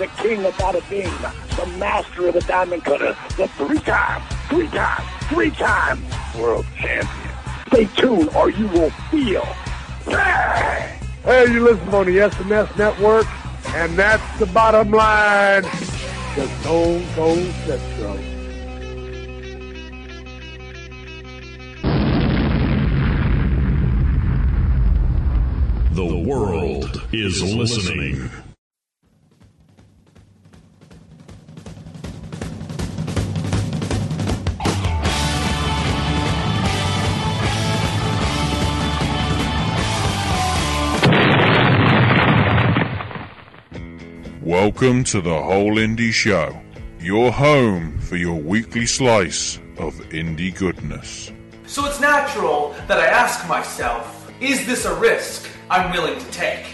the king of bada bing, the master of the diamond cutter, the three-time, three-time, three-time world champion. Stay tuned or you will feel. Bang! Hey, you listen on the SNS network, and that's the bottom line. The Stone Cold Set Show. The world is listening. Welcome to the Whole Indy Show, your home for your weekly slice of indie goodness. So it's natural that I ask myself, is this a risk I'm willing to take?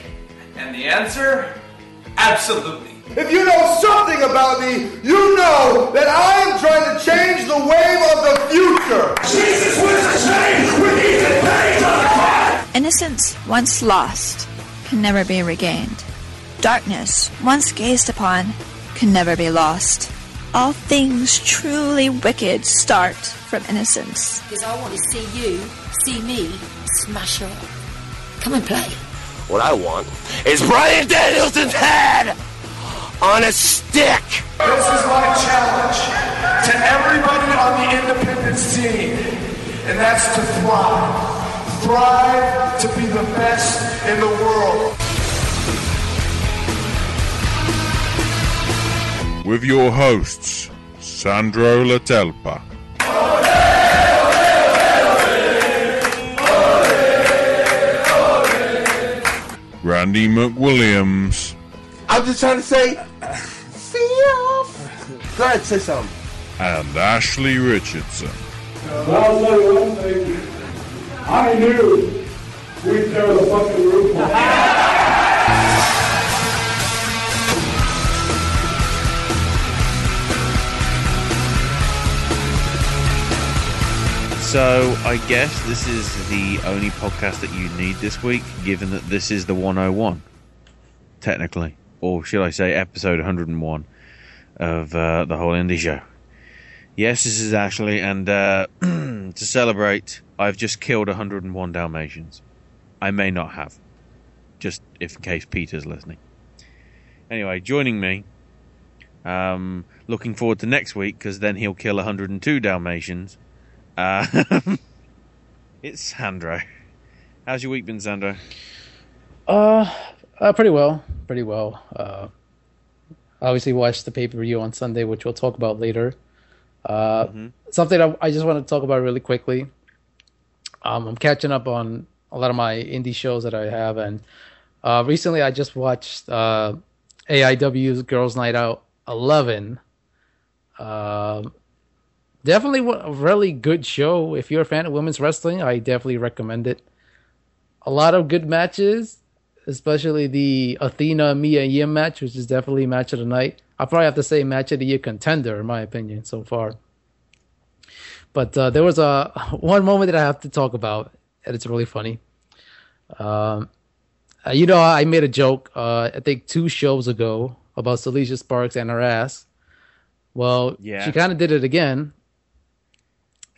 And the answer? Absolutely. If you know something about me, you know that I am trying to change the wave of the future. Jesus was the change with Ethan Page on the. Innocence once lost can never be regained. Darkness once gazed upon can never be lost. All things truly wicked start from innocence. Because I want to see you, see me, smash up. Come and play. What I want is Bryan Danielson's head on a stick. This is my challenge to everybody on the independent scene, and that's to thrive. Thrive to be the best in the world. With your hosts, Sandro Latelpa. Randy McWilliams. I'm just trying to say, see you. Go ahead, say something. And Ashley Richardson. I'll tell you one thing. I knew we'd tear the fucking roof off. So I guess this is the only podcast that you need this week, given that this is the 101, technically, or should I say, episode 101 of uh, the whole Indy show. Yes, this is Ashley, and uh, to celebrate, I've just killed 101 Dalmatians. I may not have, just if in case Peter's listening. Anyway, joining me. Um, looking forward to next week because then he'll kill 102 Dalmatians. Uh, it's Sandro. How's your week been, Sandro? Uh, uh pretty well, pretty well. Uh, obviously watched the pay per view on Sunday, which we'll talk about later. Uh, Mm-hmm. something I, I just want to talk about really quickly. Um, I'm catching up on a lot of my indie shows that I have, and uh, recently I just watched uh, AIW's Girls Night Out 11. Um, definitely a really good show. If you're a fan of women's wrestling, I definitely recommend it. A lot of good matches, especially the Athena Mia Yim match, which is definitely match of the night. I probably have to say match of the year contender in my opinion so far. But uh, there was a one moment that I have to talk about, and it's really funny. Um, uh, you know, I made a joke, uh, I think two shows ago, about Celicia Sparks and her ass. Well, Yeah. she kind of did it again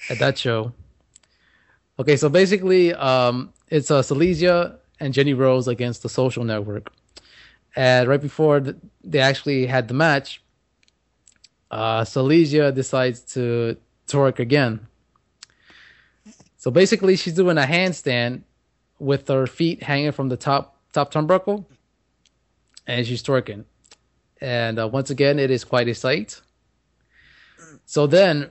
at that show. Okay, so basically, um, it's uh, Silesia and Jenny Rose against the Social Network. And right before th- they actually had the match, uh, Silesia decides to twerk again. So basically, she's doing a handstand with her feet hanging from the top top turnbuckle, and she's twerking. And uh, once again, it is quite a sight. So then,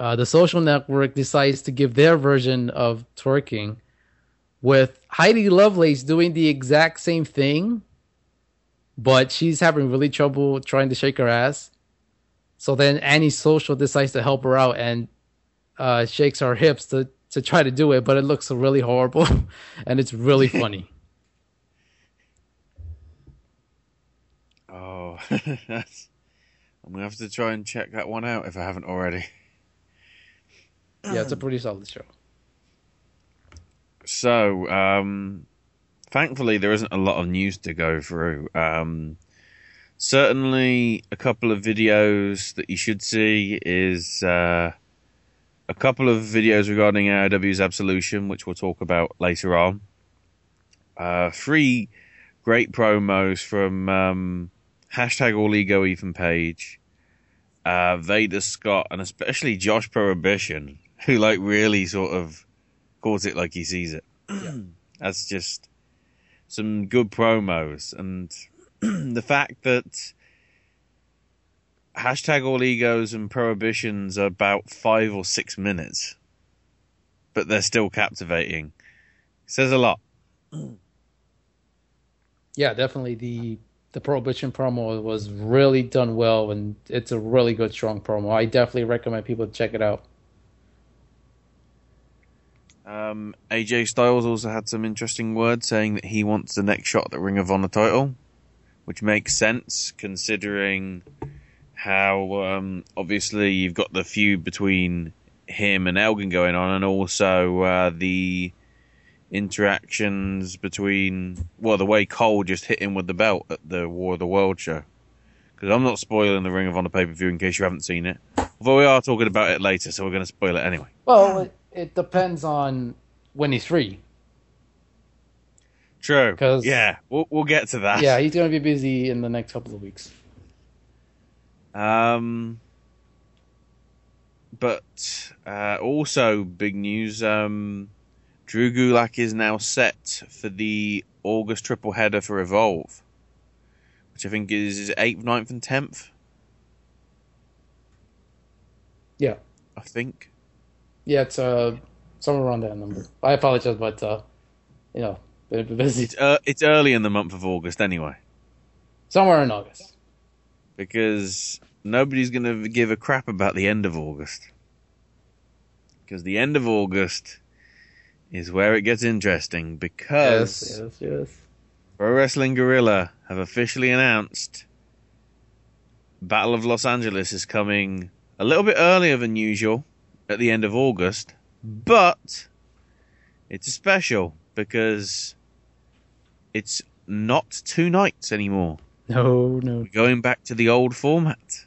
uh, the social network decides to give their version of twerking with Heidi Lovelace doing the exact same thing, but she's having really trouble trying to shake her ass. So then Annie Social decides to help her out and uh, shakes her hips to to try to do it, but it looks really horrible, and it's really funny. Oh, that's. I'm gonna have to try and check that one out if I haven't already. Yeah, it's a pretty solid show. So, um, thankfully, there isn't a lot of news to go through. Um, certainly, a couple of videos that you should see is uh, a couple of videos regarding AIW's Absolution, which we'll talk about later on. Uh, three great promos from um, hashtag All Ego Ethan Page, uh, Vader Scott, and especially Josh Prohibition, who like really sort of calls it like he sees it. That's just some good promos, and the fact that hashtag all egos and prohibitions are about five or six minutes, but they're still captivating. Says a lot. Yeah, definitely the the prohibition promo was really done well, and it's a really good, strong promo. I definitely recommend people check it out. Um, AJ Styles also had some interesting words saying that he wants the next shot at the Ring of Honor title, which makes sense considering how um, obviously you've got the feud between him and Elgin going on, and also uh, the interactions between well, the way Cole just hit him with the belt at the War of the World show. Because I'm not spoiling the Ring of Honor pay per view in case you haven't seen it, although we are talking about it later, so we're going to spoil it anyway. Well, it, depends on when he's free. True. Cause, yeah, we'll we'll get to that. Yeah, he's going to be busy in the next couple of weeks. Um, but uh, also big news. Um, Drew Gulak is now set for the August triple header for Evolve, which I think is his eighth, 9th, and tenth. Yeah, I think. Yeah, it's uh somewhere around that number. I apologize, but uh, you know, been busy. It's uh, it's early in the month of August anyway, Somewhere in August. because nobody's going to give a crap about the end of August. Because the end of August is where it gets interesting. Because Yes, yes, yes. Pro Wrestling Guerrilla have officially announced Battle of Los Angeles is coming a little bit earlier than usual at the end of August, but it's a special because it's not two nights anymore. No, no. We're going back to the old format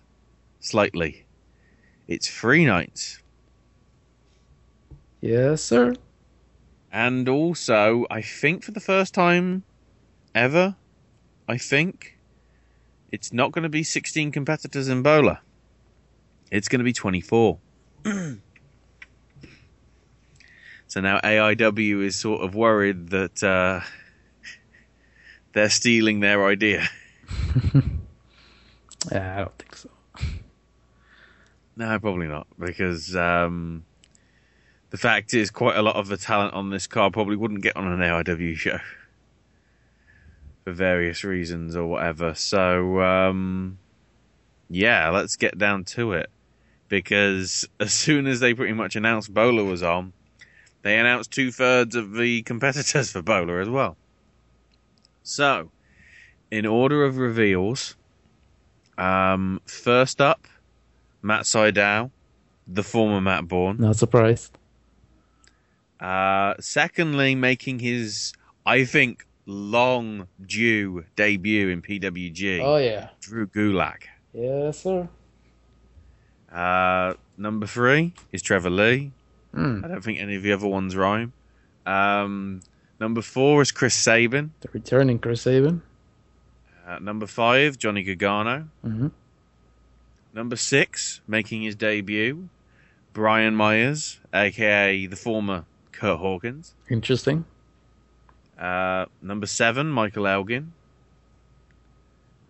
slightly. It's three nights. Yes, sir. And also, I think for the first time ever, I think it's not going to be 16 competitors in Bola. It's going to be 24. so now AIW is sort of worried that uh, they're stealing their idea. Yeah, I don't think so. No, probably not, because um, the fact is, quite a lot of the talent on this card probably wouldn't get on an AIW show for various reasons or whatever. So, um, yeah, let's get down to it. Because as soon as they pretty much announced Bola was on, they announced two thirds of the competitors for Bola as well. So, in order of reveals, um, first up, Matt Sydal, the former Matt Bourne. Not surprised. Uh, secondly, making his, I think, long due debut in PWG. Oh yeah. Drew Gulak. Yes, sir. Uh, number three is Trevor Lee. Hmm. I don't think any of the other ones rhyme. Um, number four is Chris Sabin. The returning Chris Sabin. Uh, number five, Johnny Gargano. Mm-hmm. Number six, making his debut, Brian Myers, aka the former Kurt Hawkins. Interesting. Uh, number seven, Michael Elgin.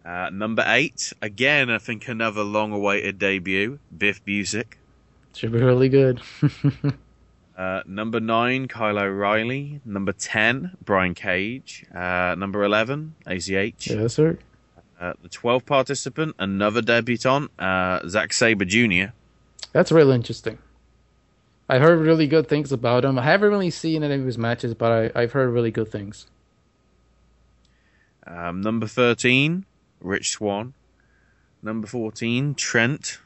Uh, number eight, again, I think another long-awaited debut, Biff Busick. Should be really good. Uh, number nine, Kyle O'Reilly. Number ten, Brian Cage. Uh, number eleven, ACH. yes, sir. Uh, the 12th participant, another debutant, uh, Zack Sabre Jr. That's really interesting. I heard really good things about him. I haven't really seen any of his matches, but I, I've heard really good things. Um, number 13, Rich Swann. Number 14, Trent.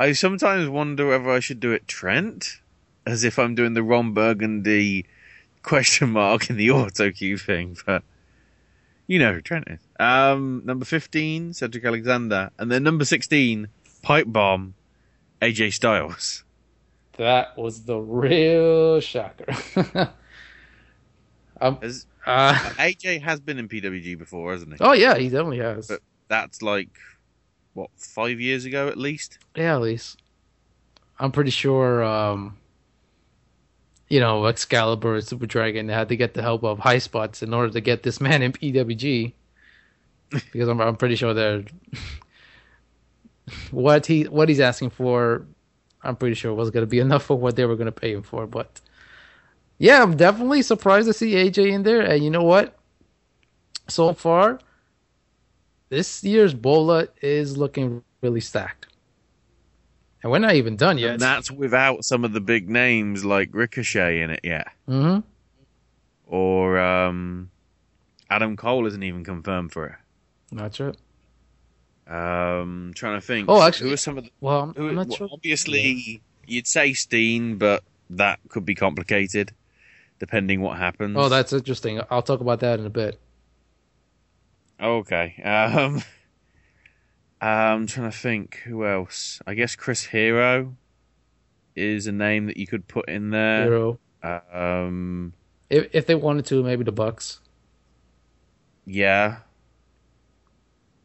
I sometimes wonder whether I should do it Trent, as if I'm doing the Ron Burgundy question mark in the auto cue thing, but you know who Trent is. Um, number 15, Cedric Alexander. And then number 16, Pipe Bomb, AJ Styles. That was the real shocker. um, As, uh, AJ has been in PWG before, hasn't he? oh yeah, he definitely has. But that's like, what, five years ago at least? Yeah, at least. I'm pretty sure, um, you know, Excalibur and Super Dragon had to get the help of Highspots in order to get this man in PWG. because I'm, I'm pretty sure they're. what he what he's asking for, I'm pretty sure was going to be enough for what they were going to pay him for. But yeah, I'm definitely surprised to see AJ in there. And you know what? So far, this year's Bola is looking really stacked. And we're not even done yet. And that's without some of the big names like Ricochet in it yet. hmm Or um, Adam Cole isn't even confirmed for it. That's it. Um, trying to think. Oh, actually- who are some of the? Well, Who, I'm not well, sure. Obviously, you'd say Steen, but that could be complicated, depending what happens. Oh, that's interesting. I'll talk about that in a bit. Okay. Um, I'm trying to think who else. I guess Chris Hero is a name that you could put in there. Hero. Um, If if they wanted to, maybe the Bucks. yeah.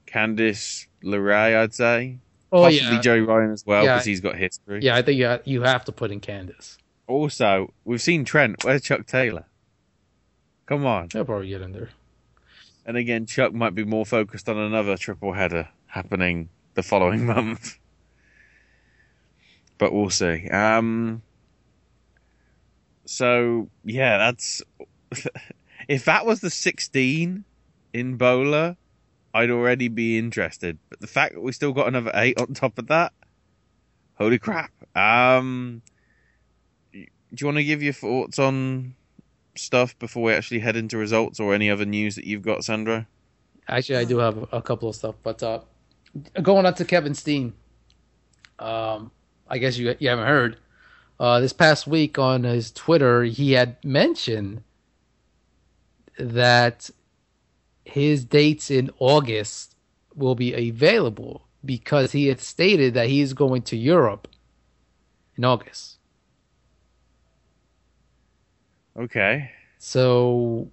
Candice LeRae, I'd say. Oh, Possibly yeah. Joey Ryan as well, Yeah. because he's got history. Yeah, I think you you have to put in Candice. Also, we've seen Trent. Where's Chuck Taylor? Come on. He'll probably get in there. And again, Chuck might be more focused on another triple header happening the following month. But we'll see. Um, so, yeah, that's. if that was the 16 in Bola, I'd already be interested. But the fact that we still got another 8 on top of that, holy crap. Um, do you want to give your thoughts on stuff before we actually head into results or any other news that you've got, Sandro? Actually, I do have a couple of stuff, but uh, going on to Kevin Steen. Um, I guess you you haven't heard. Uh, this past week on his Twitter, he had mentioned that his dates in August will be available because he had stated that he is going to Europe in August. Okay. So,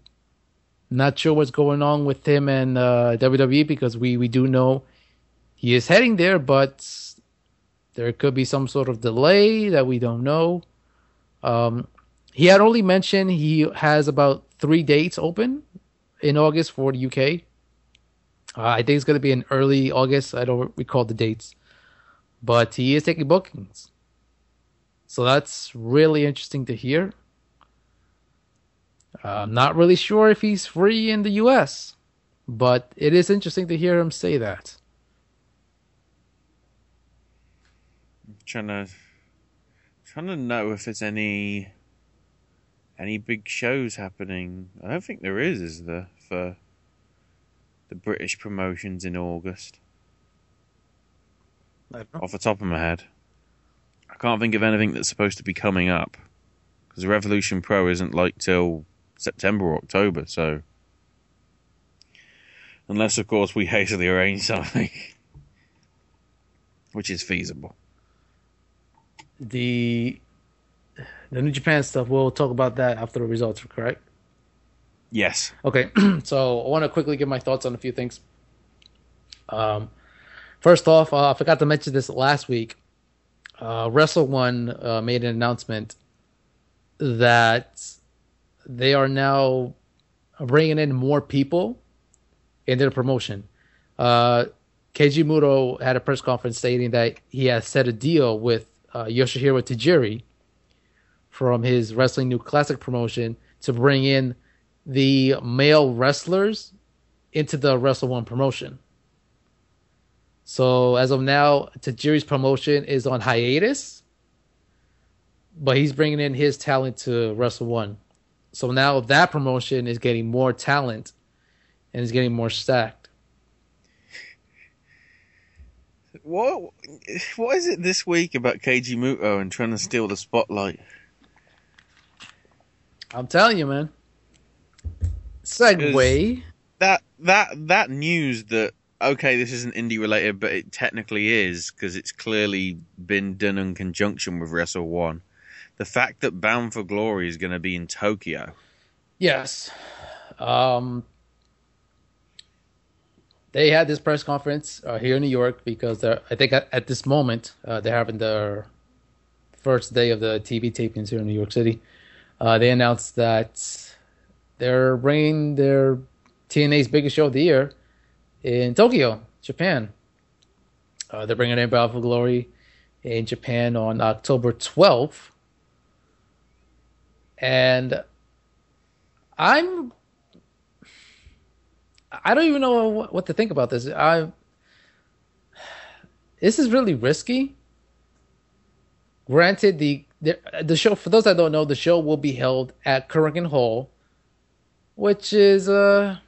not sure what's going on with him and uh, WWE because we, we do know he is heading there, but there could be some sort of delay that we don't know. Um, he had only mentioned he has about three dates open in August for the UK. Uh, I think it's going to be in early August. I don't recall the dates, but he is taking bookings. So that's really interesting to hear. Uh, I'm not really sure if he's free in the US, but it is interesting to hear him say that. trying to trying to know if there's any any big shows happening. I don't think there is, is there, for the British promotions in August? Off the top of my head. I can't think of anything that's supposed to be coming up. Because Revolution Pro isn't like till September or October, so. Unless, of course, we hastily arrange something. Which is feasible. The the New Japan stuff, we'll talk about that after the results, are correct? Yes. Okay, so I want to quickly give my thoughts on a few things. Um, first off, uh, I forgot to mention this last week. Uh, Wrestle One uh, made an announcement that they are now bringing in more people in their promotion. Uh, Keiji Muto had a press conference stating that he has set a deal with uh, Yoshihiro Tajiri from his Wrestling New Classic promotion to bring in the male wrestlers into the Wrestle One promotion. So as of now, Tajiri's promotion is on hiatus, but he's bringing in his talent to Wrestle One. So now that promotion is getting more talent and is getting more stacked. What what is it this week about Keiji Muto and trying to steal the spotlight? I'm telling you, man. Segue. That that that news that okay, this isn't indie related, but it technically is because it's clearly been done in conjunction with Wrestle One. The fact that Bound for Glory is going to be in Tokyo. Yes. Um, they had this press conference uh, here in New York because I think at, at this moment uh, they're having their first day of the TV tapings here in New York City. Uh, they announced that they're bringing their TNA's biggest show of the year in Tokyo, Japan. Uh, they're bringing in Bound for Glory in Japan on October 12th. And I'm I don't even know what, to think about this. I this is really risky. Granted, the, the the show for those that don't know, the show will be held at Korakuen Hall, which is uh,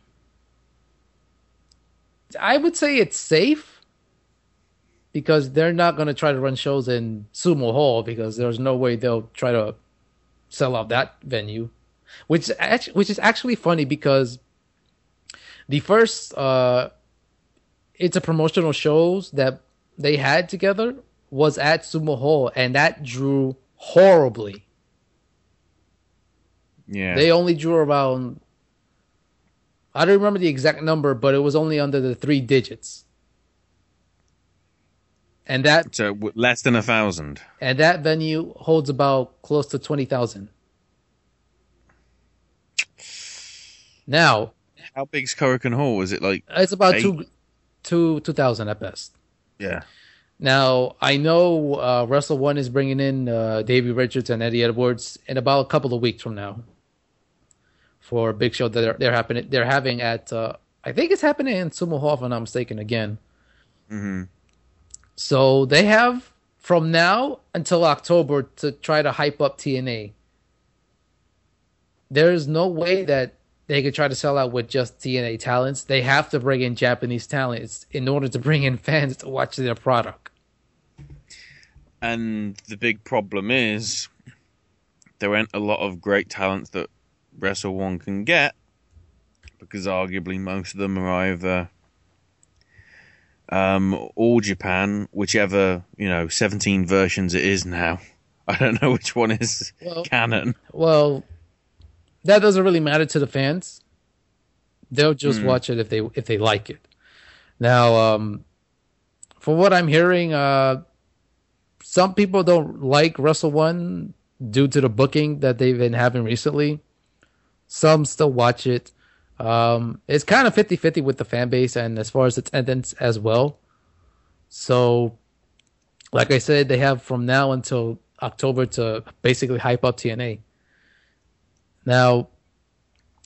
I would say it's safe because they're not going to try to run shows in Sumo Hall because there's no way they'll try to sell out that venue, which actually, which is actually funny because the first uh, it's a promotional shows that they had together was at Sumo Hall, and that drew horribly. Yeah, they only drew around. I don't remember the exact number, but it was only under the three digits. And that so less than a thousand. And that venue holds about close to twenty thousand. Now, how big's Korakuen Hall? Is it like? It's about eight? two, two, two thousand at best. Yeah. Now I know uh, Wrestle One is bringing in uh, Davey Richards and Eddie Edwards in about a couple of weeks from now for a big show that they're, they're happening. They're having at uh, I think it's happening in Sumo Hall, if I'm not mistaken. Again. Mm-hmm. So they have from now until October to try to hype up TNA. There's no way that they could try to sell out with just TNA talents. They have to bring in Japanese talents in order to bring in fans to watch their product. And the big problem is there aren't a lot of great talents that Wrestle One can get because arguably most of them are either um, All Japan, whichever you know, seventeen versions it is now. I don't know which one is well, canon. Well, that doesn't really matter to the fans. They'll just mm. watch it if they if they like it. Now, um, for what I'm hearing, uh, some people don't like Wrestle One due to the booking that they've been having recently. Some still watch it. Um, it's kind of 50 50 with the fan base and as far as attendance as well. So, like I said, they have from now until October to basically hype up TNA. Now,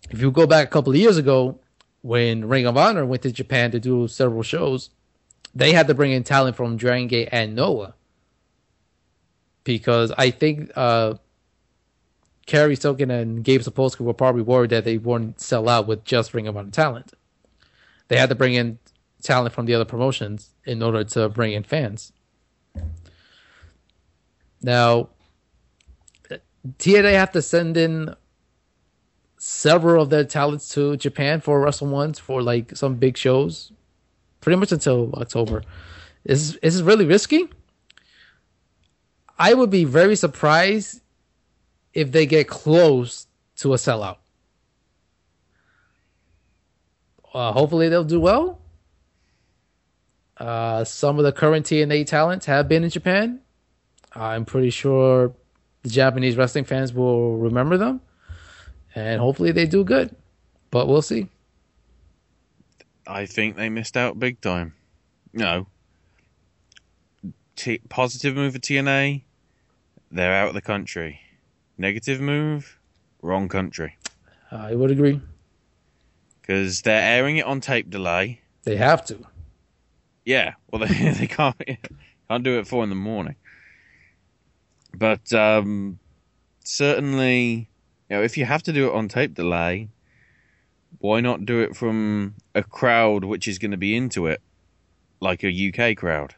if you go back a couple of years ago, when Ring of Honor went to Japan to do several shows, they had to bring in talent from Dragon Gate and Noah. Because I think uh, Cary Silkin and Gabe Sapolsky were probably worried that they wouldn't sell out with just Ring of Honor talent. They had to bring in talent from the other promotions in order to bring in fans. Now, TNA have to send in several of their talents to Japan for Wrestle Ones for like some big shows, pretty much until October. Is is really risky? I would be very surprised if they get close to a sellout. Uh, hopefully they'll do well. Uh, some of the current TNA talents have been in Japan. I'm pretty sure the Japanese wrestling fans will remember them and hopefully they do good. But we'll see. I think they missed out big time. No. T- positive move for TNA, they're out of the country. Negative move, wrong country. I would agree. Because they're airing it on tape delay. They have to. Yeah, well, they, they can't can't do it at four in the morning. But um, certainly, you know, if you have to do it on tape delay, why not do it from a crowd which is going to be into it, like a UK crowd?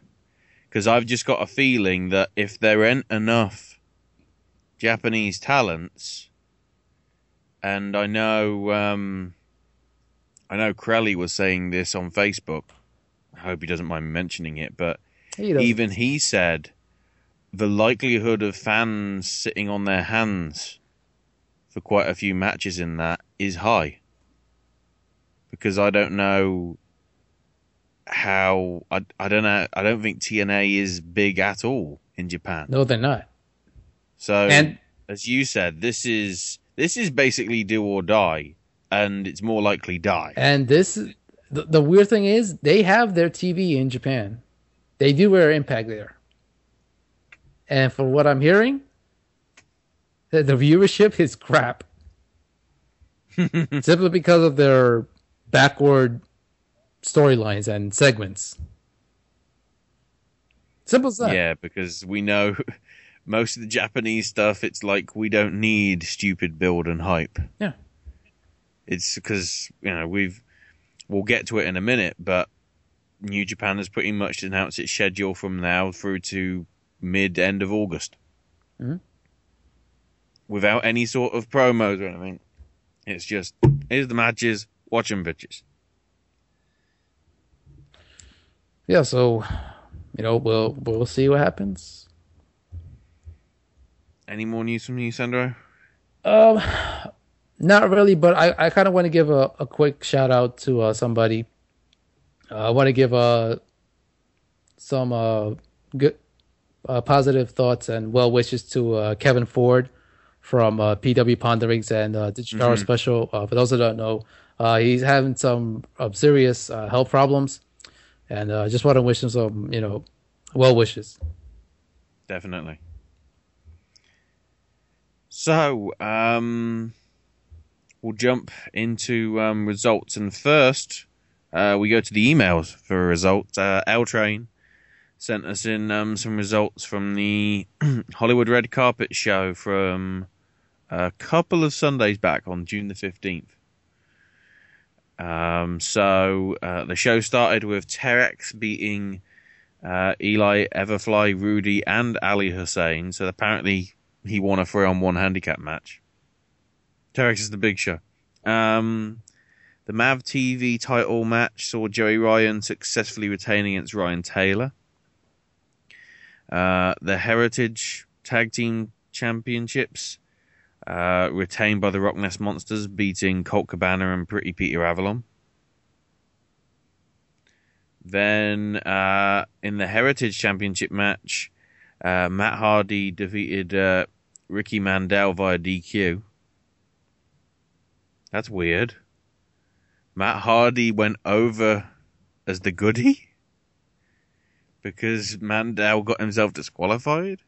Because I've just got a feeling that if there ain't enough Japanese talents, and I know, um, I know Crowley was saying this on Facebook. I hope he doesn't mind mentioning it, but He even he said the likelihood of fans sitting on their hands for quite a few matches in that is high. Because I don't know how I, I don't know I don't think TNA is big at all in Japan. No, they're not. So And- as you said, this is this is basically do or die, and it's more likely die. And this, the, the weird thing is, they have their TV in Japan. They do wear Impact there. And for what I'm hearing, the, the viewership is crap. Simply because of their backward storylines and segments. Simple as that. Yeah, because we know most of the Japanese stuff. It's like we don't need stupid build and hype. Yeah. It's because you know we've we'll get to it in a minute, but New Japan has pretty much announced its schedule from now through to mid end of August, Mhm. without any sort of promos or anything. It's just here's the matches, watch them bitches. Yeah, so you know, we'll we'll see what happens. Any more news from you, Sandro? Um, not really, but I, I kind of want to give a, a quick shout out to uh, somebody. Uh, I want to give uh, some uh, good, uh, positive thoughts and well wishes to uh, Kevin Ford from uh, PW Ponderings and uh, Chikara Mhm. Special. Uh, for those that don't know, uh, he's having some uh, serious uh, health problems, and I uh, just want to wish him some, you know, well wishes. Definitely. So, um, we'll jump into um, results, and first, uh, we go to the emails for results. Uh, L Train sent us in um, some results from the Hollywood Red Carpet show from a couple of Sundays back on June the fifteenth. Um, so uh, the show started with Terex beating uh, Eli Everfly, Rudy, and Ali Hussein. So apparently he won a three on one handicap match. Terex is the big show. Um, the Mav TV title match saw Joey Ryan successfully retaining against Ryan Taylor. Uh, the Heritage Tag Team Championships uh, retained by the RockNES Monsters, beating Colt Cabana and Pretty Peter Avalon. Then uh, in the Heritage Championship match, uh, Matt Hardy defeated uh, Ricky Mandel via DQ. That's weird. Matt Hardy went over as the goodie because Mandel got himself disqualified,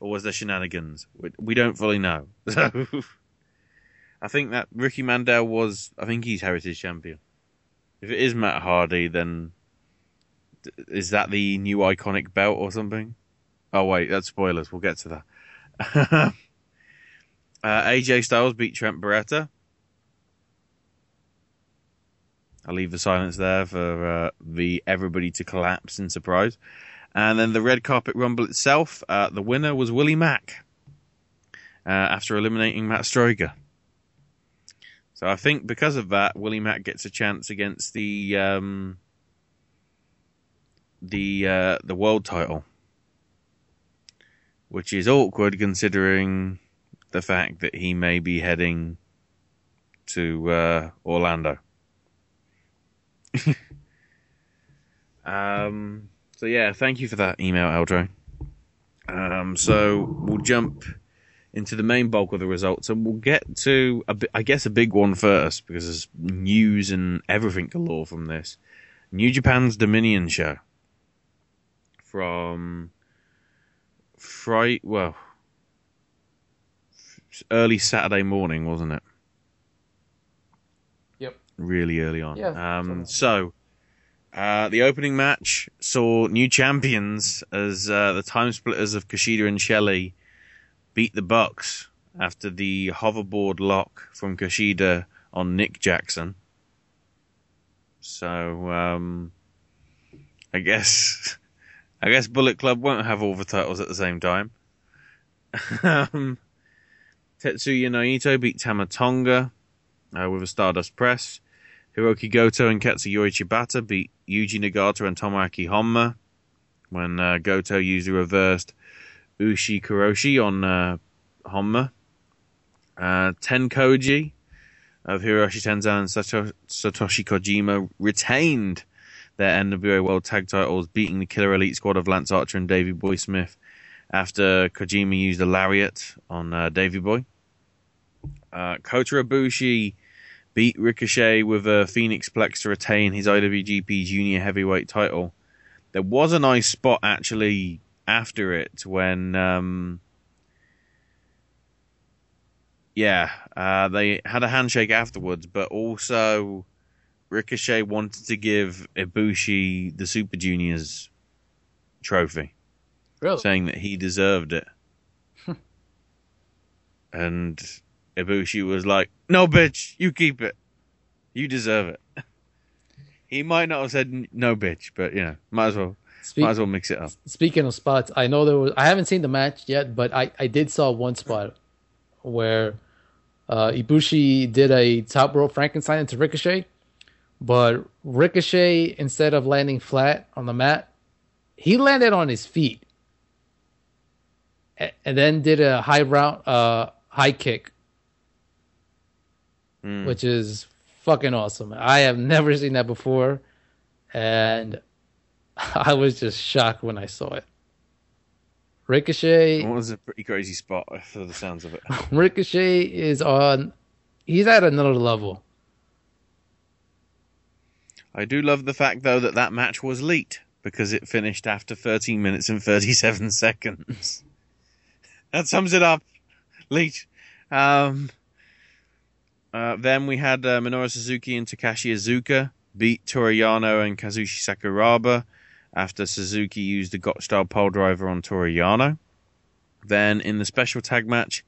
or was there shenanigans? We, we don't fully know. So I think that Ricky Mandel was. I think he's Heritage Champion. If it is Matt Hardy, then is that the new iconic belt or something? Oh wait, that's spoilers. We'll get to that. uh, AJ Styles beat Trent Baretta. I'll leave the silence there for uh, the everybody to collapse in surprise. And then the red carpet rumble itself, uh, the winner was Willie Mack uh, after eliminating Matt Stroger. So I think because of that, Willie Mack gets a chance against the um, the uh, the world title, which is awkward considering the fact that he may be heading to uh, Orlando. um. So yeah, thank you for that email, Eldro. Um. So we'll jump into the main bulk of the results, and we'll get to, a I guess, a big one first because there's news and everything galore from this. New Japan's Dominion show from Friday, well, early Saturday morning, wasn't it? Yep. Really early on. Yeah, Um, so Uh, the opening match saw new champions as uh, the time splitters of Kushida and Shelley beat the Bucks after the hoverboard lock from Kushida on Nick Jackson. So, um, I guess, I guess Bullet Club won't have all the titles at the same time. um, Tetsuya Naito beat Tama Tonga uh, with a Stardust Press. Hirooki Goto and Katsuyori Shibata beat Yuji Nagata and Tomoaki Honma when uh, Goto used a reversed Ushigoroshi on uh, Honma. Uh, Tenkoji of Hiroshi Tenzan and Satoshi Kojima retained their NWA World Tag titles, beating the Killer Elite squad of Lance Archer and Davey Boy Smith after Kojima used a lariat on uh, Davey Boy. Uh, Kota Ibushi beat Ricochet with a Phoenix Plex to retain his IWGP Junior Heavyweight title. There was a nice spot actually after it when, um, yeah, uh, they had a handshake afterwards, but also Ricochet wanted to give Ibushi the Super Juniors trophy, Really? saying that he deserved it. and Ibushi was like, "No, bitch, you keep it. You deserve it." He might not have said no, bitch, but you know, might as well, Speak- might as well mix it up. Speaking of spots, I know there was. I haven't seen the match yet, but I I did saw one spot where uh, Ibushi did a top rope Frankenstein into Ricochet, but Ricochet instead of landing flat on the mat, he landed on his feet, and then did a high round uh high kick, Hmm. which is fucking awesome. I have never seen that before, and I was just shocked when I saw it. Ricochet, It was a pretty crazy spot for the sounds of it. Ricochet is on. He's at another level. I do love the fact though that that match was leaked because it finished after 13 minutes and 37 seconds. that sums it up. Leaked. Um, uh, then we had uh, Minoru Suzuki and Takashi Iizuka beat Toru Yano and Kazushi Sakuraba after Suzuki used a Gotch style pole driver on Toru Yano. Then in the special tag match,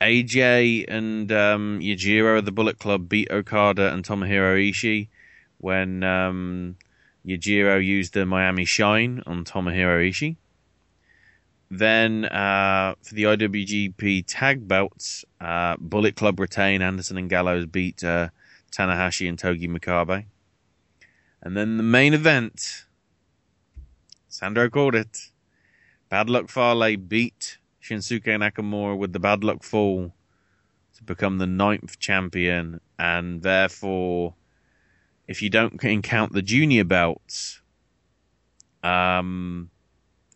AJ and um, Yujiro of the Bullet Club beat Okada and Tomohiro Ishii when um, Yujiro used the Miami Shine on Tomohiro Ishii. Then uh, for the IWGP tag belts, uh, Bullet Club retain Anderson and Gallows beat uh, Tanahashi and Togi Makabe. And then the main event, Sandro called it. Bad Luck Fale beat Shinsuke Nakamura with the Bad Luck Fall to become the ninth champion, and therefore, if you don't count the junior belts, um,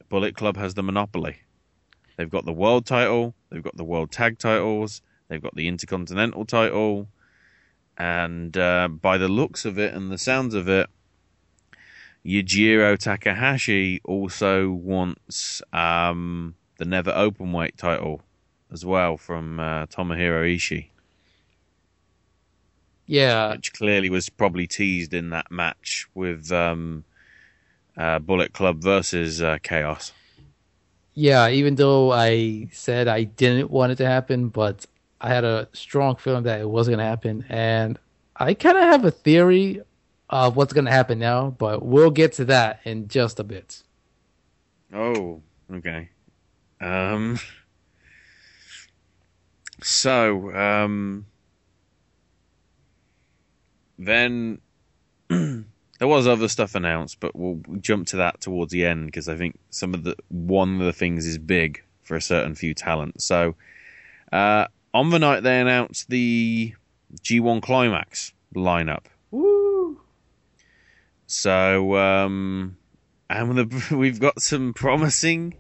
Bullet Club has the monopoly. They've got the world title, they've got the world tag titles, they've got the intercontinental title, and uh, by the looks of it and the sounds of it, Yujiro Takahashi also wants um, the Never Openweight title as well from uh, Tomohiro Ishii, Yeah, which clearly was probably teased in that match with um, uh, Bullet Club versus uh, Chaos. yeah. Even though I said I didn't want it to happen, but I had a strong feeling that it was going to happen, and I kind of have a theory of what's going to happen now. But we'll get to that in just a bit. Oh, okay. Um, so, um, then there was other stuff announced, but we'll jump to that towards the end because I think some of the one of the things is big for a certain few talents. So, uh, on the night they announced the G1 Climax lineup. Woo! So, um, and the, we've got some promising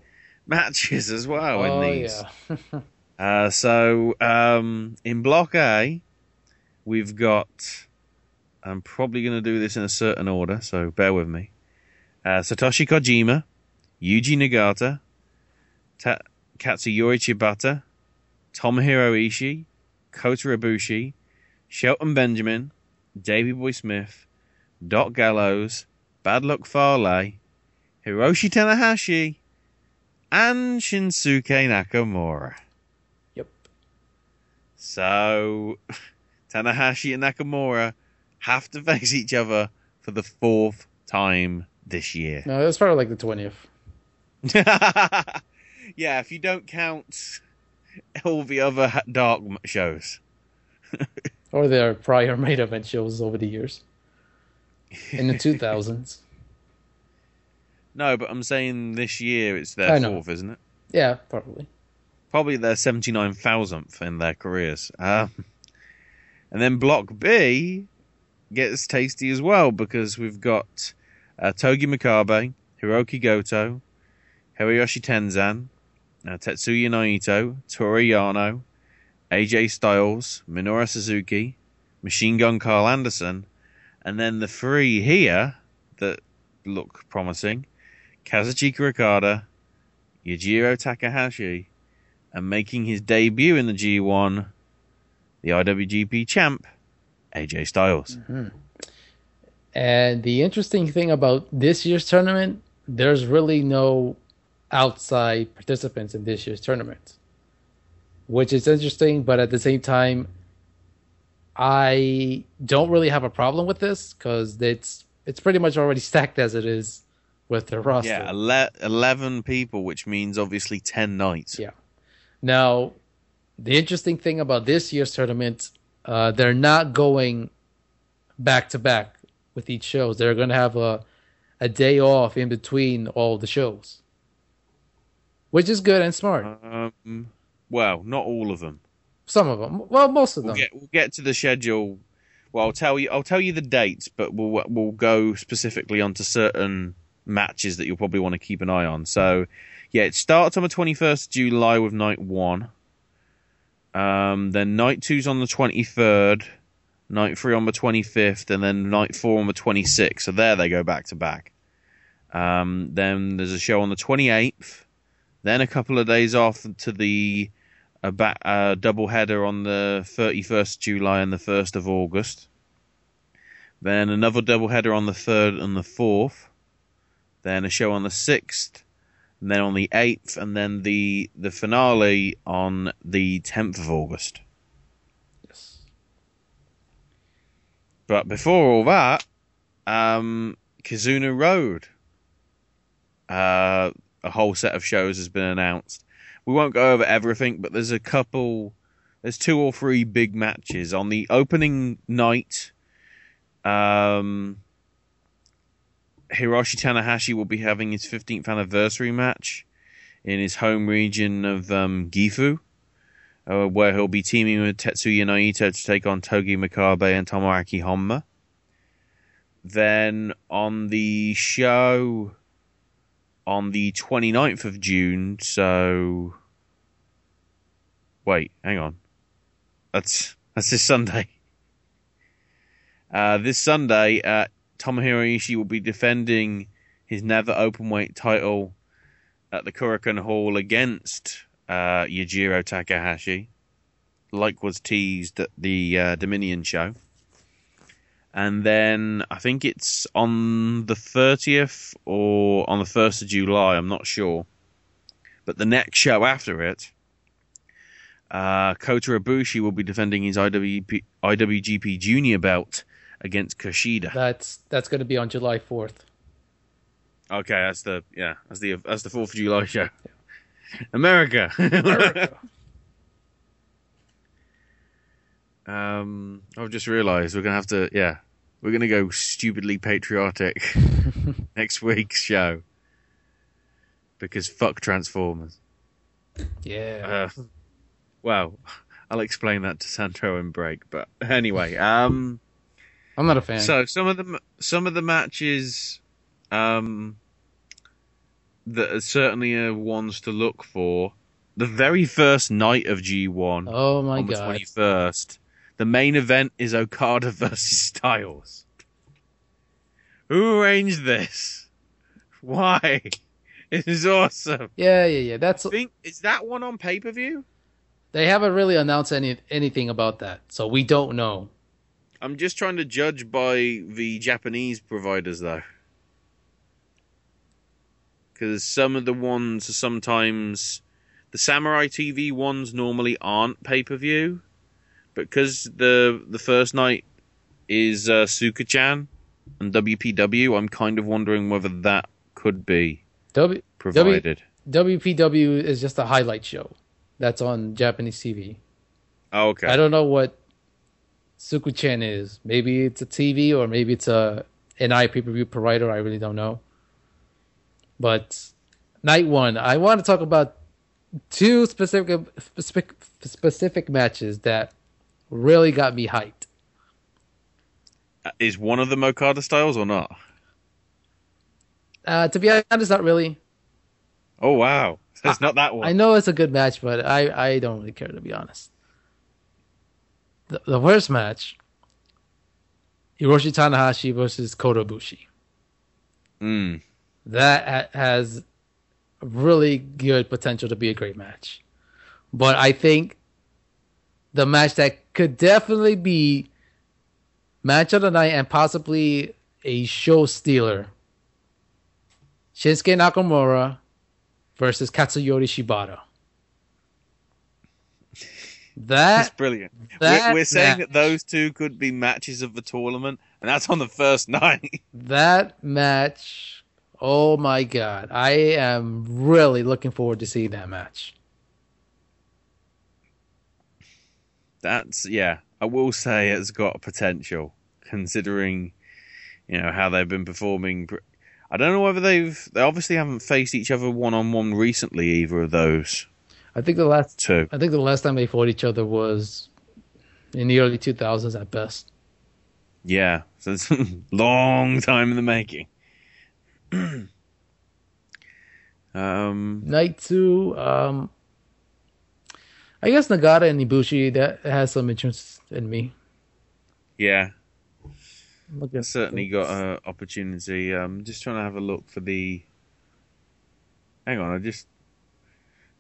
matches as well oh in these. yeah. Uh, so, um, in Block A, we've got. I'm probably going to do this in a certain order, so bear with me. Uh, Satoshi Kojima, Yuji Nagata, Ta- Katsuyori Shibata, Tomohiro Ishii, Kota Ibushi, Shelton Benjamin, Davey Boy Smith, Doc Gallows, Bad Luck Fale, Hiroshi Tanahashi, and Shinsuke Nakamura. Yep. So, Tanahashi and Nakamura have to face each other for the fourth time this year. No, it was probably like the twentieth. yeah, if you don't count all the other dark shows. Or their prior main event shows over the years. In the two thousands. No, but I'm saying this year it's their fourth, isn't it? Yeah, probably. Probably their 79,000th in their careers. Um, and then Block B gets tasty as well because we've got uh, Togi Makabe, Hirooki Goto, Hiroyoshi Tenzan, uh, Tetsuya Naito, Toru Yano, AJ Styles, Minoru Suzuki, Machine Gun Karl Anderson, and then the three here that look promising Kazuchika Okada, Yujiro Takahashi, and making his debut in the G1, the IWGP champ, AJ Styles. Mhm. And the interesting thing about this year's tournament, there's really no outside participants in this year's tournament, which is interesting. But at the same time, I don't really have a problem with this because it's it's pretty much already stacked as it is with the roster. Yeah, ele- 11 people, which means obviously 10 nights. Yeah. Now, the interesting thing about this year's tournament, uh, they're not going back to back with each shows. They're going to have a a day off in between all the shows, which is good and smart. Um, well, not all of them. Some of them, well, most of We'll them. get we'll get to the schedule. Well, I'll tell you I'll tell you the dates, but we'll we'll go specifically onto certain matches that you'll probably want to keep an eye on. So, yeah, it starts on the 21st of July with night 1. Um, then night two's on the 23rd, night 3 on the 25th, and then night 4 on the 26th. So there they go back to back. Um, then there's a show on the 28th, then a couple of days off to the a ba- uh, double header on the 31st July and the 1st of August. Then another double header on the 3rd and the 4th. Then a show on the 6th, and then on the 8th, and then the the finale on the 10th of August. Yes. But before all that, um, Kizuna Road, uh, a whole set of shows has been announced. We won't go over everything, but there's a couple, there's two or three big matches on the opening night. Um, Hiroshi Tanahashi will be having his 15th anniversary match in his home region of um, Gifu, uh, where he'll be teaming with Tetsuya Naito to take on Togi Makabe and Tomoaki Honma. Then on the show on the 29th of June, so wait, hang on. That's that's this Sunday. Uh, this Sunday, uh, Tomohiro Ishii will be defending his Never Openweight title at the Korakuen Hall against uh, Yujiro Takahashi, like was teased at the uh, Dominion show. And then I think it's on the 30th or on the 1st of July, I'm not sure. But the next show after it, uh, Kota Ibushi will be defending his IWGP Junior belt against Kushida. That's that's going to be on July fourth. Okay, that's the yeah, that's the that's the Fourth of July show. America. America. um, I've just realised we're gonna have to yeah, we're gonna go stupidly patriotic next week's show because fuck Transformers. Yeah. Uh, well, I'll explain that to Sandro and break, but anyway, um. I'm not a fan. So some of the some of the matches um, that are certainly are ones to look for. The very first night of G1 oh my on the god. 21st, the main event is Okada versus Styles. Who arranged this? Why? This is awesome. Yeah, yeah, yeah. That's Think is that one on pay per view? they haven't really announced any anything about that, so we don't know. I'm just trying to judge by the Japanese providers though. because some of the ones are sometimes the Samurai TV ones normally aren't pay per view, but because the the first night is uh, Suka-chan and WPW, I'm kind of wondering whether that could be W provided. W, WPW is just a highlight show that's on Japanese TV. oh, okay. I don't know what Suku-chan is. Maybe it's a TV or maybe it's a an i pay per view provider. I really don't know. But night one, I want to talk about two specific specific specific matches that really got me hyped. Is one of them Okada styles or not? Uh, to be honest, not really. Oh wow, it's not that one. I know it's a good match, but I, I don't really care to be honest. The, the worst match, Hiroshi Tanahashi versus Kota Ibushi. Mm. That ha- has really good potential to be a great match. But I think the match that could definitely be match of the night and possibly a show stealer. Shinsuke Nakamura versus Katsuyori Shibata. That's brilliant. that we're, we're saying match- that those two could be matches of the tournament, and that's on the first night. that match, oh my god. I am really looking forward to seeing that match. That's yeah. I will say it's got potential, considering you know how they've been performing. I don't know whether they've they obviously haven't faced each other one on one recently. Either of those I think the last two. I think the last time they fought each other was in the early 2000s at best. Yeah, so it's a long time in the making. um, Night two, um, I guess Nagata and Ibushi that has some interest in me. yeah, Looking- certainly got an opportunity. Um, just trying to have a look for the. Hang on, I just.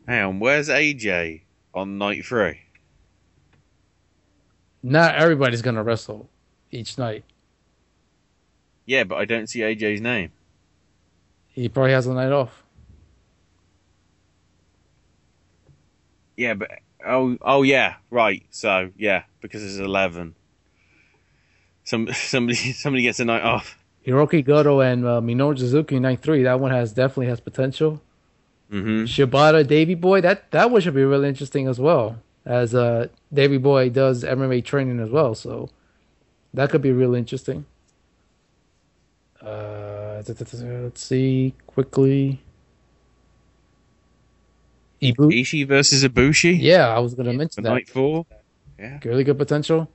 Hang on, where's AJ on night three? Not everybody's gonna wrestle each night. Yeah, but I don't see AJ's name. He probably has a night off. Yeah, but oh, oh yeah, right. So yeah, because it's eleven. Some somebody somebody gets a night off. Hirooki Goto and uh, Minoru Suzuki night three. That one has definitely has potential. Mm-hmm. Shibata Davy Boy. That that one should be really interesting as well. As uh, Davy Boy does MMA training as well, so that could be really interesting. Uh, let's see quickly. Ibu- Ishii versus Ibushi. Yeah, I was going to mention that. night four. Yeah. Really good potential.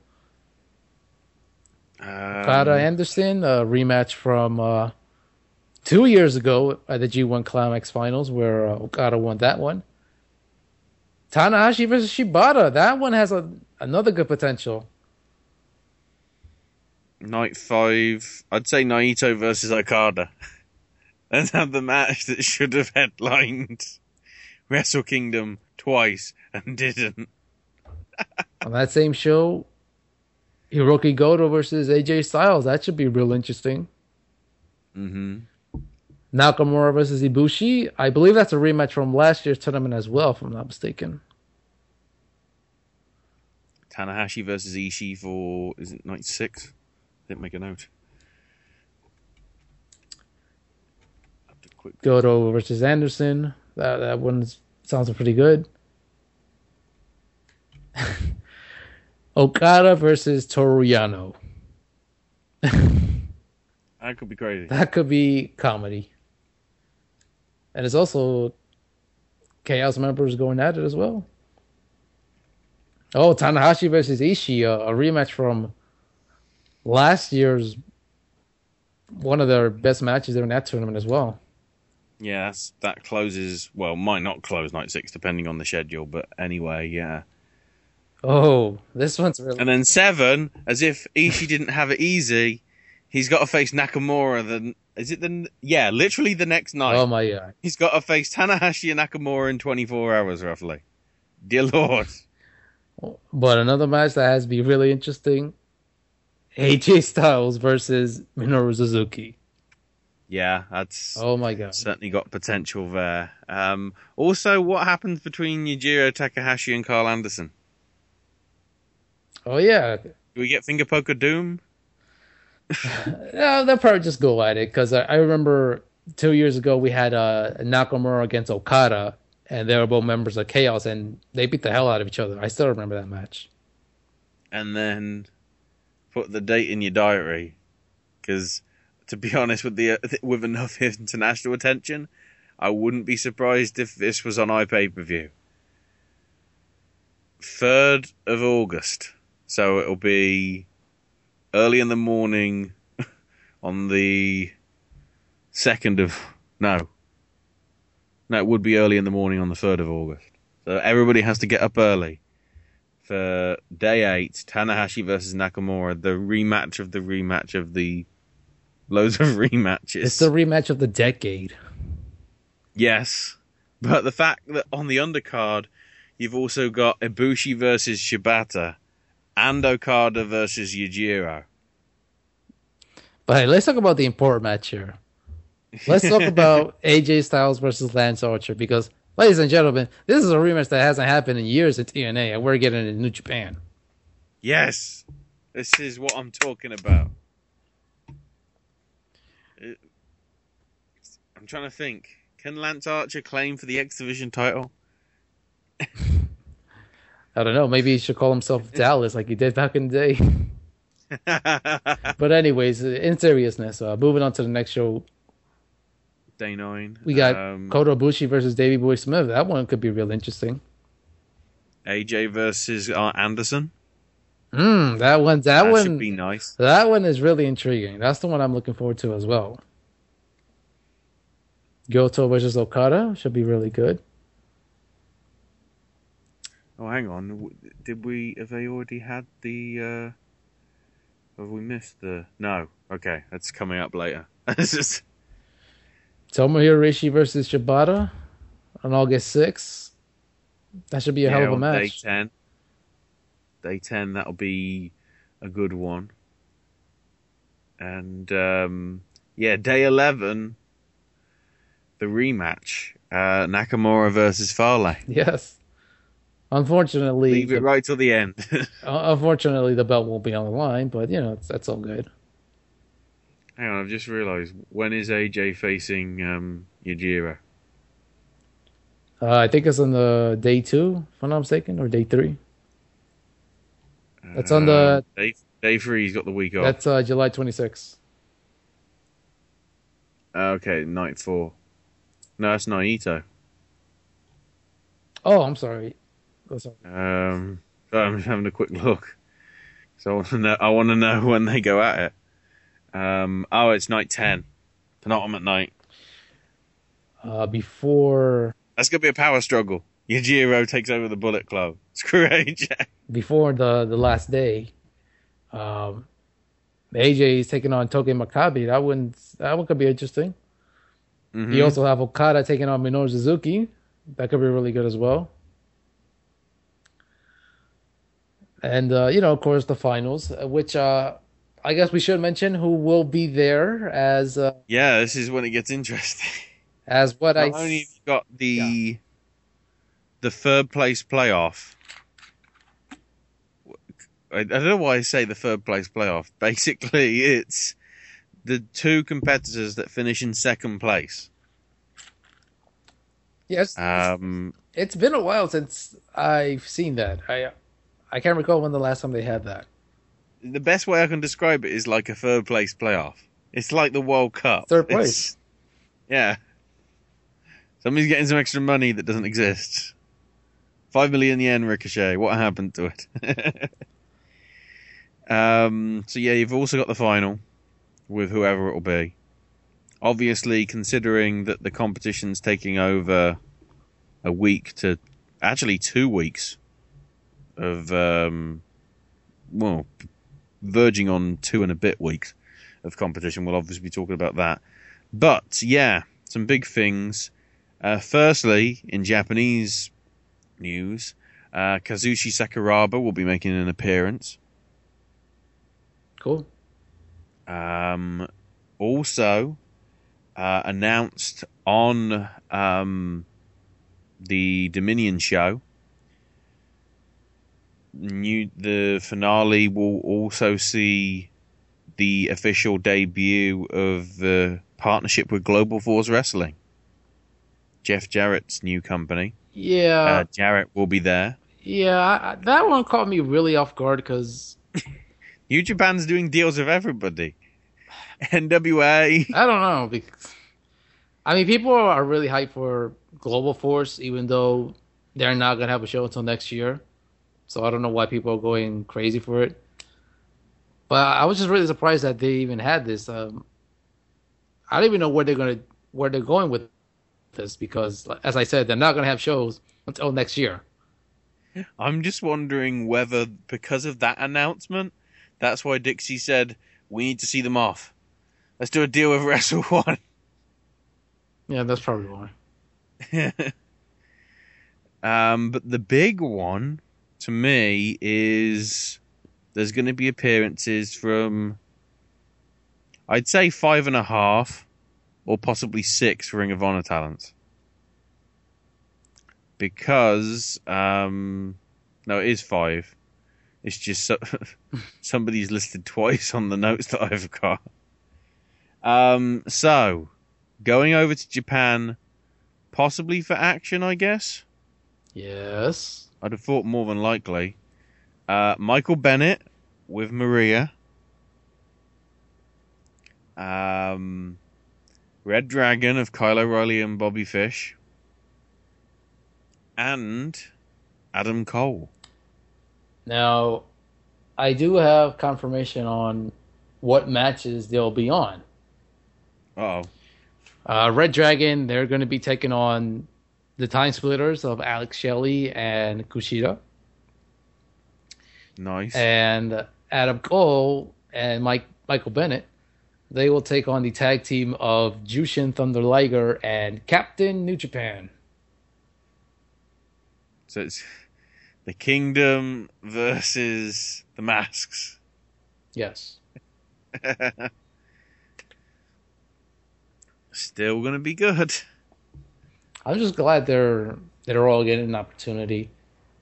Um, Okada Anderson, a rematch from uh, two years ago at the G1 Climax Finals, where uh, Okada won that one. Tanahashi versus Shibata, that one has a, another good potential. Night five. I'd say Naito versus Okada. Let's have the match that should have headlined Wrestle Kingdom twice and didn't. On that same show, Hirooki Goto versus AJ Styles, that should be real interesting. Mm-hmm. Nakamura versus Ibushi, I believe that's a rematch from last year's tournament as well, if I'm not mistaken. Tanahashi versus Ishii for is it night six? Didn't make a note. Quick- Goto versus Anderson, that that one sounds pretty good. Okada versus Toru Yano. That could be crazy. That could be comedy. And it's also Chaos members going at it as well. Oh, Tanahashi versus Ishii, a, a rematch from last year's one of their best matches in that tournament as well. Yeah, that closes. Well, might not close night six depending on the schedule, but anyway, yeah. Oh, this one's really. And then seven, as if Ishii didn't have it easy, he's got to face Nakamura. The is it the yeah, literally the next night. Oh my god! He's got to face Tanahashi and Nakamura in 24 hours, roughly. Dear Lord. But another match that has to be really interesting AJ Styles versus Minoru Suzuki. Yeah, that's Oh my god. certainly got potential there. Um, also, what happens between Yujiro Takahashi and Karl Anderson? Oh yeah. Do we get finger poker doom? Yeah, they'll probably just go at it because I, I remember two years ago we had uh, Nakamura against Okada, and they were both members of Chaos, and they beat the hell out of each other. I still remember that match. and then put the date in your diary. Because, to be honest, with the with enough international attention, I wouldn't be surprised if this was on iPay per view. Third of August, so it'll be early in the morning on the second of no, no, it would be early in the morning on the third of August. So everybody has to get up early for day eight, Tanahashi versus Nakamura, the rematch of the rematch of the loads of rematches. It's the rematch of the decade. yes, but the fact that on the undercard you've also got Ibushi versus Shibata and Okada versus Yujiro. But hey, let's talk about the important match here. Let's talk about AJ Styles versus Lance Archer because, ladies and gentlemen, this is a rematch that hasn't happened in years in TNA, and we're getting it in New Japan. Yes, this is what I'm talking about. I'm trying to think. Can Lance Archer claim for the X Division title? I don't know. Maybe he should call himself Dallas like he did back in the day. but anyways, in seriousness, uh, moving on to the next show, Day nine. we got um, Kota Ibushi versus Davey Boy Smith. That one could be real interesting. AJ versus uh, Anderson. Hmm, that one, that, That one, should be nice. that one is really intriguing. That's the one I'm looking forward to as well. Goto versus Okada should be really good. Oh, hang on. Did we? Have they already had the? uh Have we missed the? No. Okay, that's coming up later. It's just Tomohiro versus Shibata on August 6th. That should be a hell of a on Day match. ten. Day ten. That'll be a good one. And um yeah, day eleven. The rematch. Uh Nakamura versus Farley. Yes. Unfortunately, Leave it the- right till the end. Uh, Unfortunately, the belt won't be on the line, but you know it's, that's all good. Hang on, I've just realised. When is AJ facing um, Yujiro? Uh, I think it's on the day two, if I'm not mistaken, or day three. That's on the. Uh, day, day three, he's got the week off. That's uh, July 26th. Okay, night four. No, that's Naito. Oh, I'm sorry. Oh. Um, so I'm just having a quick look. So I want to know. I want to know when they go at it. Um, oh, it's night ten, penultimate night. Uh, before That's gonna be a power struggle. Yujiro takes over the Bullet Club. Screw AJ. before the the last day, um, AJ is taking on Togi Makabe. That one that one could be interesting. Mhm. You also have Okada taking on Minoru Suzuki. That could be really good as well. And uh, you know, of course, the finals, uh, which uh, I guess we should mention who will be there as uh, Yeah, this is when it gets interesting. as what I only got the the third place playoff. I, I don't know why I say the third place playoff. Basically, it's the two competitors that finish in second place. yes, Um, it's been a while since I've seen that. I I can't recall when the last time they had that. the best way I can describe it is like a third place playoff. It's like the World Cup. Third It's- place. yeah. Somebody's getting some extra money that doesn't exist. Five million yen ricochet. What happened to it? um, so yeah, you've also got the final with whoever it will be. Obviously, considering that the competition's taking over a week to actually two weeks of um, well, verging on two and a bit weeks of competition. We'll obviously be talking about that. But yeah, some big things. Uh, firstly, in Japanese news, uh, Kazushi Sakuraba will be making an appearance. Cool. Um, also, uh, announced on um, the Dominion show. New the finale will also see the official debut of the partnership with Global Force Wrestling. Jeff Jarrett's new company. Yeah, Uh, Jarrett will be there. yeah, I, that one caught me really off guard because New Japan's doing deals with everybody. NWA. I don't know. Because, I mean, people are really hyped for Global Force, even though they're not gonna have a show until next year. So I don't know why people are going crazy for it. But I was just really surprised that they even had this. Um, I don't even know where they're gonna where they're going with this because, as I said, they're not gonna have shows until next year. I'm just wondering whether, because of that announcement, that's why Dixie said, we need to see them off. Let's do a deal with Wrestle One. Yeah, that's probably why. um, but the big one, to me, is there's going to be appearances from, I'd say five and a half, or possibly six Ring of Honor talents. Because, um, no, it is five. It's just so, somebody's listed twice on the notes that I've got. Um, so going over to Japan, possibly for action, I guess. Yes. I'd have thought more than likely. Uh, Michael Bennett with Maria. Um, Red Dragon of Kyle O'Reilly and Bobby Fish. And Adam Cole. Now, I do have confirmation on what matches they'll be on. Oh, Uh, Red Dragon, they're going to be taking on the Time Splitters of Alex Shelley and Kushida. nice. And Adam Cole and Mike Michael Bennett, they will take on the tag team of Jushin Thunder Liger and Captain New Japan. So it's the Kingdom versus the Masks. Yes. Still gonna be good. I'm just glad they're they're all getting an opportunity.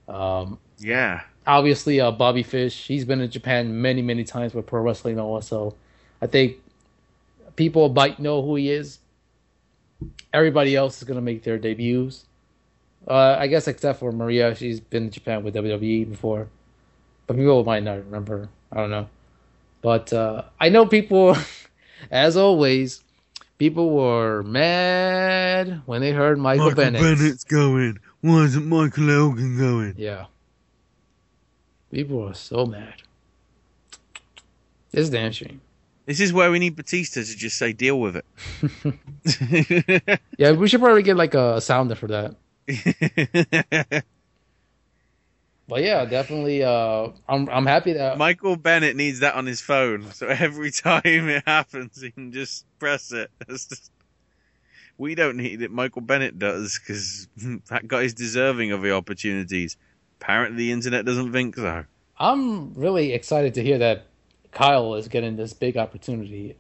Um, Yeah. obviously, uh, Bobby Fish, he's been in Japan many, many times with Pro Wrestling Noah, so I think people might know who he is. Everybody else is going to make their debuts. Uh, I guess except for Maria, she's been in Japan with WWE before, but people might not remember. I don't know. But uh, I know people, as always, people were mad when they heard Michael, Bennett. Bennett's going. Why isn't Michael Elgin going? Yeah. People are so mad. It's a damn shame. This is where we need Batista to just say, deal with it. Yeah, we should probably get like a sounder for that. But yeah, definitely. Uh, I'm I'm happy that Michael Bennett needs that on his phone, so every time it happens, he can just press it. Just- we don't need it. Michael Bennett does because that guy's deserving of the opportunities. Apparently, the internet doesn't think so. I'm really excited to hear that Kyle is getting this big opportunity.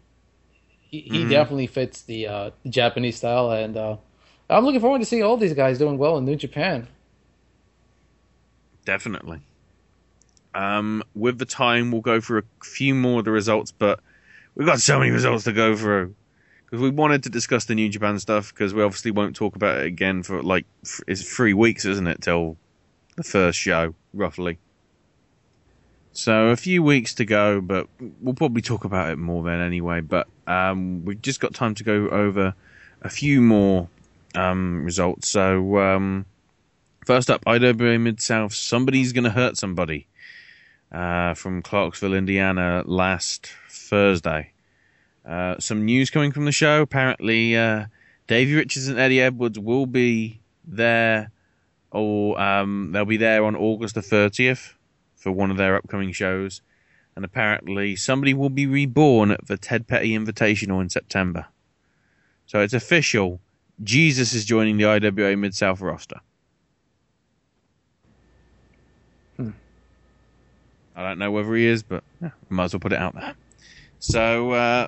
He, he Mhm. definitely fits the uh, Japanese style, and uh, I'm looking forward to seeing all these guys doing well in New Japan. Definitely. Um, with the time, we'll go through a few more of the results, but we've got so many results to go through. Because we wanted to discuss the New Japan stuff, because we obviously won't talk about it again for like, it's three weeks, isn't it, till the first show, roughly. So a few weeks to go, but we'll probably talk about it more then anyway. But um, we've just got time to go over a few more um, results. So um, first up, IWA Mid South. Somebody's going to hurt somebody uh, from Clarksville, Indiana, last Thursday. Uh, some news coming from the show. Apparently, uh, Davey Richards and Eddie Edwards will be there, or um, they'll be there on August the 30th for one of their upcoming shows. And apparently, somebody will be reborn at the Ted Petty Invitational in September. So it's official. Jesus is joining the IWA Mid South roster. I don't know whether he is, but yeah, might as well put it out there. So uh,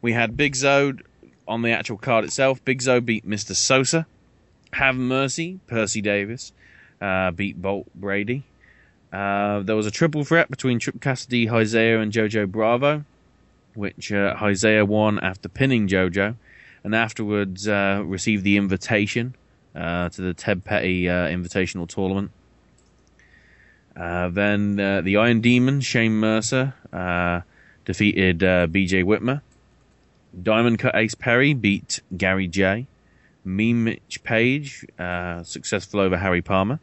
we had Big Zode on the actual card itself, Big Zo beat Mr. Sosa. Have Mercy, Percy Davis, uh, beat Bolt Brady. Uh, there was a triple threat between Trip Cassidy, Isaiah, and Jojo Bravo, which uh, Isaiah won after pinning Jojo, and afterwards uh, received the invitation uh, to the Ted Petty uh, Invitational Tournament. Uh, then uh, the Iron Demon, Shane Mercer, uh, defeated BJ Whitmer. Diamond Cut Ace Perry beat Gary J. Me Mitch Page, uh, successful over Harry Palmer.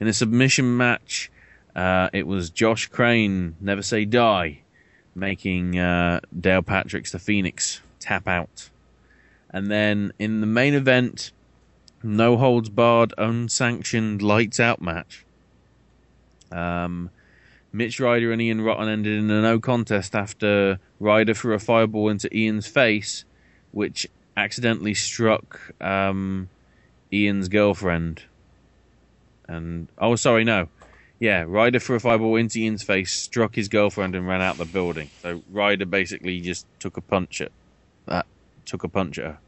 In a submission match, uh, it was Josh Crane, Never Say Die, making uh, Dale Patrick's The Phoenix tap out. And then in the main event, no holds barred, unsanctioned lights out match. Um, Mitch Ryder and Ian Rotten ended in a no contest after Ryder threw a fireball into Ian's face, which accidentally struck um, Ian's girlfriend. And oh, sorry, no, yeah, Ryder threw a fireball into Ian's face, struck his girlfriend, and ran out the building. So Ryder basically just took a punch at that, took a punch at her.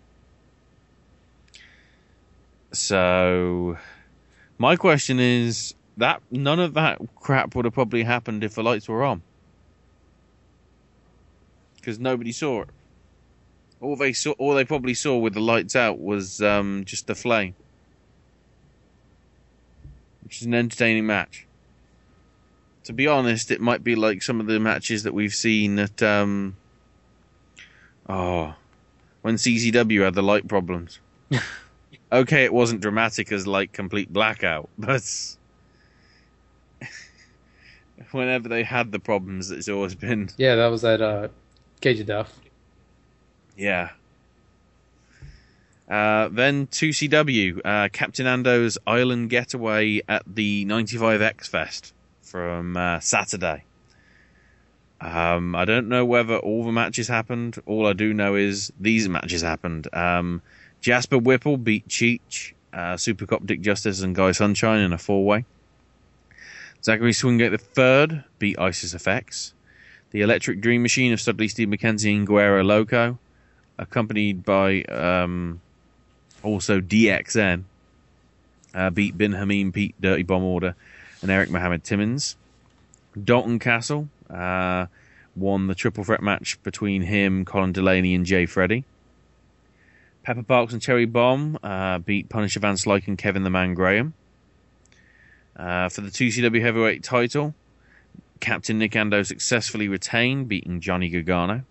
So, my question is that none of that crap would have probably happened if the lights were on, because nobody saw it. All they saw, all they probably saw with the lights out was um, just the flame, which is an entertaining match. To be honest, it might be like some of the matches that we've seen at um, oh, when CZW had the light problems. okay, it wasn't dramatic as like complete blackout, but whenever they had the problems, it's always been Yeah, that was at uh, Cage of Death. yeah. Uh, then 2CW, uh, Captain Ando's Island Getaway at the 95X Fest from uh, Saturday. Um, I don't know whether all the matches happened. All I do know is these matches happened. Um, Jasper Whipple beat Cheech, uh, Super Cop Dick Justice, and Guy Sunshine in a four way. Zachary Springate third beat Isys Ephex. The Electric Dream Machine of Studley Steve McKenzie and Guerrero Loco, accompanied by um, also DXN, uh, beat Bin Hameen, Pete Dirty Bomb Order, and Eric Mohammed Timmins. Dalton Castle uh, won the triple threat match between him, Colin Delaney, and Jay Freddy. Pepper Parks and Cherry Bomb uh, beat Punisher Van Slyke and Kevin the Man Graham. Uh, for the 2CW Heavyweight title, Captain Nick Ando successfully retained, beating Johnny Gargano.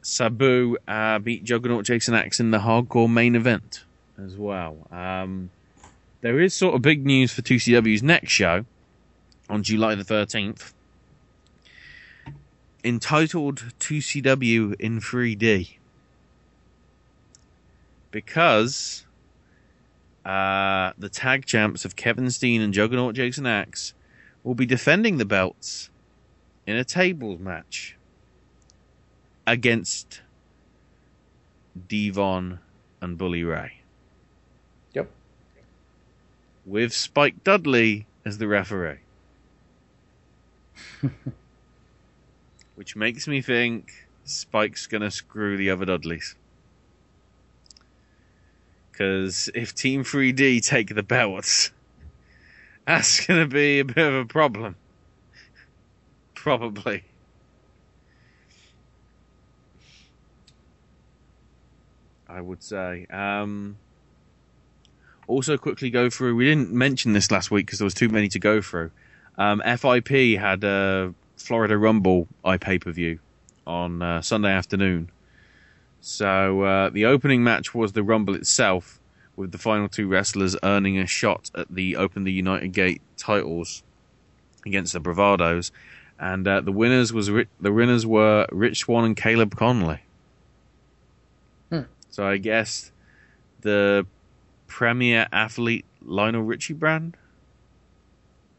Sabu uh, beat Juggernaut Jason Axe in the hardcore main event as well. Um, there is sort of big news for 2CW's next show on July the 13th, entitled 2CW in 3D. Because uh, the tag champs of Kevin Steen and Juggernaut Jason Axe will be defending the belts in a tables match against Devon and Bully Ray. Yep. With Spike Dudley as the referee. Which makes me think Spike's gonna screw the other Dudleys. Because if Team 3D take the belts, that's gonna be a bit of a problem. Probably. I would say. Um, also, quickly go through. We didn't mention this last week because there was too many to go through. Um, FIP had a Florida Rumble iPay per view on uh, Sunday afternoon. So uh, the opening match was the Rumble itself, with the final two wrestlers earning a shot at the Open the United Gate titles against the Bravados, and uh, the winners was the winners were Rich Swann and Caleb Conley. Hmm. So I guess the premier athlete Lionel Richie brand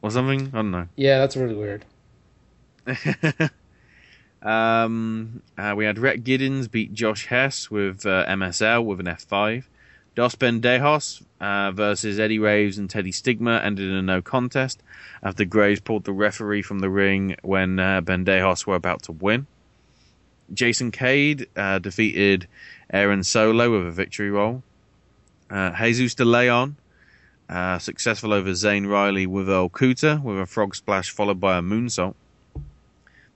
or something. I don't know. Yeah, that's really weird. Um, uh, we had Rhett Giddens beat Josh Hess with uh, MSL with an F5. Dos Bendejos uh, versus Eddie Graves and Teddy Stigma ended in a no contest after Graves pulled the referee from the ring when uh, Bendejos were about to win. Jason Cade uh, defeated Aaron Solo with a victory roll. Uh, Jesus De Leon uh, successful over Zane Riley with Earl Cooter with a frog splash followed by a moonsault.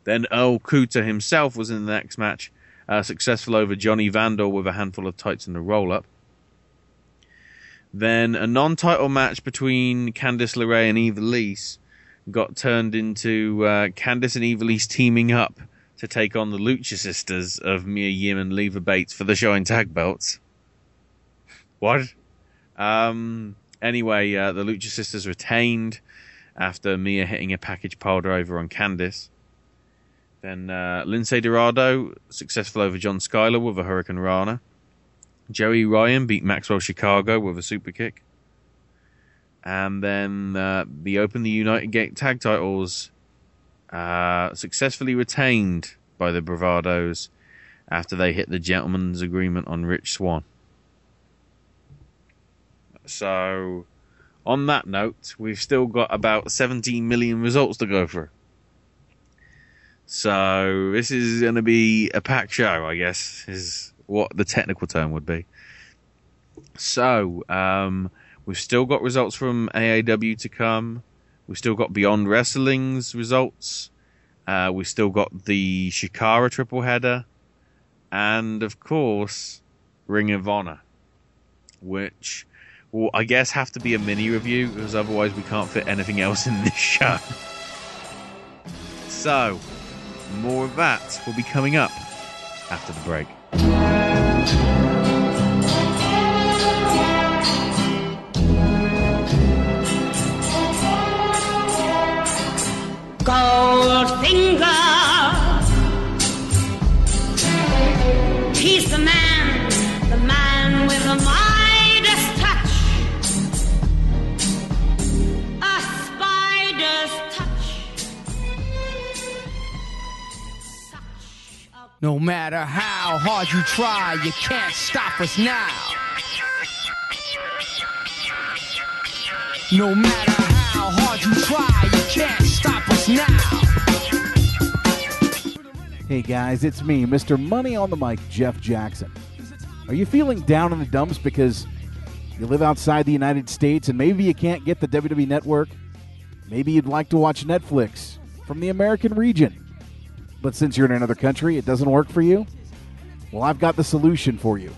Then Earl Cooter himself was in the next match, uh, successful over Johnny Vandal with a handful of tights and a roll up. Then a non-title match between Candice LeRae and Ivelisse got turned into uh, Candice and Ivelisse teaming up to take on the Lucha Sisters of Mia Yim and Leva Bates for the showing tag belts. What? Um, anyway, uh, the Lucha Sisters retained after Mia hitting a package pile driver on Candice. Then uh, Lince Dorado successful over John Skyler with a Hurricane Rana. Joey Ryan beat Maxwell Chicago with a super kick. And then uh, the Open the United Gate tag titles uh, successfully retained by the Bravados after they hit the gentleman's agreement on Rich Swann. So, on that note, we've still got about 17 million results to go through. So, this is going to be a packed show, I guess, is what the technical term would be. So, um, we've still got results from AAW to come. We've still got Beyond Wrestling's results. Uh, we've still got the Chikara triple header. And, of course, Ring of Honor, which will, I guess, have to be a mini review because otherwise we can't fit anything else in this show. So, more of that will be coming up after the break. No matter how hard you try, you can't stop us now. No matter how hard you try, you can't stop us now. Hey guys, it's me, Mr. Money on the Mic, Jeff Jackson. Are you feeling down in the dumps because you live outside the United States and maybe you can't get the WWE network? Maybe you'd like to watch Netflix from the American region. But since you're in another country, it doesn't work for you? Well, I've got the solution for you.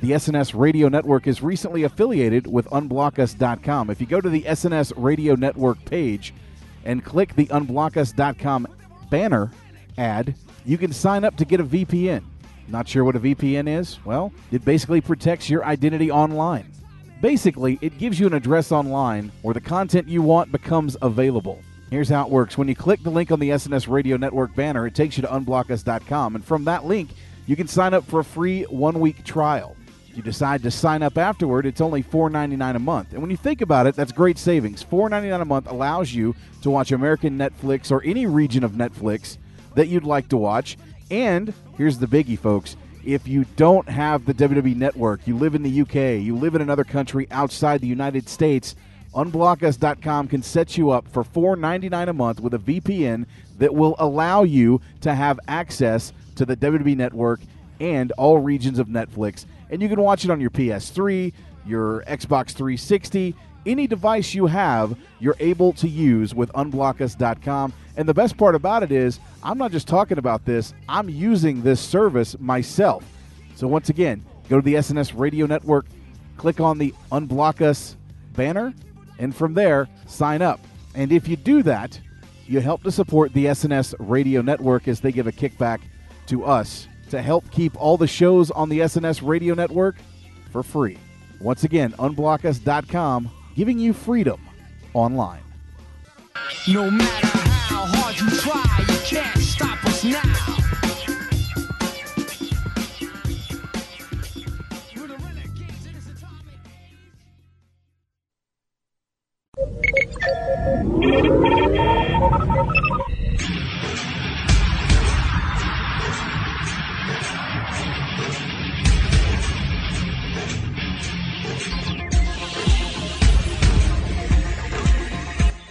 The SNS Radio Network is recently affiliated with UnblockUs.com. If you go to the SNS Radio Network page and click the UnblockUs.com banner ad, you can sign up to get a VPN. Not sure what a VPN is? Well, it basically protects your identity online. Basically, it gives you an address online where the content you want becomes available. Here's how it works. When you click the link on the SNS Radio Network banner, it takes you to unblockus.com. And from that link, you can sign up for a free one week trial. If you decide to sign up afterward, it's only $4.99 a month. And when you think about it, that's great savings. $4.99 a month allows you to watch American Netflix or any region of Netflix that you'd like to watch. And here's the biggie, folks. If you don't have the WWE network, you live in the UK, you live in another country outside the United States, unblockus.com can set you up for $4.99 a month with a VPN that will allow you to have access to the WWE network and all regions of Netflix. And you can watch it on your PS3, your Xbox 360, any device you have, you're able to use with unblockus.com. And the best part about it is, I'm not just talking about this, I'm using this service myself. So once again, go to the SNS Radio Network, click on the Unblock Us banner, and from there, sign up. And if you do that, you help to support the SNS Radio Network as they give a kickback to us to help keep all the shows on the SNS Radio Network for free. Once again, unblockus.com, giving you freedom online. No matter how hard you try, you can't stop us now.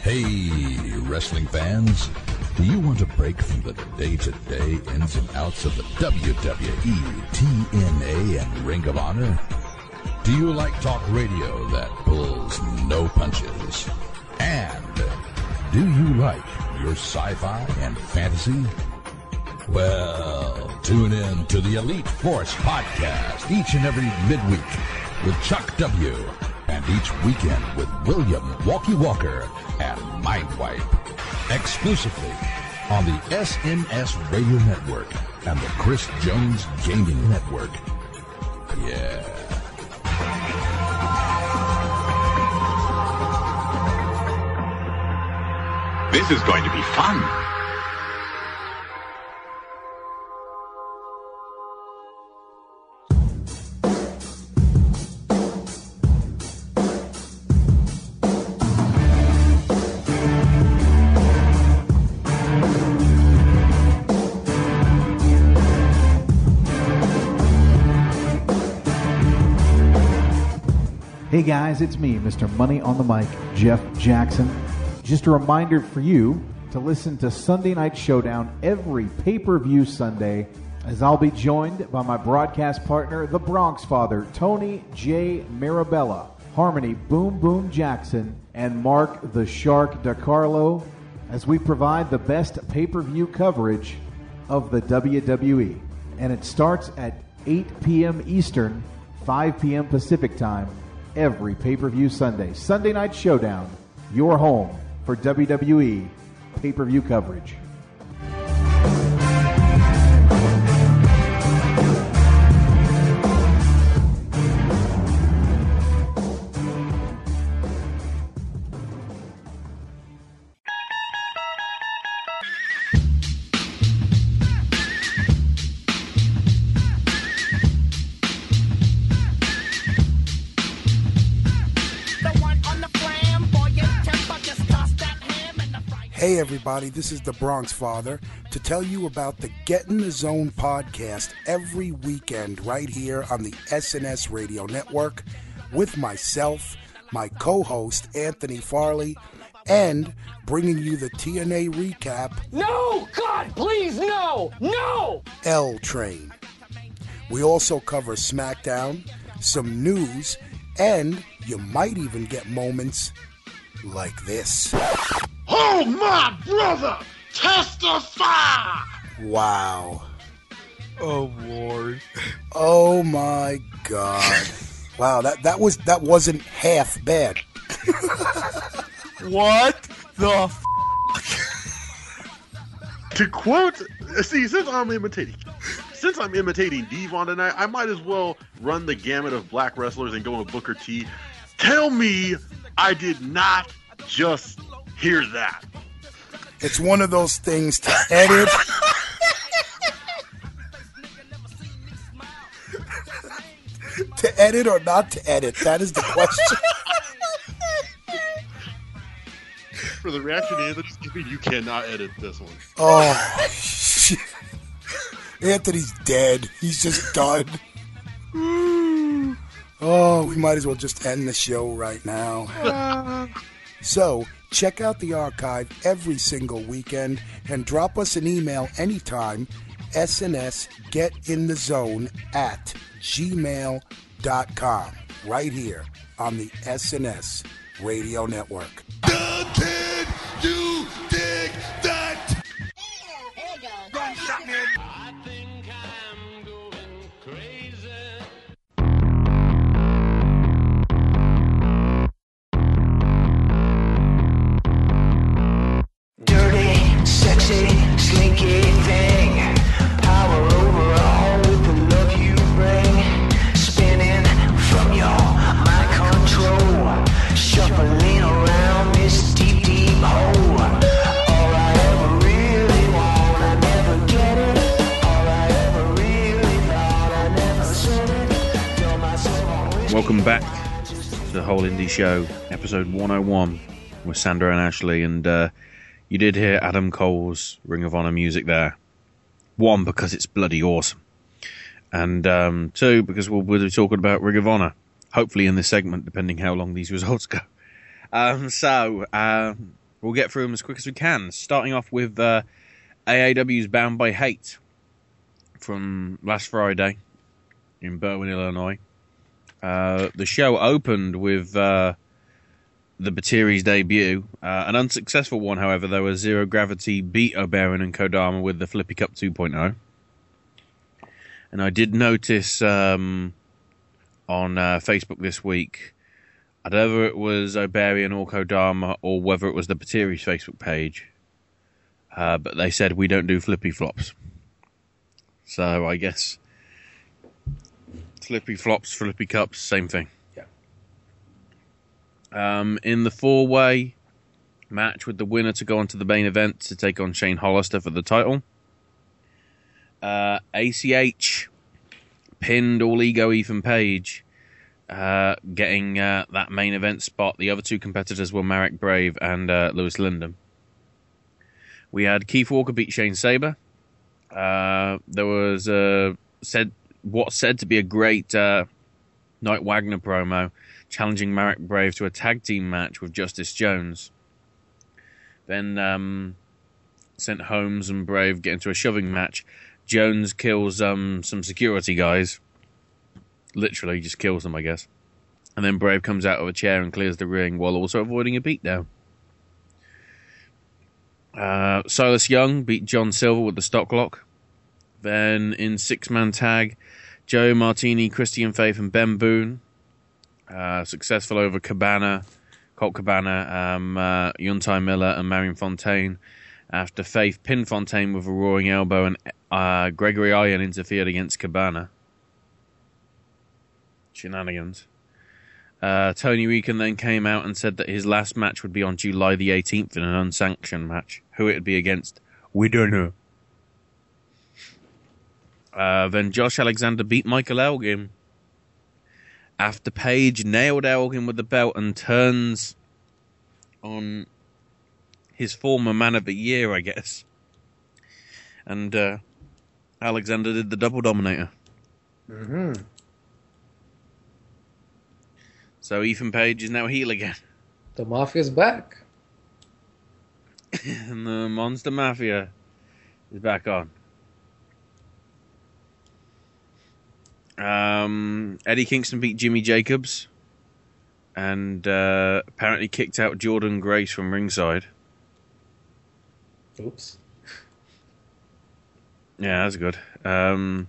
Hey, wrestling fans. Do you want to break from the day-to-day ins and outs of the WWE, TNA, and Ring of Honor? Do you like talk radio that pulls no punches? And do you like your sci-fi and fantasy? Well, tune in to the Elite Force podcast each and every midweek with Chuck W. And each weekend with William Walkie Walker and Mindwipe. Exclusively on the SNS Radio Network and the Chris Jones Gaming Network. Yeah. This is going to be fun. Hey guys, it's me, Mr. Money on the Mic, Jeff Jackson. Just a reminder for you to listen to Sunday Night Showdown every pay per view Sunday, as I'll be joined by my broadcast partner, the Bronx Father, Tony J. Mirabella, Harmony Boom Boom Jackson, and Mark the Shark DiCarlo, as we provide the best pay per view coverage of the WWE. And it starts at 8 p.m. Eastern, 5 p.m. Pacific Time, every pay per view Sunday. Sunday Night Showdown, your home for WWE pay per view coverage. Everybody, this is the Bronx Father to tell you about the Get in the Zone podcast every weekend right here on the SNS Radio Network with myself, my co host, Anthony Farley, and bringing you the TNA recap, No! God, please, no! No! L Train. We also cover SmackDown, some news, and you might even get moments like this. Oh, my brother! Testify! Wow. Oh, Lord. Oh my god. Wow, that that was that wasn't half bad. What the f- To quote, see, since I'm imitating, since I'm imitating Devon tonight, I might as well run the gamut of black wrestlers and go with Booker T. Tell me I did not just hear that. It's one of those things to edit. to edit or not to edit? That is the question. For the reaction Anthony's giving, you cannot edit this one. Oh, shit. Anthony's dead. He's just done. Oh, we might as well just end the show right now. So, check out the archive every single weekend and drop us an email anytime. SNS Get in the Zone at gmail.com. Right here on the SNS Radio Network. Welcome back to the Whole Indy Show, episode 101 with Sandro and Ashley. And uh, you did hear Adam Cole's Ring of Honor music there. One, because it's bloody awesome. And um, two, because we'll, we'll be talking about Ring of Honor, hopefully in this segment, depending how long these results go. Um, so, um, We'll get through them as quick as we can. Starting off with uh, AAW's Bound by Hate from last Friday in Berwyn, Illinois. Uh, the show opened with uh, the Batiri's debut, uh, an unsuccessful one, however. Though as Zero Gravity beat Obariyon and Kodama with the Flippy Cup 2.0. And I did notice um, on uh, Facebook this week, whether it was Obariyon or Kodama or whether it was the Batiri's Facebook page, uh, but they said we don't do flippy flops. So I guess flippy flops, flippy cups, same thing. Yeah. Um, in the four way match with the winner to go on to the main event to take on Shane Hollister for the title. Uh, ACH pinned all ego Ethan Page, uh, getting uh, that main event spot. The other two competitors were Marek Brave and uh, Louis Lyndon. We had Keith Walker beat Shane Saber. Uh, there was uh, said what's said to be a great uh, Knight Wagner promo challenging Marek Brave to a tag team match with Justice Jones. Then um, sent Holmes and Brave get into a shoving match. Jones kills um, some security guys. Literally, just kills them, I guess. And then Brave comes out of a chair and clears the ring while also avoiding a beatdown. Uh, Silas Young beat John Silver with the stock lock. Then in six man tag, Joe Martini, Christian Faith, and Ben Boone. Uh, successful over Cabana, Colt Cabana, um, uh, Juntai Miller, and Marion Fontaine. After Faith pinned Fontaine with a roaring elbow and uh, Gregory Iron interfered against Cabana. Shenanigans. Uh, Tony Regan then came out and said that his last match would be on July the 18th in an unsanctioned match. Who it would be against, we don't know. Uh, then Josh Alexander beat Michael Elgin. After Page nailed Elgin with the belt and turns on his former man of the year, I guess. And uh, Alexander did the double dominator. Mm-hmm. So Ethan Page is now heel again. The Mafia's back. and the Monster Mafia is back on. Um, Eddie Kingston beat Jimmy Jacobs and uh, apparently kicked out Jordan Grace from ringside. Oops. Yeah, that's good. Um,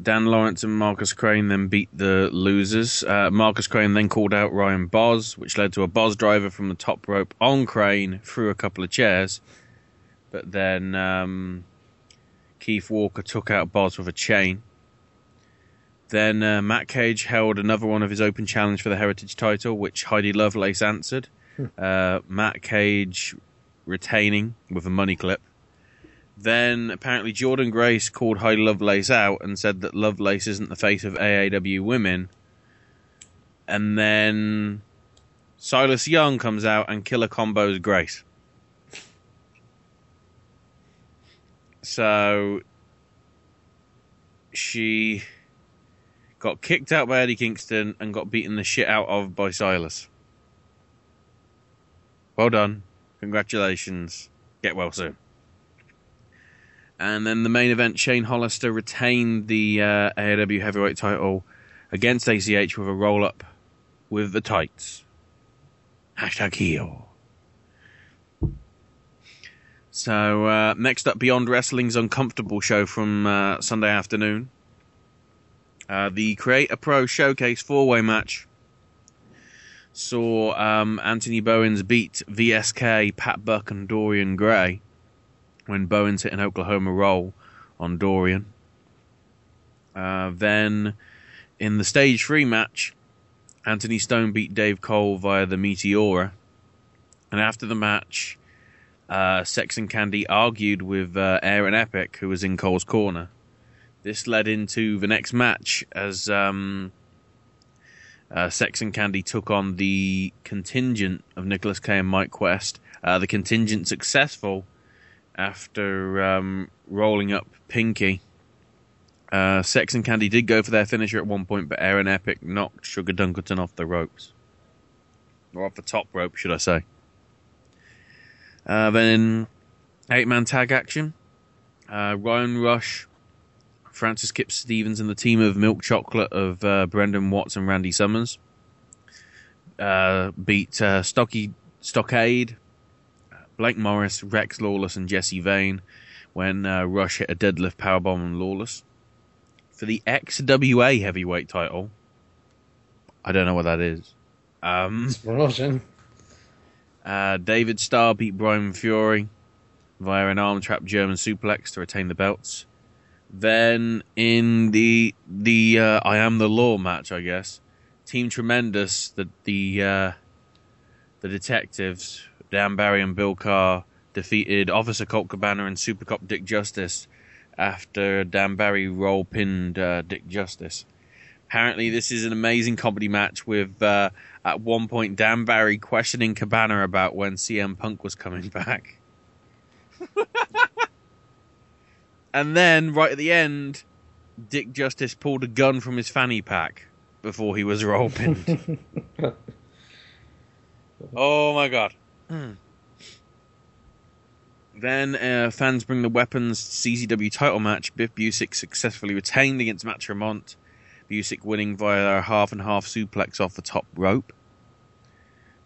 Dan Lawrence and Marcus Crane then beat the losers. Uh, Marcus Crane then called out Ryan Boz, which led to a Boz driver from the top rope on Crane through a couple of chairs. But then um, Keith Walker took out Boz with a chain. Then uh, Matt Cage held another one of his open challenge for the Heritage title, which Heidi Lovelace answered. Uh, Matt Cage retaining with a money clip. Then apparently Jordan Grace called Heidi Lovelace out and said that Lovelace isn't the face of AAW women. And then Silas Young comes out and killer combos Grace. So she got kicked out by Eddie Kingston and got beaten the shit out of by Silas. Well done. Congratulations. Get well soon. And then the main event, Shane Hollister retained the uh, AAW heavyweight title against ACH with a roll up with the tights. Hashtag heel. So uh, next up, Beyond Wrestling's Uncomfortable show from uh, Sunday afternoon. Uh, the Create a Pro Showcase four way match saw um, Anthony Bowens beat VSK, Pat Buck, and Dorian Gray when Bowens hit an Oklahoma roll on Dorian. Uh, then in the stage three match, Anthony Stone beat Dave Cole via the Meteora. And after the match, uh, Sex and Candy argued with uh, Aaron Epic, who was in Cole's corner. This led into the next match as um, uh, Sex and Candy took on the contingent of Nicholas K and Mike Quest. Uh, the contingent successful after um, rolling up Pinky. Uh, Sex and Candy did go for their finisher at one point, but Aaron Epic knocked Sugar Dunkerton off the ropes. or off the top rope, should I say? Uh, then eight man tag action. Uh, Ryan Rush, Francis Kip Stevens, and the team of Milk Chocolate of uh, Brendan Watts and Randy Summers uh, beat uh, Stocky Stockade, Blake Morris, Rex Lawless, and Jesse Vane when uh, Rush hit a deadlift powerbomb on Lawless for the XWA heavyweight title. I don't know what that is. Um. Uh, David Starr beat Brian Fury via an arm trap German suplex to retain the belts. Then in the the uh, I am the law match, I guess, Team Tremendous, the the uh, the detectives, Dan Barry and Bill Carr defeated Officer Colt Cabana and Super Cop Dick Justice after Dan Barry roll pinned uh, Dick Justice. Apparently, this is an amazing comedy match with uh, at one point Dan Barry questioning Cabana about when CM Punk was coming back. and then, right at the end, Dick Justice pulled a gun from his fanny pack before he was roll pinned. oh my god. Hmm. Then uh, fans bring the weapons CZW title match. Biff Busick successfully retained against Matt Tremont. Busick winning via a half and half suplex off the top rope.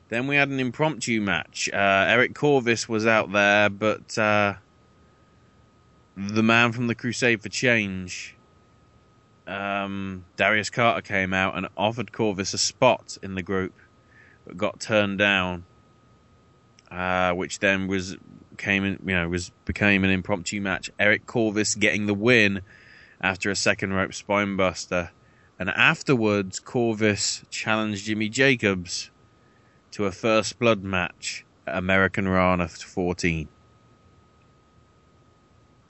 Then we had an impromptu match. Uh, Eric Corvis was out there, but uh, the man from the Crusade for Change, um, Darius Carter, came out and offered Corvis a spot in the group, but got turned down. Uh, which then was came in, you know, was became an impromptu match. Eric Corvis getting the win after a second rope spinebuster, and afterwards Corvis challenged Jimmy Jacobs to a first blood match at Americanrana 14.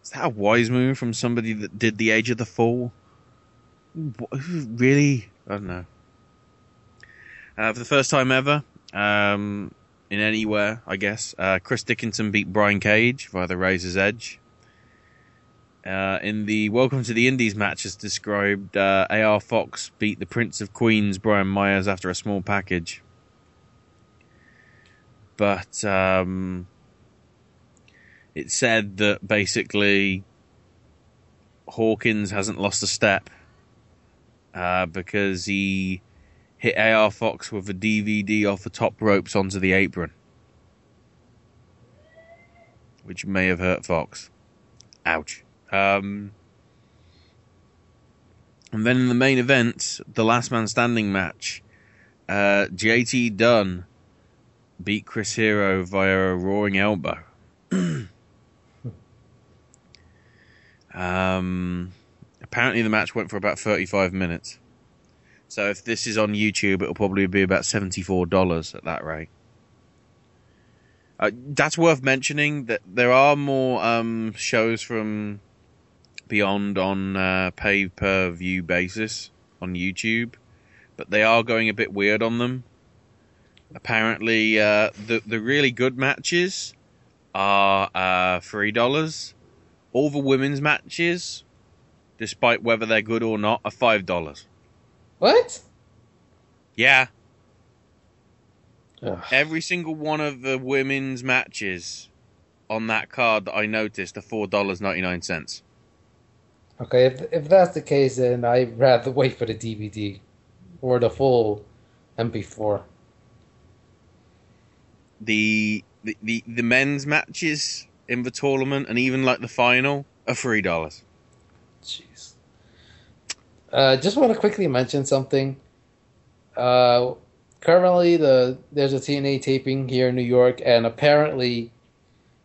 Is that a wise move from somebody that did the Age of the Fall? Really? I don't know. Uh, for the first time ever, um, in anywhere, I guess. Uh, Chris Dickinson beat Brian Cage via the Razor's Edge. Uh, in the Welcome to the Indies match, as described, uh, AR Fox beat the Prince of Queens, Brian Myers, after a small package. But um, it said that basically Hawkins hasn't lost a step uh, because he hit AR Fox with a DVD off the top ropes onto the apron, which may have hurt Fox. Ouch. Um, and then in the main event, the last man standing match, uh, JT Dunn beat Chris Hero via a roaring elbow. um, apparently, the match went for about 35 minutes. So if this is on YouTube, it'll probably be about seventy-four dollars at that rate. Uh, that's worth mentioning that there are more um, shows from Beyond on uh, pay per view basis on YouTube, but they are going a bit weird on them. Apparently, uh, the the really good matches are uh, three dollars. All the women's matches, despite whether they're good or not, are five dollars. What? Yeah. Every single one of the women's matches on that card that I noticed are four dollars ninety nine cents. Okay, if if that's the case, then I'd rather wait for the DVD or the full MP4. The, the the the men's matches in the tournament and even like the final are three dollars. Jeez. Uh, just want to quickly mention something. Uh, currently, the there's a TNA taping here in New York, and apparently,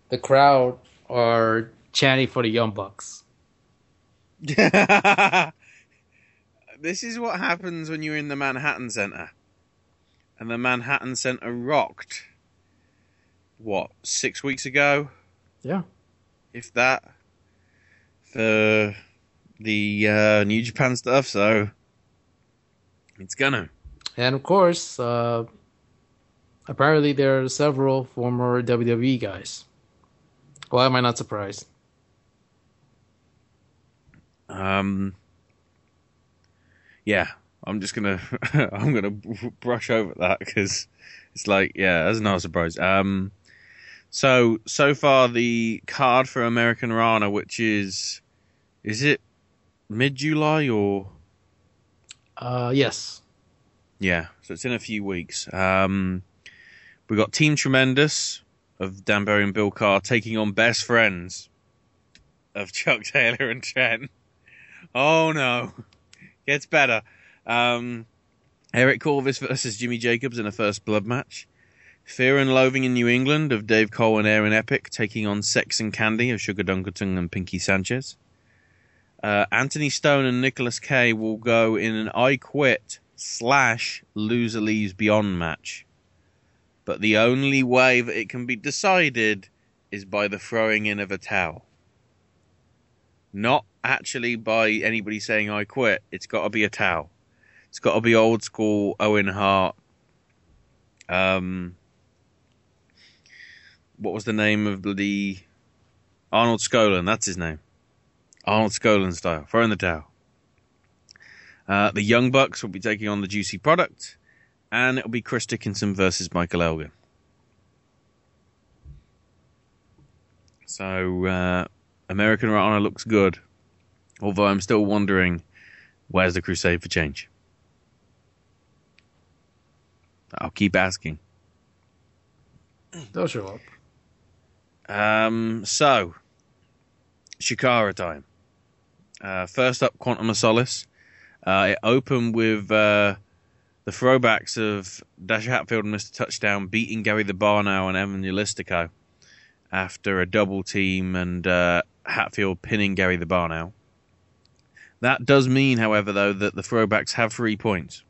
the crowd are chanting for the Young Bucks. this is what happens when you're in the Manhattan Center. And the Manhattan Center rocked. What, six weeks ago? Yeah. If that. For the uh, New Japan stuff, so. It's gonna. And of course, uh, apparently there are several former WWE guys. Why am I not surprised? Um. Yeah, I'm just gonna I'm gonna brush over that because it's like yeah, that's not a surprise. Um, so so far the card for Americanrana, which is is it mid July or Uh, yes. yeah, so it's in a few weeks. Um, we got Team Tremendous of Dan Barry and Bill Carr taking on Best Friends of Chuck Taylor and Trent. Oh no, gets better. Um, Eric Corvis versus Jimmy Jacobs in a first blood match. Fear and Loathing in New England of Dave Cole and Aaron Epic taking on Sex and Candy of Sugar Dunkerton and Pinky Sanchez. Uh, Anthony Stone and Nicholas Kay will go in an I Quit slash Loser Leaves Beyond match. But the only way that it can be decided is by the throwing in of a towel. Not actually by anybody saying I quit. It's got to be a towel. It's got to be old school Owen Hart. Um, what was the name of the Arnold Skaaland? That's his name. Arnold Skaaland style. Throw in the towel. Uh, the Young Bucks will be taking on the Juicy Product, and it'll be Chris Dickinson versus Michael Elgin. So uh, Americanrana looks good, although I'm still wondering where's the Crusade for Change. I'll keep asking. They'll show up. Um, so, Chikara time. Uh, first up, Quantum of Solace. Uh, it opened with uh, the throwbacks of Dash Hatfield and Mr. Touchdown beating Gary the Barn Owl and Evan Gelistico after a double team and uh, Hatfield pinning Gary the Barn Owl. That does mean, however, though, that the throwbacks have three points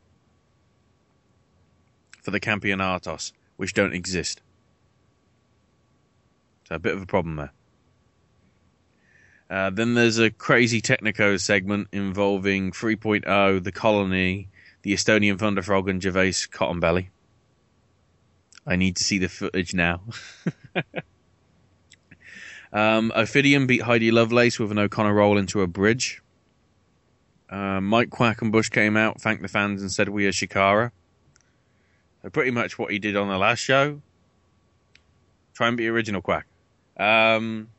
for the Campeonatos, which don't exist. So a bit of a problem there. Uh, then there's a crazy Technico segment involving 3.0, the Colony, the Estonian Thunder Frog, and Jervis Cottonbelly. I need to see the footage now. um, Ophidian beat Heidi Lovelace with an O'Connor roll into a bridge. Uh, Mike Quackenbush came out, thanked the fans, and said, We are Chikara. So pretty much what he did on the last show. Try and be original, Quack. Um,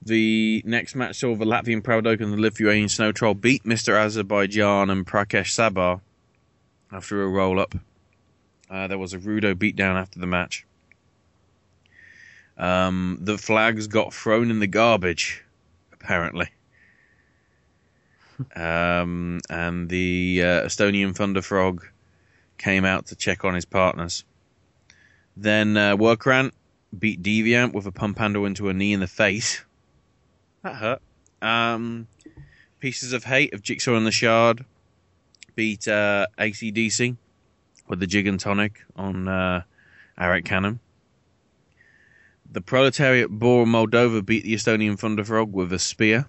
the next match saw the Latvian Proud Oak and the Lithuanian Snow Troll beat Mr. Azerbaijan and Prakash Sabar after a roll up. Uh, there was a Rudo beatdown after the match. Um, the flags got thrown in the garbage, apparently. um, and the uh, Estonian Thunder Frog came out to check on his partners. Then uh, Worker Ant beat Deviant with a pump handle into a knee in the face. That hurt. Um, Pieces of Hate of Jigsaw and the Shard beat uh, ACDC with the Jig and Tonic on uh, Arik Cannon. The Proletariat Boar Moldova beat the Estonian Thunder Frog with a spear.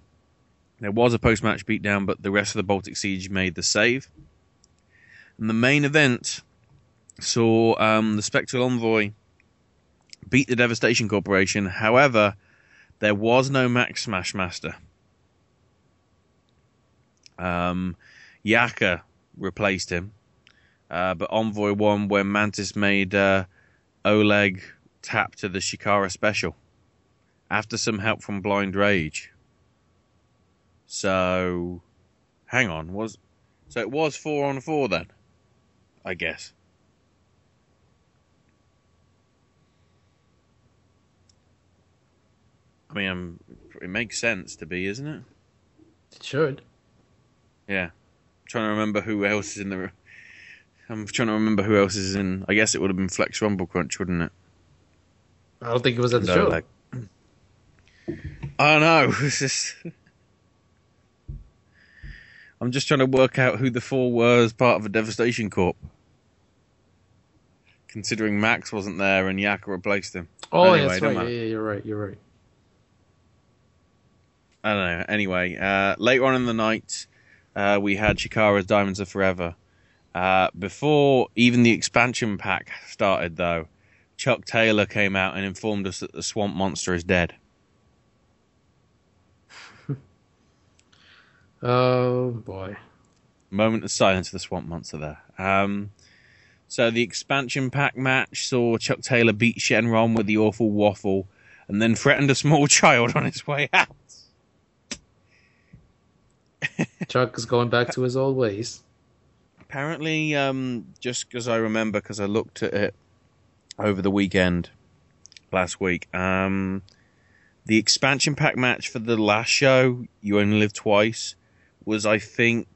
There was a post match beatdown, but the rest of the Baltic Siege made the save. And the main event saw um, the Spectral Envoy beat the Devastation Corporation. However, there was no Max Smashmaster. Um, Yaka replaced him, uh, but Envoy won when Mantis made uh, Oleg tap to the Chikara special after some help from Blind Rage. So, hang on, was so it was four on four then, I guess. I mean, um, it makes sense to be, isn't it? It should. Yeah. I'm trying to remember who else is in the. I'm trying to remember who else is in. I guess it would have been Flex Rumble Crunch, wouldn't it? I don't think it was at the No, show. like- I don't know. It's just. I'm just trying to work out who the four were as part of a Devastation Corp. Considering Max wasn't there and Yaka replaced him. oh, Anyway, that's right. Yeah, yeah, you're right. You're right. I don't know. Anyway, uh, later on in the night, uh, we had Chikara's Diamonds Are Forever. Uh, before even the expansion pack started, though, Chuck Taylor came out and informed us that the Swamp Monster is dead. Oh boy. moment of silence for the Swamp Monster there. Um, so the expansion pack match saw Chuck Taylor beat Shynron with the awful waffle, and then threatened a small child on his way out. Chuck is going back to his old ways. Apparently, um, just because I remember, because I looked at it over the weekend last week, um, the expansion pack match for the last show, You Only Live Twice, was I think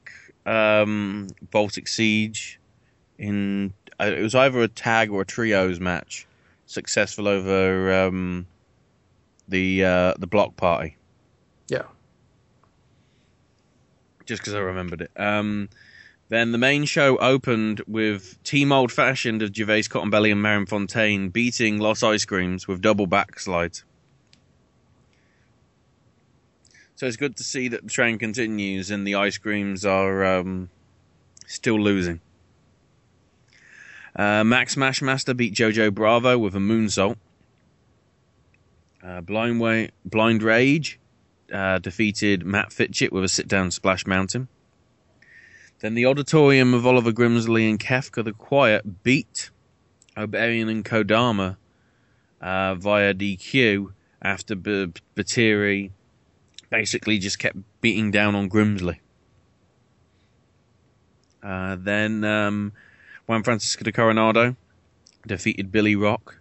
um, Baltic Siege. In uh, it was either a tag or a trios match, successful over um, the uh, the block party. Yeah. just because I remembered it. Um, then the main show opened with Team Old Fashioned of Jervis Cottonbelly and Marion Fontaine beating Los Ice Creams with double backslides. So it's good to see that the train continues and the ice creams are um, still losing. Uh, Max Smashmaster beat Jojo Bravo with a moonsault. Uh, Blind, Way, Blind Rage uh, defeated Matt Fitchett with a sit down splash mountain. Then the Odditorium of Oliver Grimsley and Qefka the Quiet beat Obariyon and Kodama uh, via DQ after B- Batiri basically just kept beating down on Grimsley. Uh, then um, Juan Francisco de Coronado defeated Billy Rock.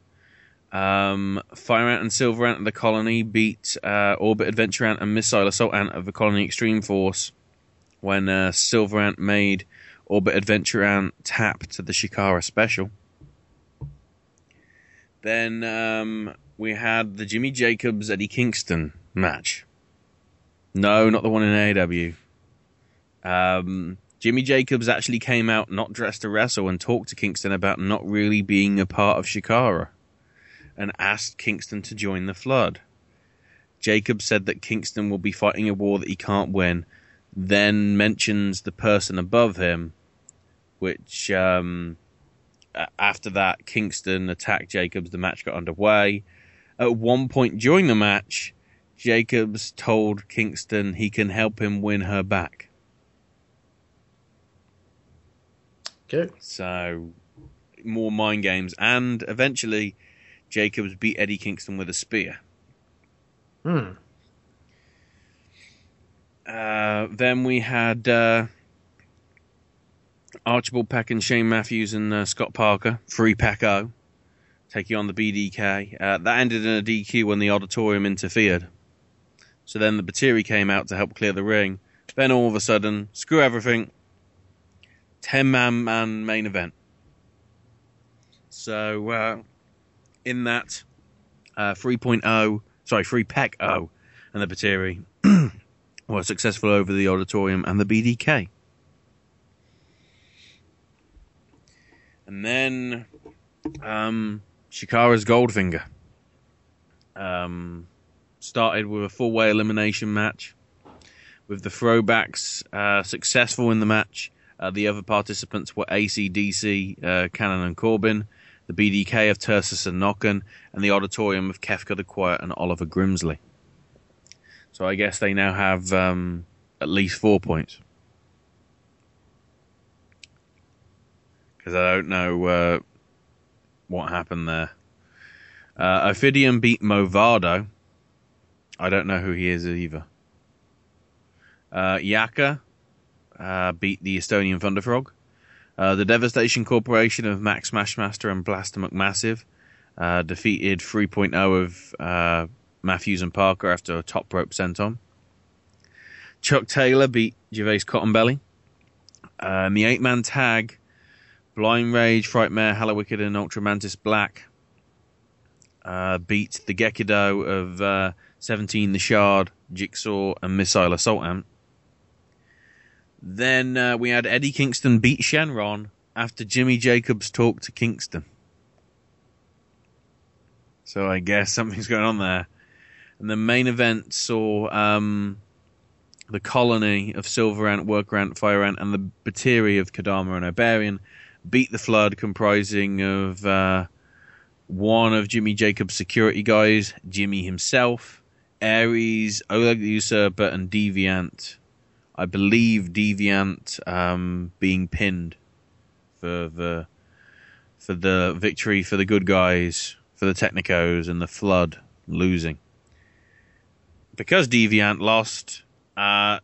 Um, Fire Ant and Silver Ant of the Colony beat uh, Orbit Adventure Ant and Missile Assault Ant of the Colony Extreme Force when uh, Silver Ant made Orbit Adventure Ant tap to the Chikara special. Then um, we had the Jimmy Jacobs Eddie Kingston match. No, not the one in AW. Um, Jimmy Jacobs actually came out not dressed to wrestle and talked to Kingston about not really being a part of Chikara and asked Kingston to join the Flood. Jacobs said that Kingston will be fighting a war that he can't win, then mentions the person above him, which um, after that, Kingston attacked Jacobs. The match got underway. At one point during the match, Jacobs told Kingston he can help him win her back. Okay. So, more mind games. And eventually, Jacobs beat Eddie Kingston with a spear. Hmm. Uh, then we had uh, Archibald Peck and Shane Matthews and uh, Scott Parker, free O, taking on the BDK. Uh, that ended in a DQ when the Odditorium interfered. So then the Batiri came out to help clear the ring. Then all of a sudden, screw everything, 10 man man main event. So uh, in that, uh, 3.0, sorry, 3 Pack O and the Batiri were successful over the Odditorium and the BDK. And then um, Chikara's Goldfinger um, started with a full way elimination match. With the throwbacks uh, successful in the match, uh, the other participants were ACDC, uh, Cannon and Corbin, the BDK of Tursas and Nokken, and the Odditorium of Qefka the Quiet and Oliver Grimsley. So I guess they now have um, at least four points. Because I don't know uh, what happened there. Uh, Ophidian beat Movado. I don't know who he is either. Uh, Yaka uh, beat the Estonian Thunderfrog. Uh, the Devastation Corporation of Max Smashmaster and Blaster McMassive uh, defeated 3.0 of uh, Matthews and Parker after a top rope senton. Chuck Taylor beat Jervis Cottonbelly. Uh, in the eight man tag, Blind Rage, Frightmare, Hallowicked, and Ultramantis Black uh, beat the Gekido of uh, 17 the Shard, Jigsaw, and Missile Assault Ant. Then uh, we had Eddie Kingston beat Shynron after Jimmy Jacobs talked to Kingston. So I guess something's going on there. And the main event saw um, the colony of Silver Ant, Worker Ant, Fire Ant, and the Batiri of Kodama and Obariyon beat the Flood, comprising of uh, one of Jimmy Jacobs' security guys, Jimmy himself, Ares, Oleg the Usurper, and Deviant, I believe Deviant um, being pinned for the for the victory for the good guys, for the Technicos, and the Flood losing. Because Deviant lost, uh,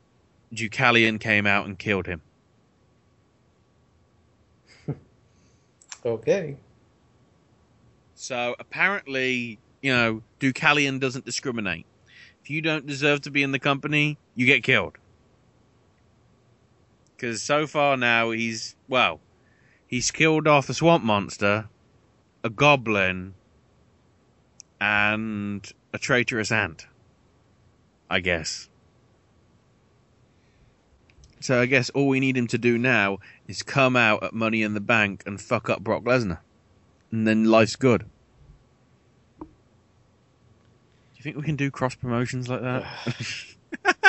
Deucalion came out and killed him. Okay. So apparently, you know, Deucalion doesn't discriminate. If you don't deserve to be in the company, you get killed. Because so far now, he's, well, he's killed off a swamp monster, a goblin, and a traitorous ant. I guess. So I guess all we need him to do now is come out at Money in the Bank and fuck up Brock Lesnar. And then life's good. Do you think we can do cross promotions like that?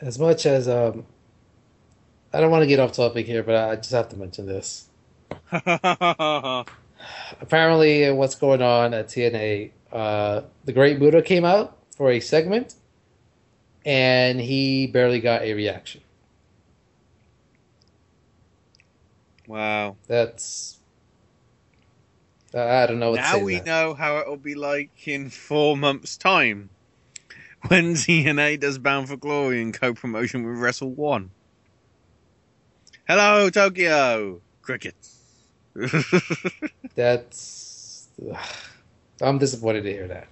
As much as um, I don't want to get off topic here, but I just have to mention this. Apparently, what's going on at TNA? Uh, the Great Muta came out for a segment, and he barely got a reaction. wow. That's I don't know what to now we that. know how it'll be like in four months' time when TNA does Bound for Glory in co-promotion with Wrestle One. Hello, Tokyo Cricket. That's I'm disappointed to hear that.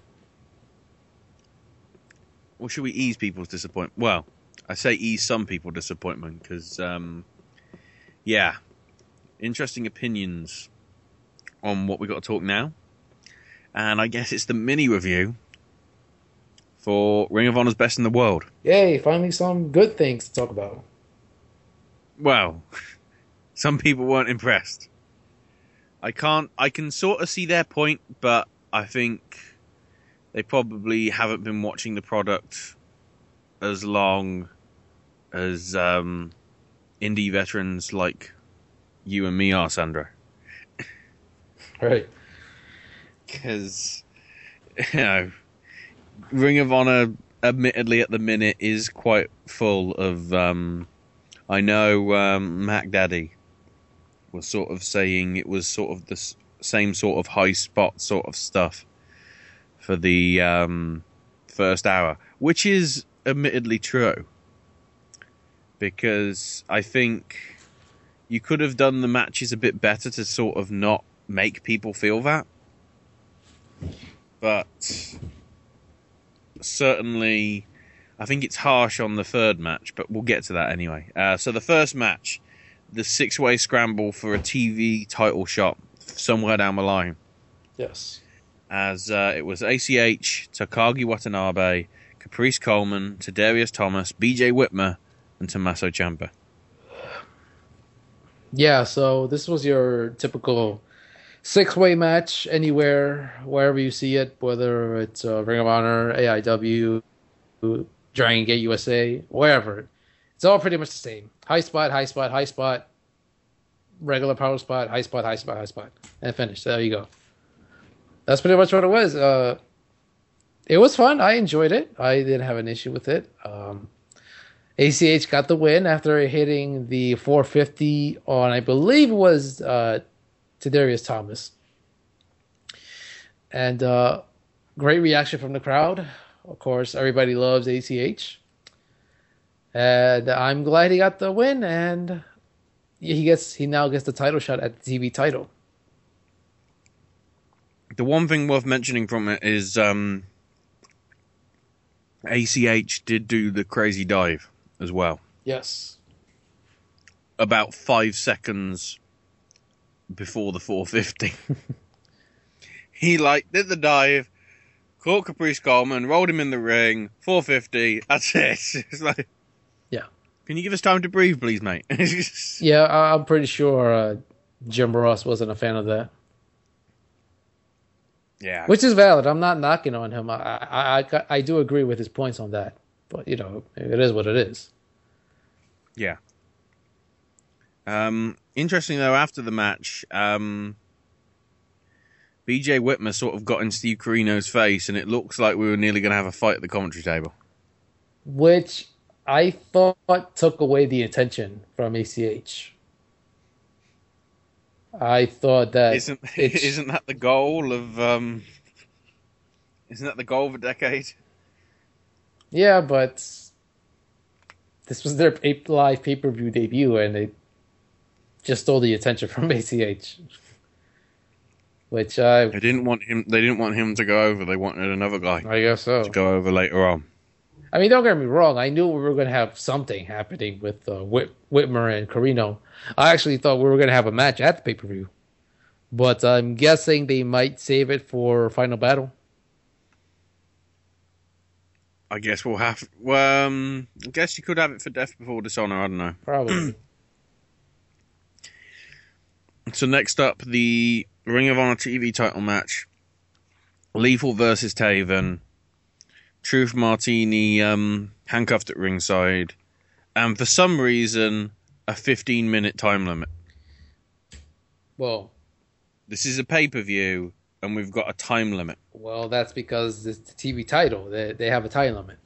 Well, should we ease people's disappointment? Well, I say ease some people's disappointment because, um, yeah, interesting opinions on what we got to talk now. And I guess it's the mini review for Ring of Honor's Best in the World. Yay! Finally, some good things to talk about. Well, some people weren't impressed. I can't. I can sort of see their point, but I think they probably haven't been watching the product as long as um, indie veterans like you and me are, Sandro. Right. Because you know, Ring of Honor, admittedly, at the minute is quite full of. Um, I know um, Mac Daddy was sort of saying it was sort of the same sort of high spot sort of stuff for the um, first hour, which is admittedly true. Because I think you could have done the matches a bit better to sort of not make people feel that. But certainly, I think it's harsh on the third match, but we'll get to that anyway. Uh, so the first match, the six-way scramble for a TV title shot somewhere down the line, Yes. as uh, it was ACH, Takaaki Watanabe, Caprice Coleman, Tadarius Thomas, BJ Whitmer, and Tommaso Ciampa. Yeah, so this was your typical six way match anywhere, wherever you see it, whether it's uh, Ring of Honor, AIW, Dragon Gate USA, wherever. It's all pretty much the same. High spot, high spot, high spot, regular power spot, high spot, high spot, high spot, and finish. There you go. That's pretty much what it was. Uh, it was fun. I enjoyed it. I didn't have an issue with it. Um, ACH got the win after hitting the 450 on, I believe it was uh, Tadarius Thomas. And uh, great reaction from the crowd. Of course, everybody loves ACH. And I'm glad he got the win, and he gets he now gets the title shot at the TV title. The one thing worth mentioning from it is um, ACH did do the crazy dive as well. Yes. About five seconds before the 450. he like did the dive, caught Caprice Coleman, rolled him in the ring, 450. That's it. It's like. Can you give us time to breathe, please, mate? Yeah, I- I'm pretty sure uh, Jim Ross wasn't a fan of that. yeah. Which is valid. I'm not knocking on him. I, I, I, I do agree with his points on that. But, you know, it is what it is. Yeah. Um, interesting though, after the match, um, BJ Whitmer sort of got in Steve Corino's face, and it looks like we were nearly going to have a fight at the commentary table. which I thought took away the attention from ACH. I thought that Isn't it- isn't that the goal of um? Isn't that the goal of a decade? Yeah, but this was their live pay per view debut, and they just stole the attention from ACH. Which I They didn't want him. They didn't want him to go over. They wanted another guy. I guess so. To go over later on. I mean, don't get me wrong. I knew we were going to have something happening with uh, Whit- Whitmer and Corino. I actually thought we were going to have a match at the pay per view, but I'm guessing they might save it for Final Battle. I guess we'll have. Well, um, I guess you could have it for Death Before Dishonor. I don't know. Probably. So next up, the Ring of Honor TV title match: Lethal versus Taven. Truth Martini um, handcuffed at ringside, and for some reason, a 15-minute time limit. well, This is a pay-per-view, and we've got a time limit. well, that's because it's the TV title. They they have a time limit.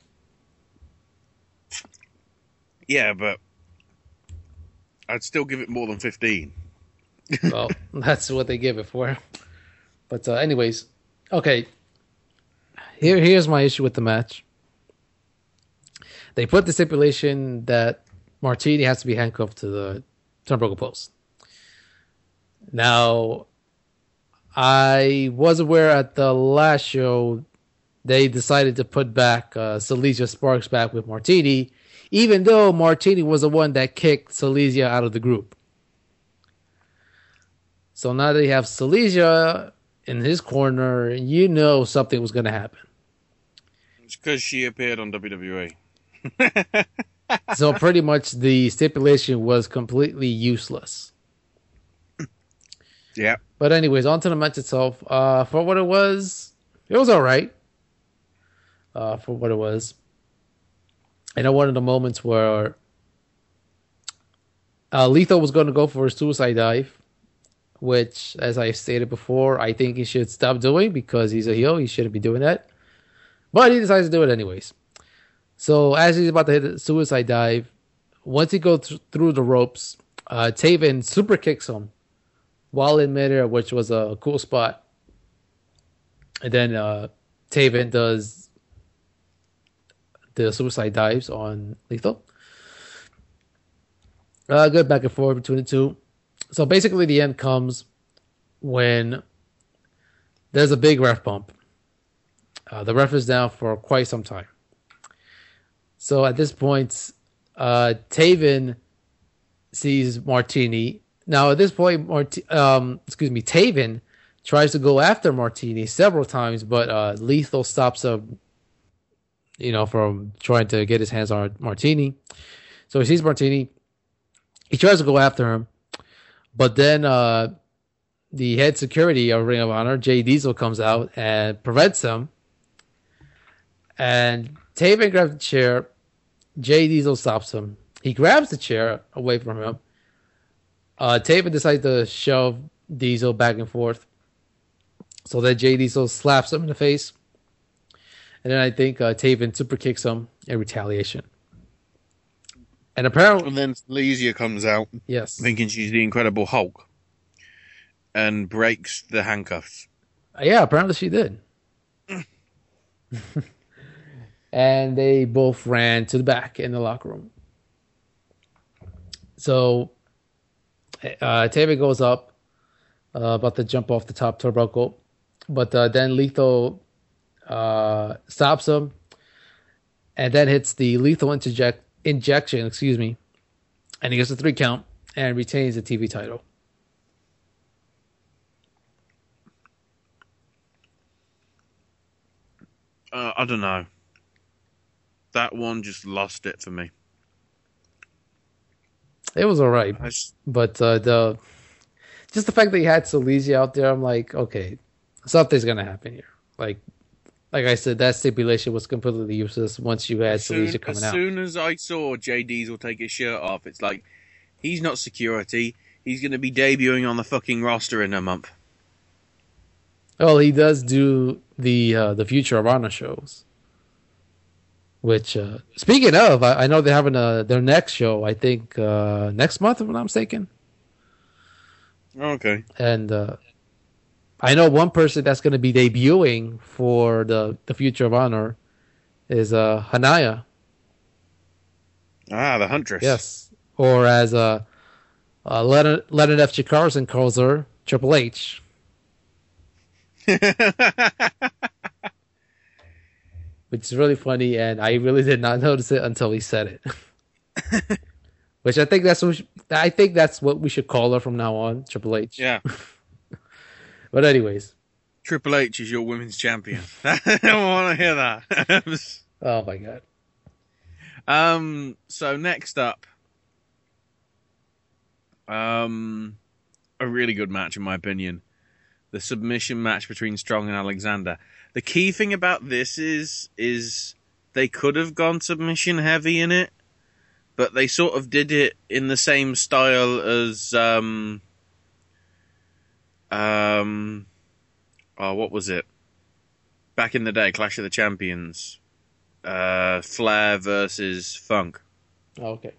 Yeah, but I'd still give it more than 15. well, that's what they give it for. But uh, anyways, okay. Here, here's my issue with the match. They put the stipulation that Martini has to be handcuffed to the turnbuckle post. Now, I was aware at the last show they decided to put back uh, Seleziya Sparx back with Martini, even though Martini was the one that kicked Seleziya out of the group. So now that you have Seleziya in his corner, you know something was going to happen. It's because she appeared on WWE. so pretty much the stipulation was completely useless. Yeah. But anyways, on to the match itself. Uh, for what it was, it was all right. Uh, for what it was, I know one of the moments where uh, Lethal was going to go for a suicide dive, which, as I stated before, I think he should stop doing because he's a heel. He shouldn't be doing that. But he decides to do it anyways. So as he's about to hit the suicide dive, once he goes th- through the ropes, uh, Taven super kicks him while in midair, which was a cool spot. And then uh, Taven does the suicide dives on Lethal. Uh, good back and forth between the two. So basically, the end comes when there's a big ref bump. Uh, the ref is down for quite some time. So at this point, uh, Taven sees Martini. Now at this point, Mart- um, excuse me, Taven tries to go after Martini several times, but uh, Lethal stops him. You know, from trying to get his hands on Martini. So he sees Martini. He tries to go after him, but then uh, the head security of Ring of Honor, Jay Diesel, comes out and prevents him. And Taven grabs the chair. Jay Diesel stops him. He grabs the chair away from him. Uh, Taven decides to shove Diesel back and forth. So then Jay Diesel slaps him in the face. And then I think uh, Taven super kicks him in retaliation. And apparently, And then Lesia comes out, yes, thinking she's the Incredible Hulk, and breaks the handcuffs. yeah, apparently she did. and they both ran to the back in the locker room. So uh, Taven goes up, uh, about to jump off the top turnbuckle, but uh, then Lethal uh, stops him, and then hits the lethal interject injection. Excuse me, and he gets a three count and retains the TV title. Uh, I don't know. That one just lost it for me. It was all right, but uh, the just the fact that he had Seleziya out there, I'm like, okay, something's gonna happen here. Like, like I said, that stipulation was completely useless once you had soon, Seleziya coming as out. As soon as I saw Jay Diesel take his shirt off, it's like he's not security. He's going to be debuting on the fucking roster in a month. Well, he does do the uh, the Future of Honor shows, Which, uh, speaking of, I, I know they're having a, their next show. I think uh, next month, if I'm not mistaken. Okay. And uh, I know one person that's going to be debuting for the the Future of Honor is uh, Hania. Ah, the Huntress. Yes, or as uh, uh, Leonard, Leonard F. Carson calls her, Triple H. Which is really funny, and I really did not notice it until he said it. Which I think that's what we should- I think that's what we should call her from now on, Triple H. Yeah. But anyways, Triple H is your women's champion. I don't want to hear that. oh my god. Um. So next up, um, a really good match in my opinion, the submission match between Strong and Alexander. The key thing about this is is they could have gone submission heavy in it, but they sort of did it in the same style as um um oh what was it back in the day Clash of the Champions uh Flair versus Funk Oh, okay.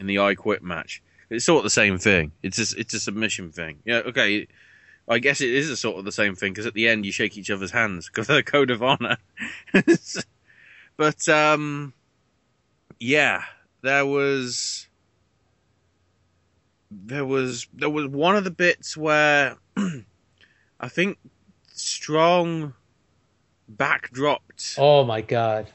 in the I Quit match. It's sort of the same thing. It's a, it's a submission thing. Yeah, okay. I guess it is a sort of the same thing because at the end you shake each other's hands because of the code of honor. but um, yeah, there was there was there was one of the bits where I think Strong backdropped. Oh my god,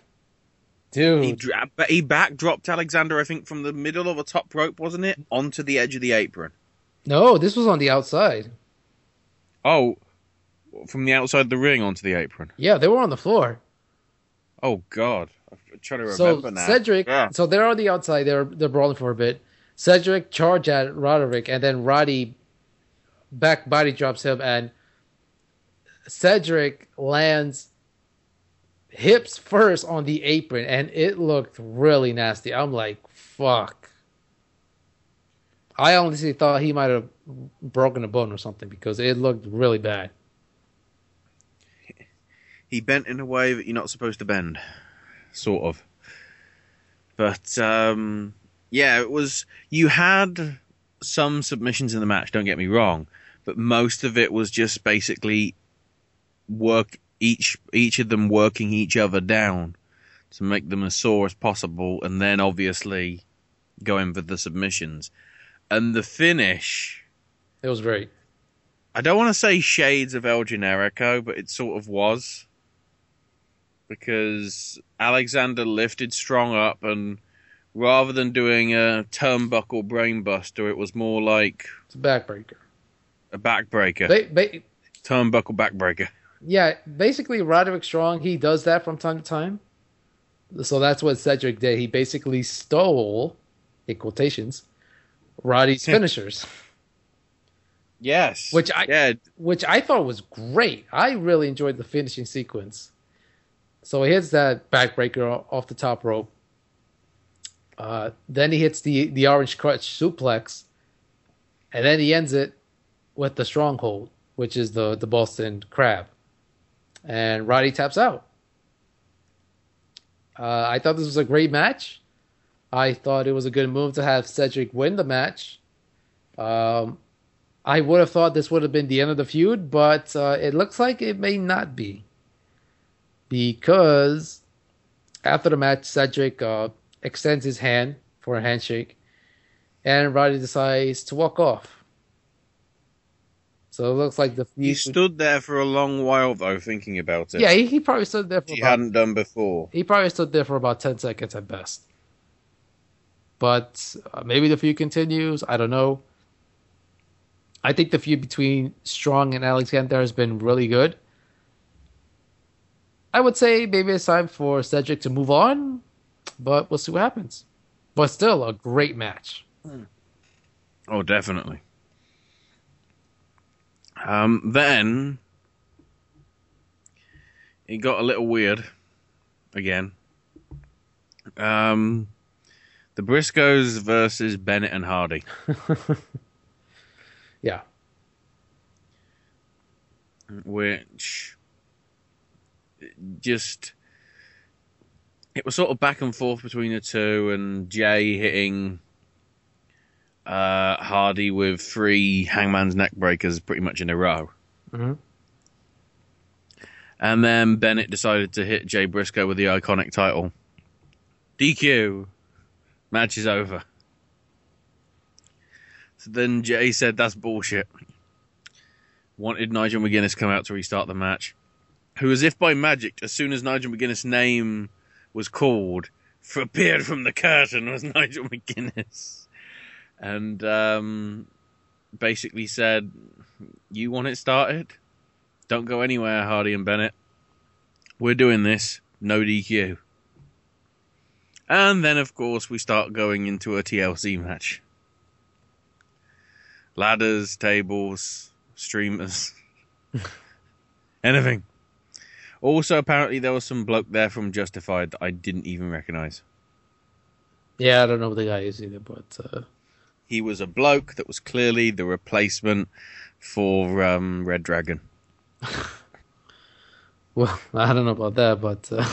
dude! He, dra- but he backdropped Alexander, I think, from the middle of a top rope, wasn't it, onto the edge of the apron. No, this was on the outside. Oh, from the outside the ring onto the apron. Yeah, they were on the floor. Oh God, I'm trying to So remember now. Cedric, Yeah. so they're on the outside. They're they're brawling for a bit. Cedric charge at Roderick, and then Roddy back body drops him, and Cedric lands hips first on the apron, and it looked really nasty. I'm like, fuck. I honestly thought he might have broken a bone or something because it looked really bad. he bent in a way that you're not supposed to bend, sort of. But um, yeah, it was. You had some submissions in the match. Don't get me wrong, but most of it was just basically work each each of them working each other down to make them as sore as possible, and then obviously going for the submissions. And the finish, It was great. I don't want to say shades of El Generico, but it sort of was. Because Alexander lifted Strong up, and rather than doing a turnbuckle brainbuster, it was more like It's a backbreaker. a backbreaker. Ba- ba- turnbuckle backbreaker. Yeah, basically Roderick Strong, he does that from time to time. So that's what Cedric did. He basically stole, in quotations, Roddy's finishers, Yes. which I yeah. which I thought was great. I really enjoyed the finishing sequence. So he hits that backbreaker off the top rope. Uh, then he hits the the orange crutch suplex, and then he ends it with the stronghold, which is the the Boston Crab, and Roddy taps out. Uh, I thought this was a great match. I thought it was a good move to have Cedric win the match. Um, I would have thought this would have been the end of the feud, but uh, it looks like it may not be. Because after the match, Cedric uh, extends his hand for a handshake, and Roddy decides to walk off. So it looks like the feud. He stood there for a long while, though, thinking about it. yeah, he, he probably stood there for he about hadn't done before. he probably stood there for about 10 seconds at best. But uh, maybe the feud continues. I don't know. I think the feud between Strong and Alexander has been really good. I would say maybe it's time for Cedric to move on, but we'll see what happens. But still, a great match. Oh, definitely. Um, then it got a little weird again. Um, the Briscoes versus Bennett and Hardy. Yeah. which just it was sort of back and forth between the two, and Jay hitting uh, Hardy with three Hangman's neck breakers pretty much in a row. Mhm. And then Bennett decided to hit Jay Briscoe with the iconic title. DQ. Match is over. Then Jay said that's bullshit. Wanted Nigel McGuinness come out to restart the match. Who, as if by magic, as soon as Nigel McGuinness' name was called, appeared from the curtain was Nigel McGuinness. And um, basically said, You want it started? Don't go anywhere, Hardy and Bennett. We're doing this. No DQ. And then, of course, we start going into a TLC match. Ladders, tables, streamers, anything. Also, apparently, there was some bloke there from Justified that I didn't even recognize. Yeah, I don't know who the guy is either, but uh, He was a bloke that was clearly the replacement for um, Red Dragon. well, I don't know about that, but uh,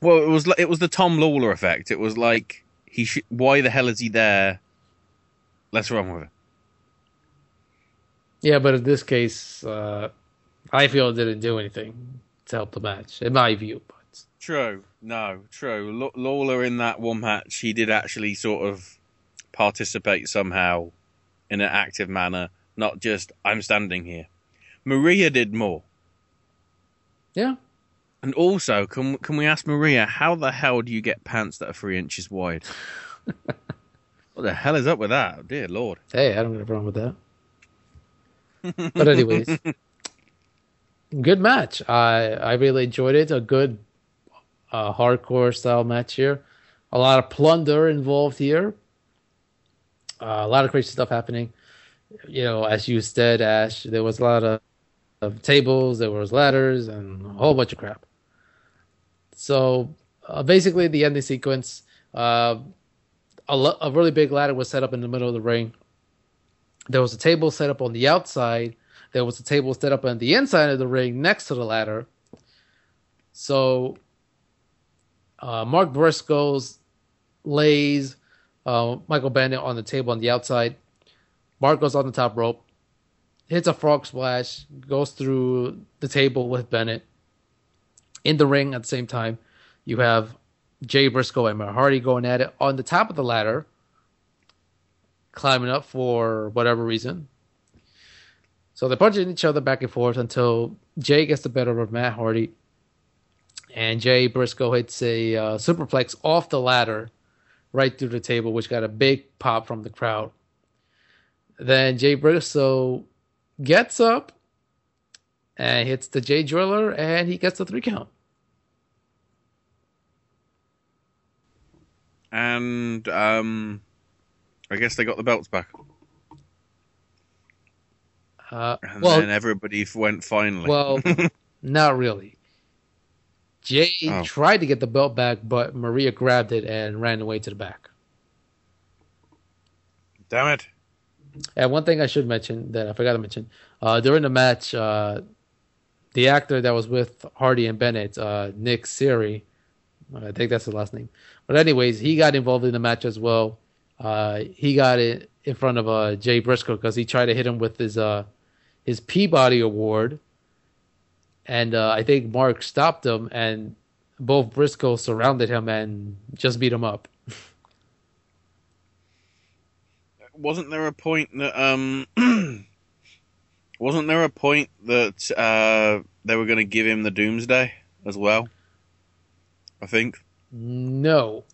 Well, it was it was the Tom Lawler effect. It was like he sh- why the hell is he there? Let's run with it. yeah, but in this case, uh, I feel it didn't do anything to help the match, in my view. But True. No, true. Law- Lawler in that one match, he did actually sort of participate somehow in an active manner, not just I'm standing here. Maria did more. Yeah. And also, can can we ask Maria how the hell do you get pants that are three inches wide? what the hell is up with that? Dear Lord. hey, I don't have a problem with that. But anyways, good match. I I really enjoyed it. A good uh, hardcore style match here. A lot of plunder involved here. Uh, a lot of crazy stuff happening. You know, as you said, Ash, there was a lot of, of tables, there was ladders, and a whole bunch of crap. So uh, basically, the ending sequence, uh, a, a really big ladder was set up in the middle of the ring. There was a table set up on the outside. There was a table set up on the inside of the ring next to the ladder. So uh, Mark Briscoe's lays uh, Michael Bennett on the table on the outside. Mark goes on the top rope, hits a frog splash, goes through the table with Bennett. In the ring at the same time, you have Jay Briscoe and Matt Hardy going at it on the top of the ladder, climbing up for whatever reason. So they're punching each other back and forth until Jay gets the better of Matt Hardy. And Jay Briscoe hits a uh, superplex off the ladder right through the table, which got a big pop from the crowd. Then Jay Briscoe gets up and hits the Jay Driller, and he gets the three count. And um, I guess they got the belts back. Uh, And well, then everybody went finally. well, not really. Jay Oh. tried to get the belt back, but Maria grabbed it and ran away to the back. Damn it. And one thing I should mention that I forgot to mention uh, during the match, uh, the actor that was with Hardy and Bennett, uh, Nick Searcy, I think that's his last name. But anyways, he got involved in the match as well. Uh, he got it in front of uh, Jay Briscoe because he tried to hit him with his uh, his Peabody Award, and uh, I think Mark stopped him, and both Briscoe surrounded him and just beat him up. Wasn't there a point that um wasn't there a point that uh they were going to give him the Doomsday as well? I think. No.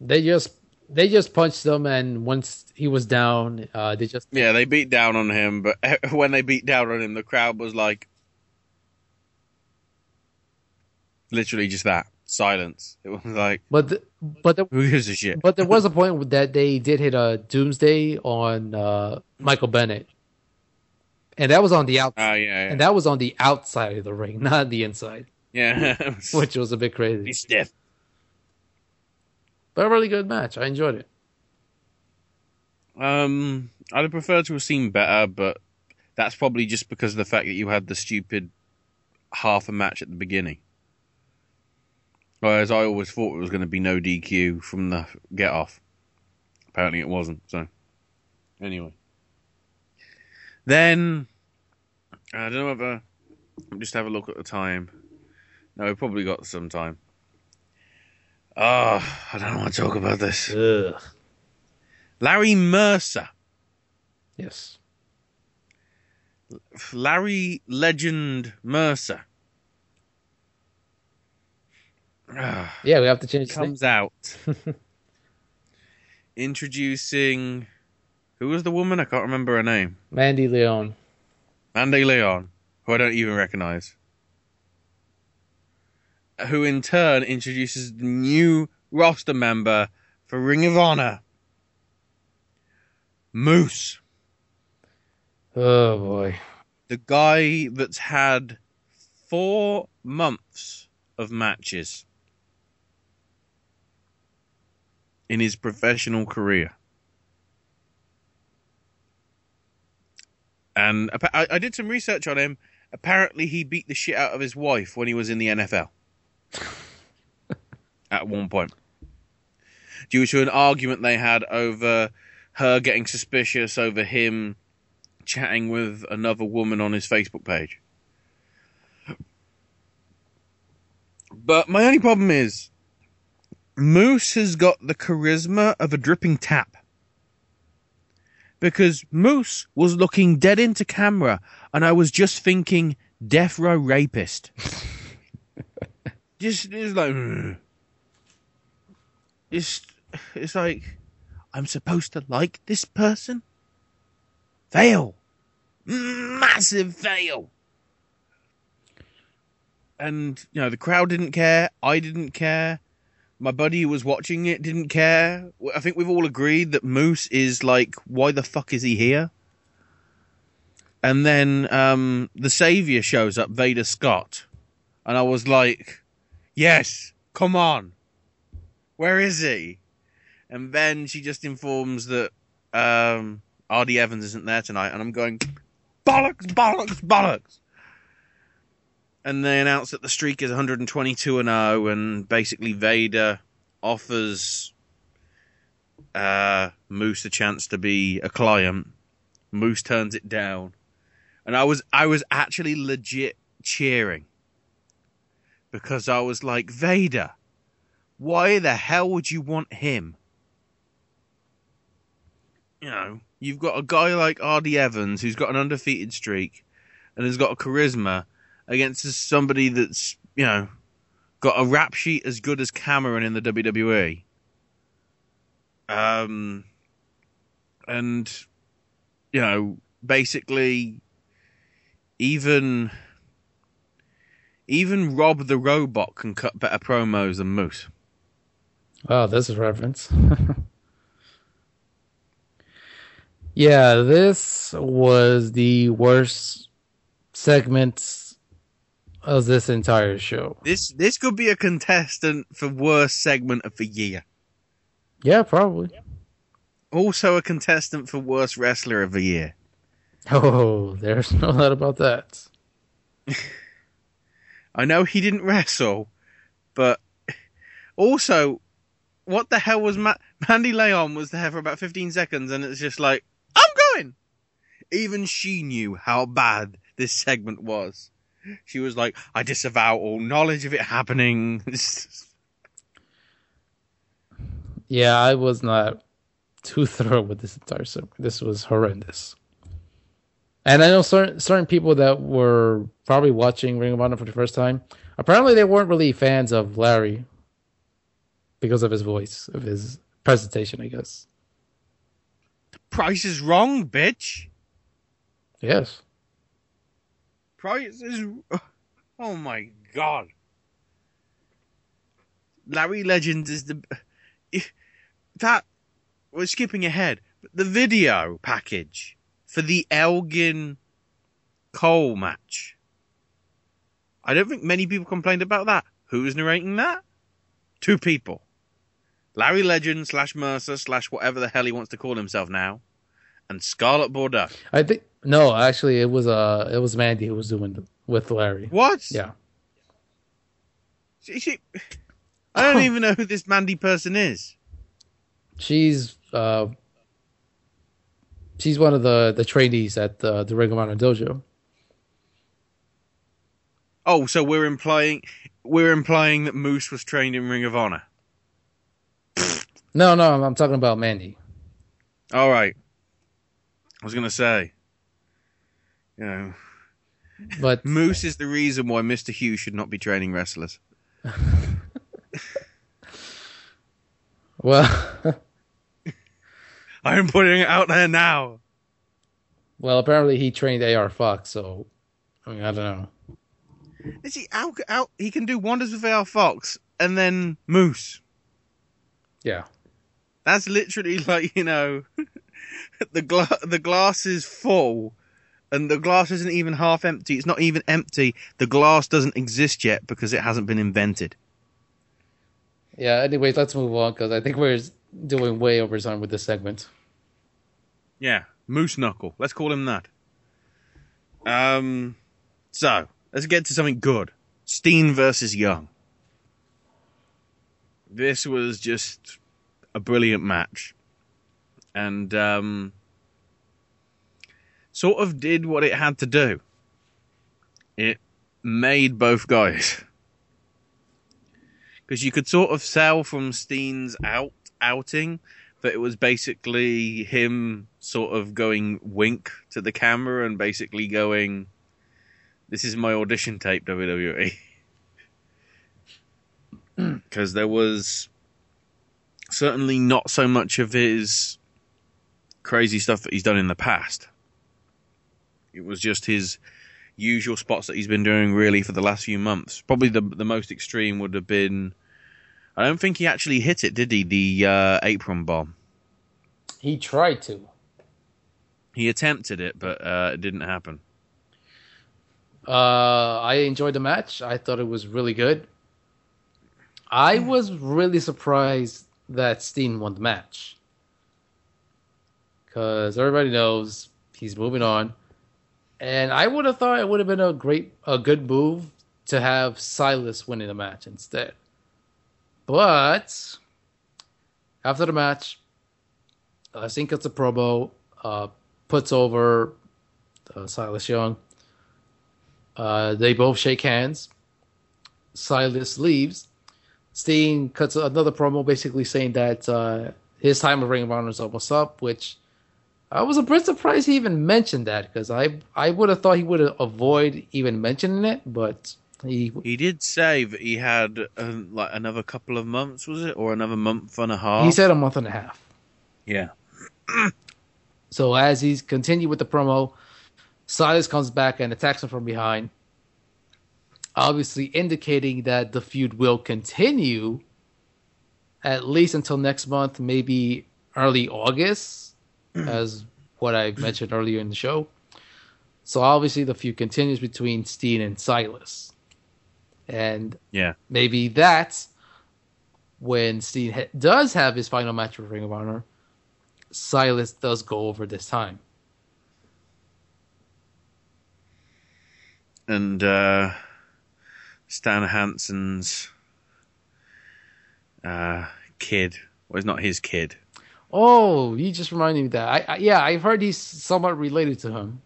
They just they just punched him, and once he was down, uh, they just Yeah, they beat down on him, but when they beat down on him, the crowd was like, literally just that silence. It was like, but the, but the, who gives a shit? but there was a point that they did hit a Doomsday on uh, Michael Bennett, and that was on the out, Oh yeah, yeah. and that was on the outside of the ring, not the inside, yeah. which was a bit crazy. He's stiff. But a really good match. I enjoyed it. Um, I'd have preferred to have seen better, but that's probably just because of the fact that you had the stupid half a match at the beginning. Whereas I always thought it was going to be no DQ from the get off. Apparently it wasn't. So, anyway. Then, I don't know whether. Just have a look at the time. No, we probably got some time. Oh, I don't want to talk about this. Larry Mercer. Yes. Larry Legend Mercer. Ah, Yeah, we have to change. comes out introducing who was the woman? I can't remember her name. Mandy Leon. Mandy Leon, who I don't even recognize. Who in turn introduces the new roster member for Ring of Honor, Moose. Oh boy. The guy that's had four months of matches in his professional career. And I, I did some research on him. Apparently, he beat the shit out of his wife when he was in the NFL. At one point. Due to an argument they had over her getting suspicious over him chatting with another woman on his Facebook page. But my only problem is Moose has got the charisma of a dripping tap. Because Moose was looking dead into camera and I was just thinking death row rapist. just it's like it's it's like I'm supposed to like this person? Fail. Massive fail. And, you know, the crowd didn't care. I didn't care. My buddy who was watching it didn't care. I think we've all agreed that Moose is like, why the fuck is he here? And then um, the Savior shows up, Veda Scott. And I was like, yes, come on. Where is he? And then she just informs that um, RD Evans isn't there tonight. And I'm going, bollocks, bollocks, bollocks. And they announce that the streak is 122 and 0, and basically Veda offers uh, Moose a chance to be a client. Moose turns it down, and I was I was actually legit cheering because I was like Veda, why the hell would you want him? You know, you've got a guy like RD Evans who's got an undefeated streak and has got a charisma against somebody that's, you know, got a rap sheet as good as Cameron in the WWE. Um, and, you know, basically, even, even Rob the Robot can cut better promos than Moose. Oh, this is reference. yeah, this was the worst segment of this entire show. This this could be a contestant for worst segment of the year. Yeah, probably. Also a contestant for worst wrestler of the year. Oh, there's no doubt about that. I know he didn't wrestle, but also, what the hell was Ma- Mandy Leon was there for about 15 seconds, and it's just like, I'm going. Even she knew how bad this segment was. She was like, I disavow all knowledge of it happening. Yeah, I was not too thorough with this entire segment. This was horrendous. And I know certain certain people that were probably watching Ring of Honor for the first time. Apparently, they weren't really fans of Larry because of his voice, of his presentation. I guess. The price is wrong, bitch. Yes. Price is. Oh my god. Larry Legend is the. That. We're skipping ahead. But the video package for the Elgin Cole match. I don't think many people complained about that. Who was narrating that? Two people. Larry Legend slash Mercer slash whatever the hell he wants to call himself now. And Scarlett Bordeaux. I think no, actually, it was uh, it was Mandy who was doing it with Larry. What? Yeah. She, she, I don't even know who this Mandy person is. She's uh, she's one of the the trainees at the, the Ring of Honor dojo. Oh, so we're implying we're implying that Moose was trained in Ring of Honor. No, no, I'm, I'm talking about Mandy. All right. I was gonna say, you know, but Moose is the reason why Mister Hughes should not be training wrestlers. Well, I'm putting it out there now. well, apparently he trained AR Fox, so I mean, I don't know. Is he out? Out? He can do wonders with AR Fox and then Moose. Yeah. That's literally like you know, the gla- the glass is full, and the glass isn't even half empty. It's not even empty. The glass doesn't exist yet because it hasn't been invented. Yeah. Anyways, let's move on because I think we're doing way over time with this segment. Yeah, Moose Knuckle. Let's call him that. Um, so let's get to something good. Steen versus Young. This was just a brilliant match, and um, sort of did what it had to do. It made both guys because you could sort of sell from Steen's out outing that it was basically him sort of going wink to the camera and basically going, "This is my audition tape, WWE." Because there was certainly not so much of his crazy stuff that he's done in the past. It was just his usual spots that he's been doing really for the last few months. Probably the the most extreme would have been. I don't think he actually hit it, did he? The uh, apron bomb. He tried to. He attempted it, but uh, it didn't happen. Uh, I enjoyed the match. I thought it was really good. I was really surprised that Steen won the match because everybody knows he's moving on, and I would have thought it would have been a great, a good move to have Silas winning the match instead. But after the match, uh, Steen cuts a promo, uh, puts over uh, Silas Young. Uh, they both shake hands. Silas leaves. Steen cuts another promo basically saying that uh, his time of Ring of Honor is almost up, which I was a bit surprised he even mentioned that because I I would have thought he would avoid even mentioning it, but he He did say that he had uh, like another couple of months, was it, or another month and a half? he said a month and a half. "Yeah, So as he's continued with the promo, Silas comes back and attacks him from behind, obviously indicating that the feud will continue at least until next month, maybe early August, as what I mentioned earlier in the show. So obviously the feud continues between Steen and Silas. And yeah." maybe that's when Steen ha- does have his final match with Ring of Honor. Silas does go over this time. and uh, Stan Hansen's uh, kid. Well, it's not his kid. Oh, you just reminded me that. I, I yeah, I've heard he's somewhat related to him,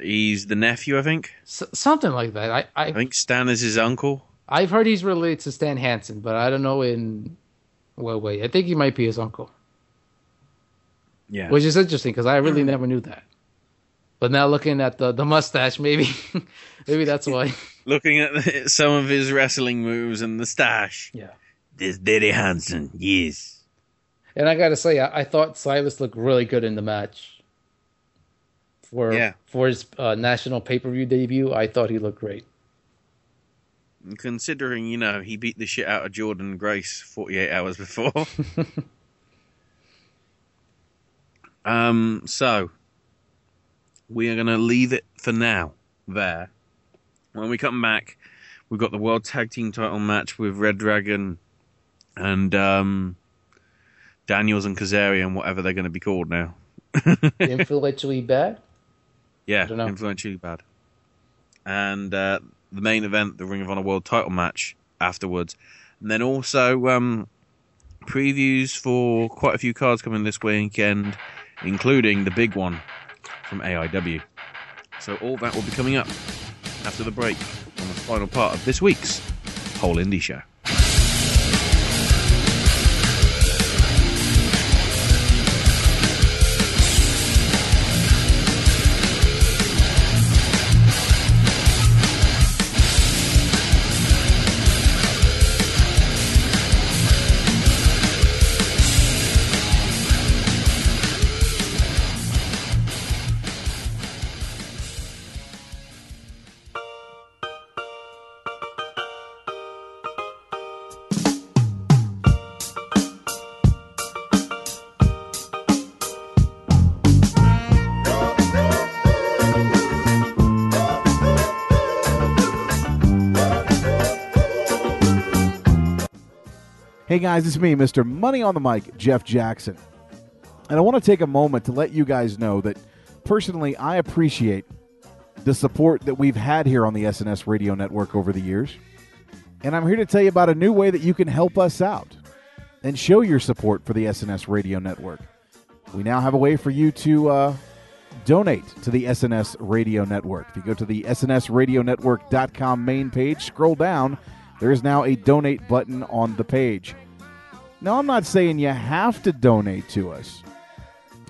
He's the nephew, I think. S- something like that. I, I I think Stan is his uncle. I've heard he's related to Stan Hansen, but I don't know in well, wait. I think he might be his uncle, Yeah. which is interesting because I really hmm. never knew that. But now looking at the the mustache, maybe maybe that's why. Looking at the, some of his wrestling moves and the stash. Yeah. This Daddy Hansen, yes. And I gotta say, I, I thought Silas looked really good in the match. For Yeah. for his uh, national pay per view debut, I thought he looked great. Considering, you know, he beat the shit out of Jordan Grace 48 hours before. um, so, we are going to leave it for now there. When we come back, we've got the World Tag Team title match with Red Dragon and um, Daniels and Kazarian, whatever they're going to be called now. Influentially bad. Yeah, influentially bad. And uh, the main event, the Ring of Honor World Title match afterwards, And then also um, previews for quite a few cards coming this weekend, including the big one from AIW. So all that will be coming up after the break on the final part of this week's Whole Indy Show. Hey guys, it's me, Mr. Money on the Mic, Jeff Jackson. And I want to take a moment to let you guys know that personally, I appreciate the support that we've had here on the SNS Radio Network over the years. And I'm here to tell you about a new way that you can help us out and show your support for the SNS Radio Network. We now have a way for you to uh, donate to the SNS Radio Network. If you go to the SNSRadioNetwork.com main page, scroll down, there is now a donate button on the page. Now, I'm not saying you have to donate to us,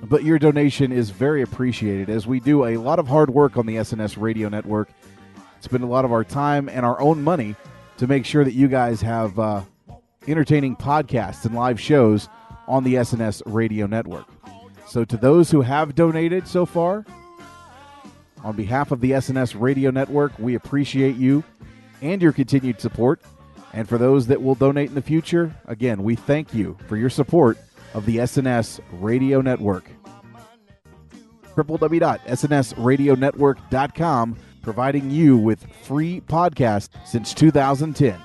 but your donation is very appreciated as we do a lot of hard work on the SNS Radio Network. Spend a lot of our time and our own money to make sure that you guys have uh, entertaining podcasts and live shows on the SNS Radio Network. So, to those who have donated so far, on behalf of the SNS Radio Network, we appreciate you and your continued support. And for those that will donate in the future, again, we thank you for your support of the SNS Radio Network. www.snsradionetwork.com, providing you with free podcasts since 2010.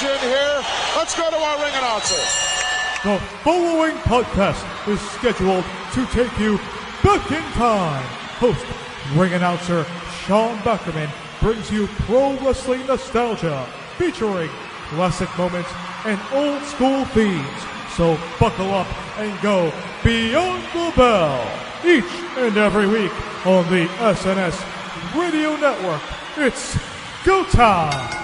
Here. Let's go to our ring announcer. The following podcast is scheduled to take you back in time. Host, ring announcer Sean Beckerman brings you pro wrestling nostalgia featuring classic moments and old school themes. So buckle up and go beyond the bell each and every week on the SNS Radio Network. It's go time!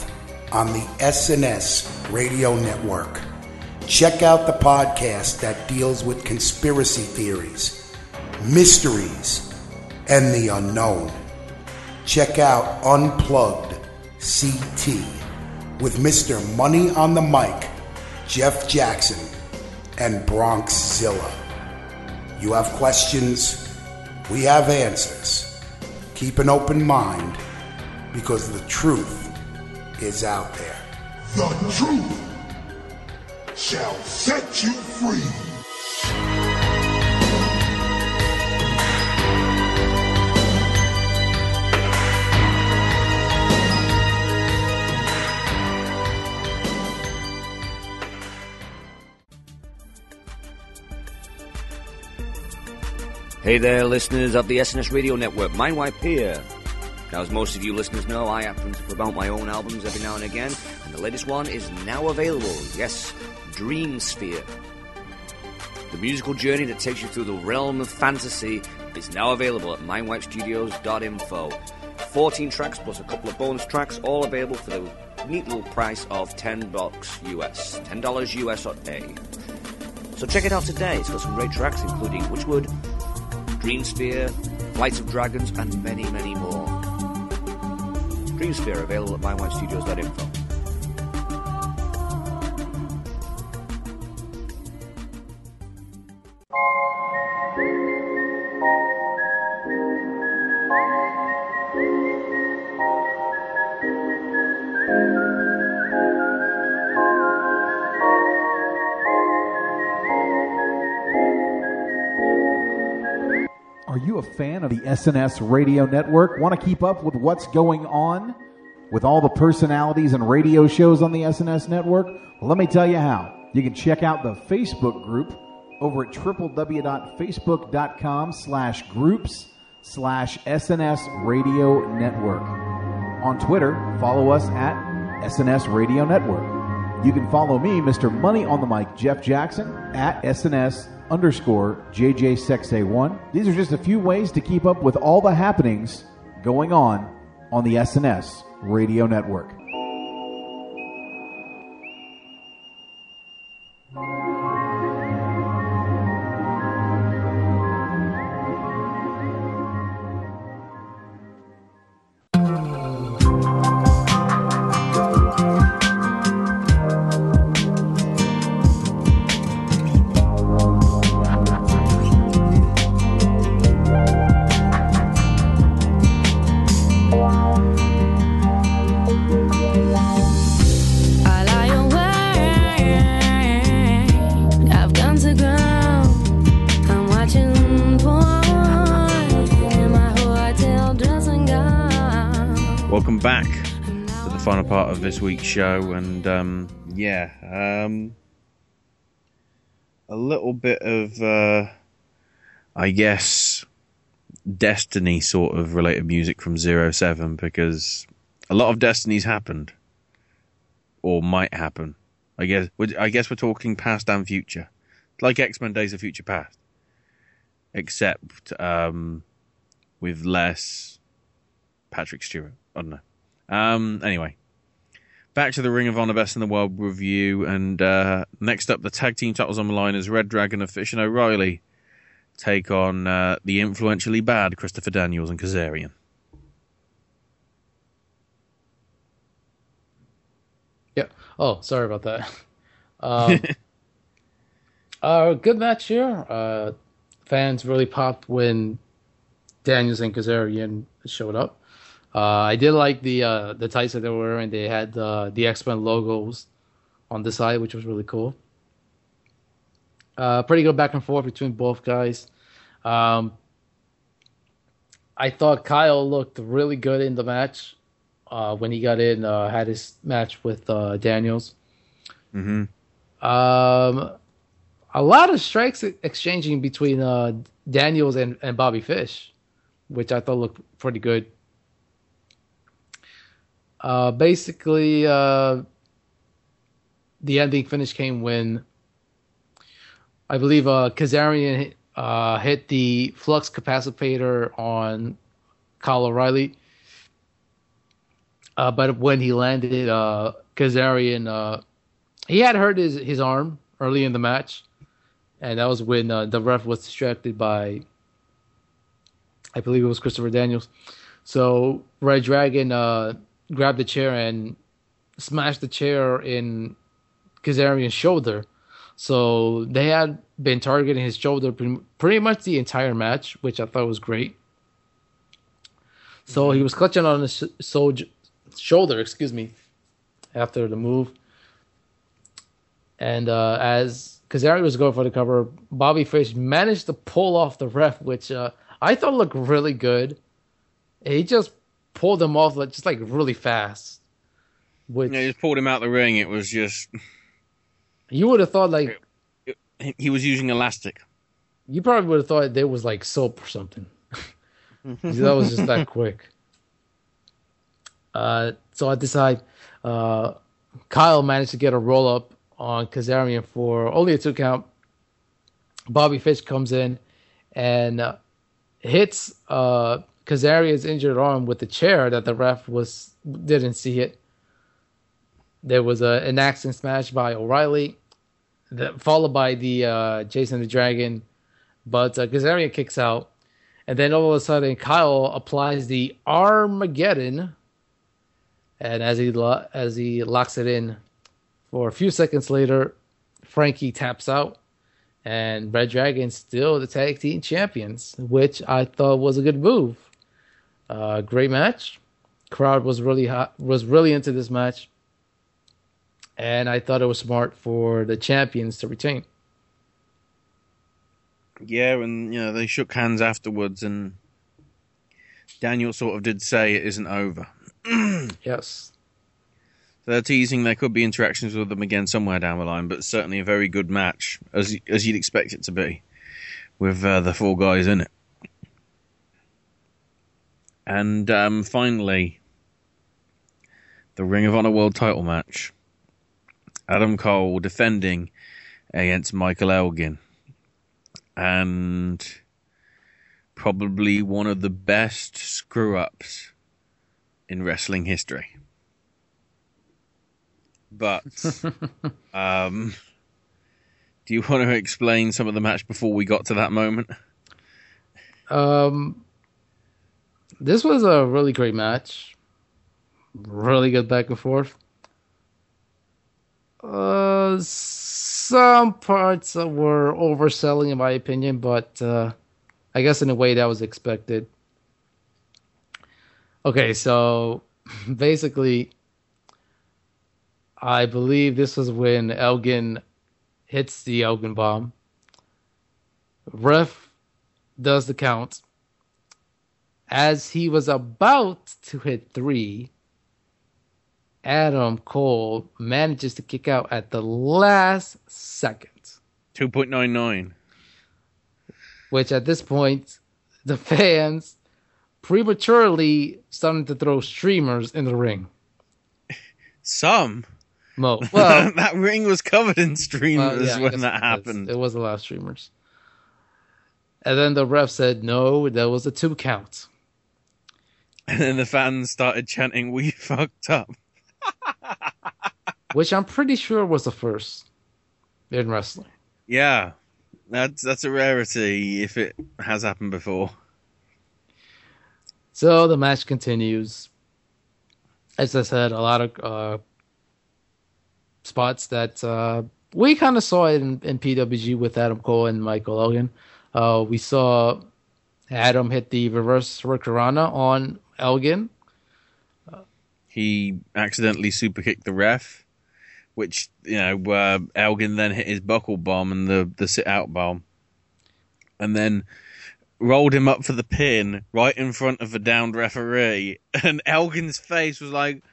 on the SNS Radio Network. Check out the podcast that deals with conspiracy theories, mysteries, and the unknown. Check out Unplugged CT with Mr. Money on the Mic, Jeff Jackson, and Bronxzilla. You have questions, we have answers. Keep an open mind because the truth is out there. The truth shall set you free. Hey there, listeners of the SNS Radio Network. Mindwipe here. Now, as most of you listeners know, I happen to promote my own albums every now and again, and the latest one is now available. Yes, Dream Sphere. The musical journey that takes you through the realm of fantasy is now available at mindwipestudios.info. 14 tracks plus a couple of bonus tracks, all available for the neat little price of 10 bucks US, $10 US on A. So check it out today. It's got some great tracks, including Witchwood, Dreamsphere, Flights of Dragons, and many, many more. Dreamsphere available at mindwipestudios.info. a fan of the SNS radio network? Want to keep up with what's going on with all the personalities and radio shows on the SNS network? Well, let me tell you how. You can check out the Facebook group over at www.facebook.com slash groups slash SNS radio network. On Twitter, follow us at SNS radio network. You can follow me, Mr. Money on the Mic, Jeff Jackson, at SNS underscore JJSexA1. These are just a few ways to keep up with all the happenings going on on the SNS radio network. Week's show, and um, yeah, um, a little bit of, uh, I guess, Destiny sort of related music from Zero Seven because a lot of Destinies happened, or might happen. I guess. I guess we're talking past and future, like X Men: Days of Future Past, except um, with less Patrick Stewart. I don't know. Um, anyway, back to the Ring of Honor Best in the World review, and uh, next up, the tag team titles on the line is Red Dragon of Fish and O'Reilly take on uh, the influentially bad Christopher Daniels and Kazarian. Yeah. Oh, sorry about that. Um, uh, good match here. Uh, fans really popped when Daniels and Kazarian showed up. Uh, I did like the uh, the tights that they were wearing. They had uh, the X Men logos on the side, which was really cool. Uh, pretty good back and forth between both guys. Um, I thought Kyle looked really good in the match uh, when he got in, uh, had his match with uh, Daniels. Mm-hmm. Um, a lot of strikes exchanging between uh, Daniels and, and Bobby Fish, which I thought looked pretty good. Uh, basically, uh, the ending finish came when I believe uh, Kazarian uh, hit the flux capacitor on Kyle O'Reilly. Uh, but when he landed, uh, Kazarian uh, he had hurt his, his arm early in the match, and that was when uh, the ref was distracted by, I believe it was Christopher Daniels. So Red Dragon uh, grabbed the chair and smashed the chair in Kazarian's shoulder. So they had been targeting his shoulder pretty, much the entire match, which I thought was great. So he was clutching on his sh- so- shoulder, excuse me, after the move. And uh, as Kazarian was going for the cover, Bobby Fish managed to pull off the ref, which uh, I thought looked really good. He just pulled him off like just like really fast. Which Yeah, just pulled him out the ring. It was just you would have thought like he- he was using elastic. you probably would have thought there was like soap or something. that was just that quick. Uh, so at this side, uh, Kyle managed to get a roll up on Kazarian for only a two count. Bobby Fish comes in and uh, hits uh, Kazarian's injured arm with the chair that the ref was didn't see it. there was a, an action smash by O'Reilly, that, followed by the uh, Chasing the Dragon, but uh, kicks out, and then all of a sudden Kyle applies the Armageddon, and as he lo- as he locks it in, for a few seconds later, Frankie taps out, and Red Dragon's still the tag team champions, which I thought was a good move. Uh, great match. Crowd was really hot, was really into this match, and I thought it was smart for the champions to retain. Yeah, and you know they shook hands afterwards, and Daniel sort of did say it isn't over. yes. So they're teasing there could be interactions with them again somewhere down the line, but certainly a very good match as as you'd expect it to be, with uh, the four guys in it. And um, finally, the Ring of Honor World Title match. Adam Cole defending against Michael Elgin, and probably one of the best screw ups in wrestling history. But um, do you want to explain some of the match before we got to that moment? Um, this was a really great match. Really good back and forth. Uh, some parts were overselling, in my opinion, but uh, I guess in a way that was expected. Okay, so basically, I believe this was when Elgin hits the Elgin bomb. Ref does the count. As he was about to hit three, Adam Cole manages to kick out at the last second. 2.99. Which at this point, the fans prematurely started to throw streamers in the ring. Some. Mo. Well, that ring was covered in streamers Well, yeah, when that happened. It was a lot of streamers. And then the ref said, no, that was a two count. And then the fans started chanting, "We fucked up." Which I'm pretty sure was the first in wrestling. Yeah, that's that's a rarity if it has happened before. So the match continues. As I said, a lot of uh, spots that uh, we kind of saw it in, in PWG with Adam Cole and Michael Elgin. Uh, we saw Adam hit the reverse Hurricanrana on Elgin. He accidentally super kicked the ref, which you know uh, Elgin then hit his buckle bomb and the the sit out bomb, and then rolled him up for the pin right in front of the downed referee, and Elgin's face was like,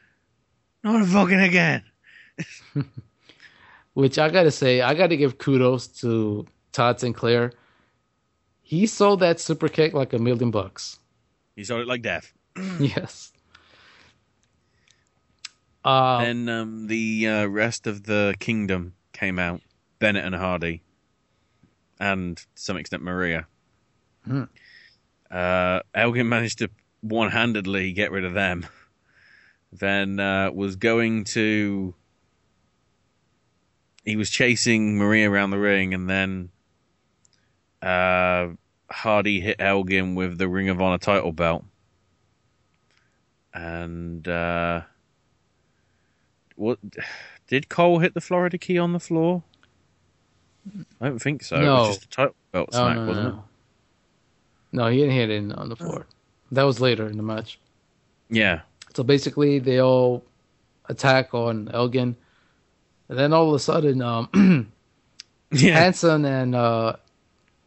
"Not a fucking again." Which I gotta say, I gotta give kudos to Todd Sinclair. He sold that super kick like a million bucks. He sold it like death. yes. Uh, then um, the uh, rest of the kingdom came out. Bennett and Hardy, and to some extent Maria. Hmm. Uh, Elgin managed to one-handedly get rid of them. Then uh, was going to. He was chasing Maria around the ring, and then uh, Hardy hit Elgin with the Ring of Honor title belt. And uh, what did Cole hit the Florida key on the floor? I don't think so. It No. was just a title belt Oh, smack, no, wasn't no. No, he didn't hit it on the floor. That was later in the match. Yeah. So basically, they all attack on Elgin, and then all of a sudden, um, Hanson and uh,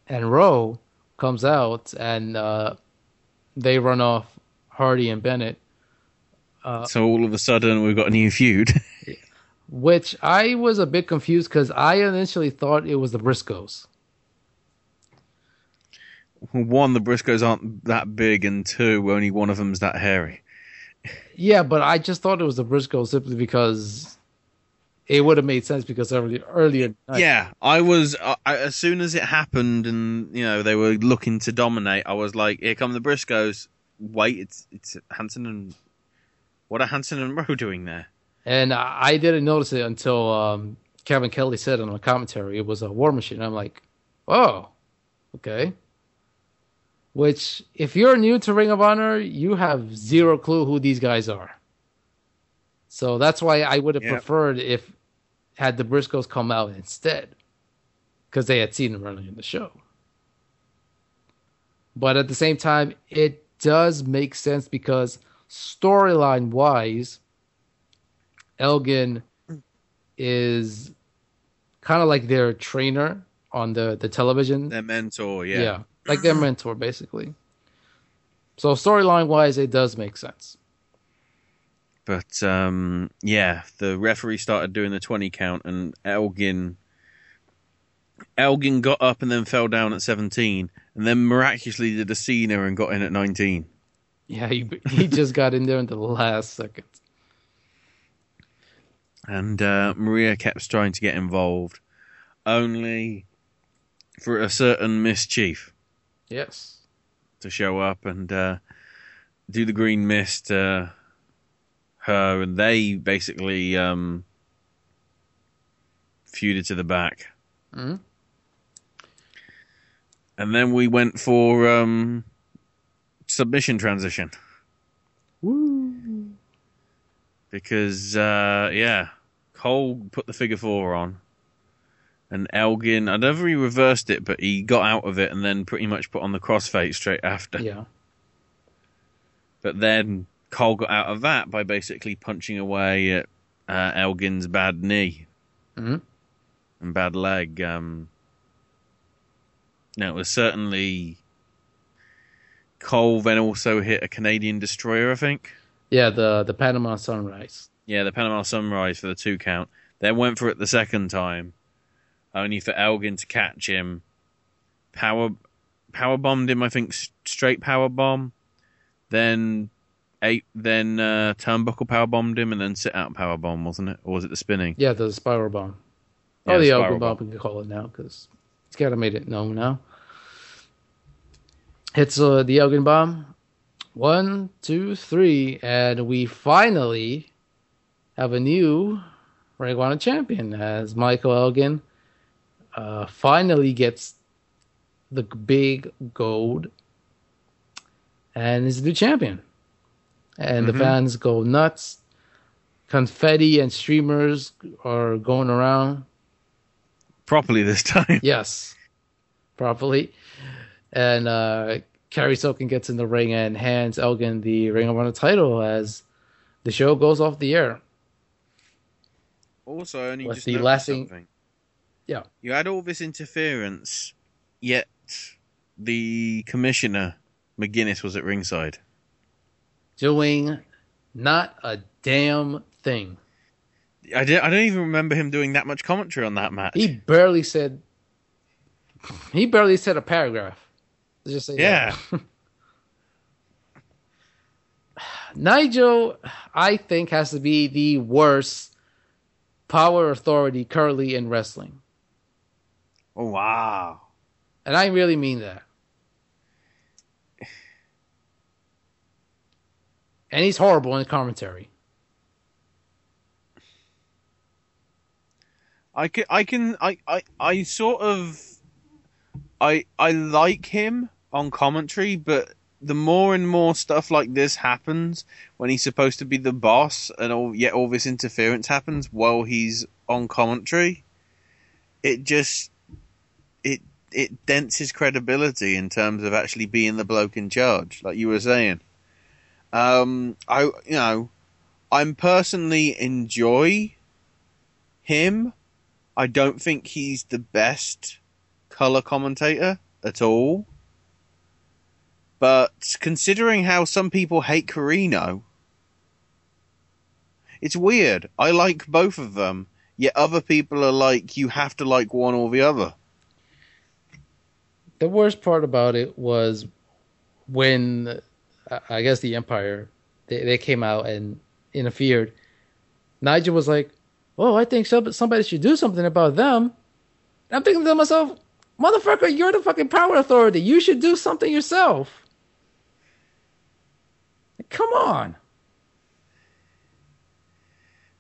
and Rowe comes out, and uh, they run off Hardy and Bennett. Uh, So all of a sudden we've got a new feud. which I was a bit confused because I initially thought it was the Briscoes. one, the Briscoes aren't that big, and two, only one of them's that hairy. Yeah, but I just thought it was the Briscoes simply because it would have made sense because earlier earlier. Yeah, I was I, I- as soon as it happened, and you know they were looking to dominate. I was like, "Here come the Briscoes!" Wait, it's it's Hanson and what are Hanson and Rowe doing there? And I didn't notice it until um, Kevin Kelly said on the commentary it was a War Machine. I'm like, oh, okay. Which, if you're new to Ring of Honor, you have zero clue who these guys are. So that's why I would have Yeah. preferred if had the Briscoes come out instead, because they had seen them running in the show. But at the same time, it does make sense because storyline wise, Elgin is kind of like their trainer on the, the television. Their mentor, yeah. Yeah, like their mentor, basically. So storyline wise, it does make sense. But um, yeah, the referee started doing the twenty count, and Elgin Elgin got up and then fell down at seventeen, and then miraculously did a Cena and got in at nineteen. Yeah, he he just got in there in the last second. And uh, Maria kept trying to get involved, only for a certain mischief. Yes. to show up and uh, do the green mist. Uh, her and they basically um, feuded to the back. hmm And then we went for um, submission transition. Woo. Because, uh, yeah, Cole put the figure four on. And Elgin, I never he reversed it, but he got out of it and then pretty much put on the crossface straight after. Yeah. But then Cole got out of that by basically punching away at uh, Elgin's bad knee hmm and bad leg. Um, now, it was certainly. Cole then also hit a Canadian destroyer, I think. Yeah, the the Panama Sunrise. Yeah, the Panama Sunrise for the two count. Then went for it the second time, only for Elgin to catch him. Power, power bombed him. I think straight power bomb. Then eight. Then uh, turnbuckle power bombed him, and then sit out power bomb, wasn't it? Or was it the spinning? Yeah, the spiral bomb. Yeah, oh, the Elgin bomb, bomb. we can call it now because it's kind of made it known now. Hits uh, the Elgin bomb. One, two, three, and we finally have a new Ring Honor champion as Michael Elgin uh, finally gets the big gold and is the new champion. And Mhm. the fans go nuts. Confetti and streamers are going around. Properly this time. Yes, properly. And uh, Cary Silkin gets in the ring and hands Elgin the Ring of Honor title as the show goes off the air. Also, I only With just the lasting- something. Yeah. You had all this interference, yet the commissioner McGuinness was at ringside. Doing not a damn thing. I, did, I don't even remember him doing that much commentary on that match. He barely said. He barely said a paragraph. Let's just say Yeah. that. Nigel, I think, has to be the worst power authority currently in wrestling. Oh wow! And I really mean that. And he's horrible in commentary. I can, I can, I, I, I sort of, I, I like him on commentary, but the more and more stuff like this happens when he's supposed to be the boss, and all, yet all this interference happens while he's on commentary, it just, it, it dents his credibility in terms of actually being the bloke in charge, like you were saying. Um, I, you know, I'm personally enjoy him. I don't think he's the best color commentator at all. But considering how some people hate Corino, it's weird. I like both of them, yet other people are like, you have to like one or the other. The worst part about it was when I guess the Empire they, they came out and interfered. Nigel was like, "Oh, I think somebody should do something about them." I'm thinking to myself, "Motherfucker, you're the fucking power authority. You should do something yourself." Come on.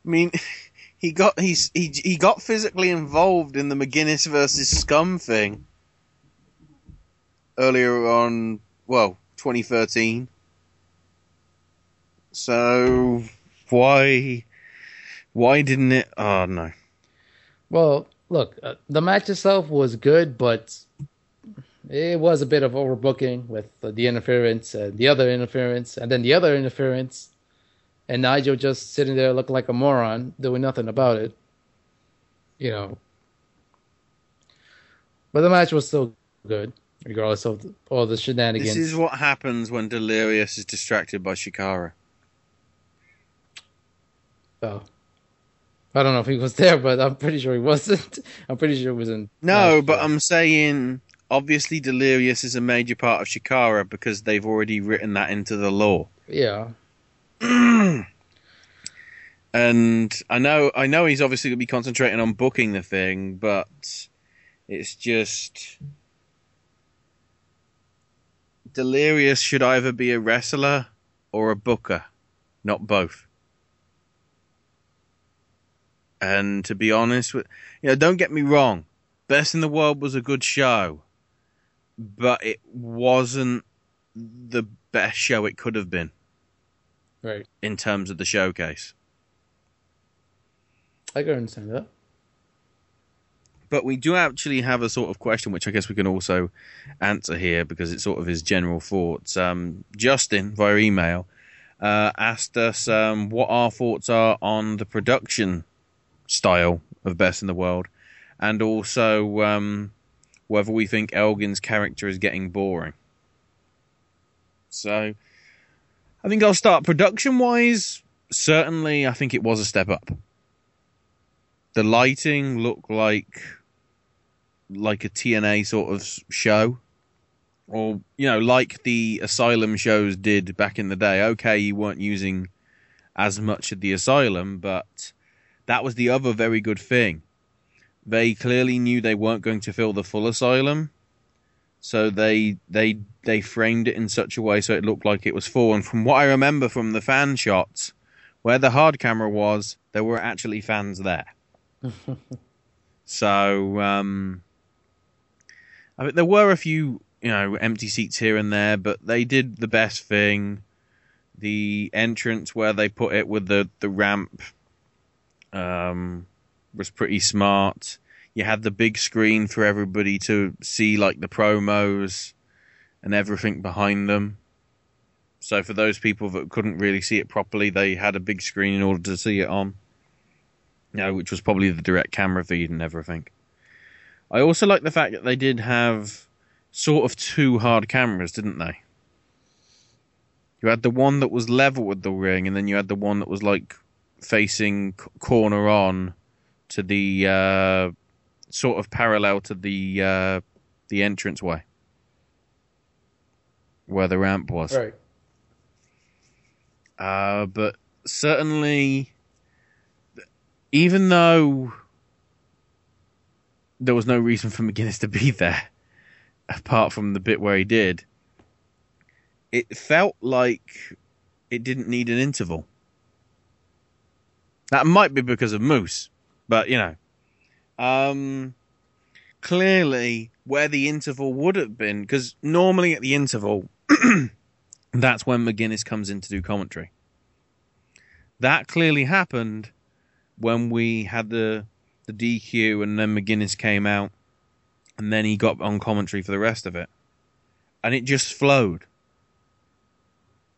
I mean, he got he's he he got physically involved in the McGuinness versus Scum thing earlier on. Well, 2013. So why why didn't it? Oh no. Well, look, uh, the match itself was good, but it was a bit of overbooking with uh, the interference, and the other interference, and then the other interference, and Nigel just sitting there looking like a moron, doing nothing about it. You know. But the match was still good, regardless of the, all the shenanigans. This is what happens when Delirious is distracted by Chikara. So, I don't know if he was there, but I'm pretty sure he wasn't. I'm pretty sure he was in. No, but I'm saying obviously Delirious is a major part of Chikara because they've already written that into the law. Yeah. and I know I know he's obviously going to be concentrating on booking the thing, but it's just Delirious should either be a wrestler or a booker, not both. And to be honest with you know, don't get me wrong, Best in the World was a good show, but it wasn't the best show it could have been Right. in terms of the showcase. I can understand that. But we do actually have a sort of question, which I guess we can also answer here because it sort of is general thoughts. Um, Justin, via email, uh, asked us um, what our thoughts are on the production style of Best in the World and also um, whether we think Elgin's character is getting boring. So I think I'll start production wise. Certainly, I think it was a step up. The lighting looked like like a TNA sort of show, or you know, like the Asylum shows did back in the day. Okay, you weren't using as much of the Asylum, but that was the other very good thing. They clearly knew they weren't going to fill the full Asylum, so they they they framed it in such a way so it looked like it was full. And from what I remember from the fan shots, where the hard camera was, there were actually fans there. So um, I mean, there were a few, you know, empty seats here and there, but they did the best thing. The entrance where they put it with the the ramp um, was pretty smart. You had the big screen for everybody to see, like the promos and everything behind them. So for those people that couldn't really see it properly, they had a big screen in order to see it on. You know, which was probably the direct camera feed and everything. I also like the fact that they did have sort of two hard cameras, didn't they? You had the one that was level with the ring, and then you had the one that was like facing c- corner on to the uh, sort of parallel to the uh, the entranceway where the ramp was. Right. Uh, but certainly, even though there was no reason for McGuinness to be there, apart from the bit where he did, it felt like it didn't need an interval. That might be because of Moose, but you know, um, clearly where the interval would have been, because normally at the interval, that's when McGuinness comes in to do commentary. That clearly happened when we had the the DQ and then McGuinness came out and then he got on commentary for the rest of it. And it just flowed.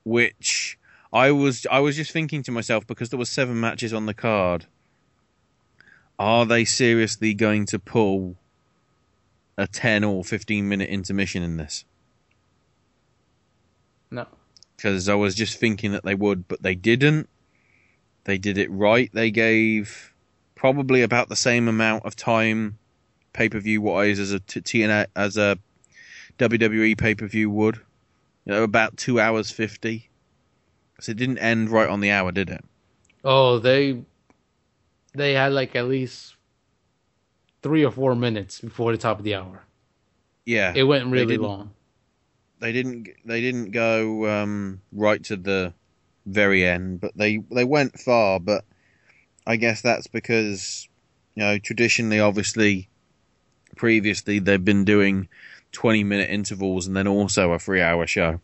Which I was I was just thinking to myself because there were seven matches on the card. Are they seriously going to pull a 10 or 15 minute intermission in this? No. because I was just thinking that they would, but they didn't. They did it right. They gave probably about the same amount of time pay per view wise as a t- TNA as a WWE pay per view would. You know, about two hours fifty. Because it didn't end right on the hour, did it? Oh, they they had like at least three or four minutes before the top of the hour. Yeah, It went really didn't- long. They didn't. They didn't go um, right to the very end, but they they went far. But I guess that's because you know traditionally, obviously, previously they've been doing twenty minute intervals and then also a three hour show.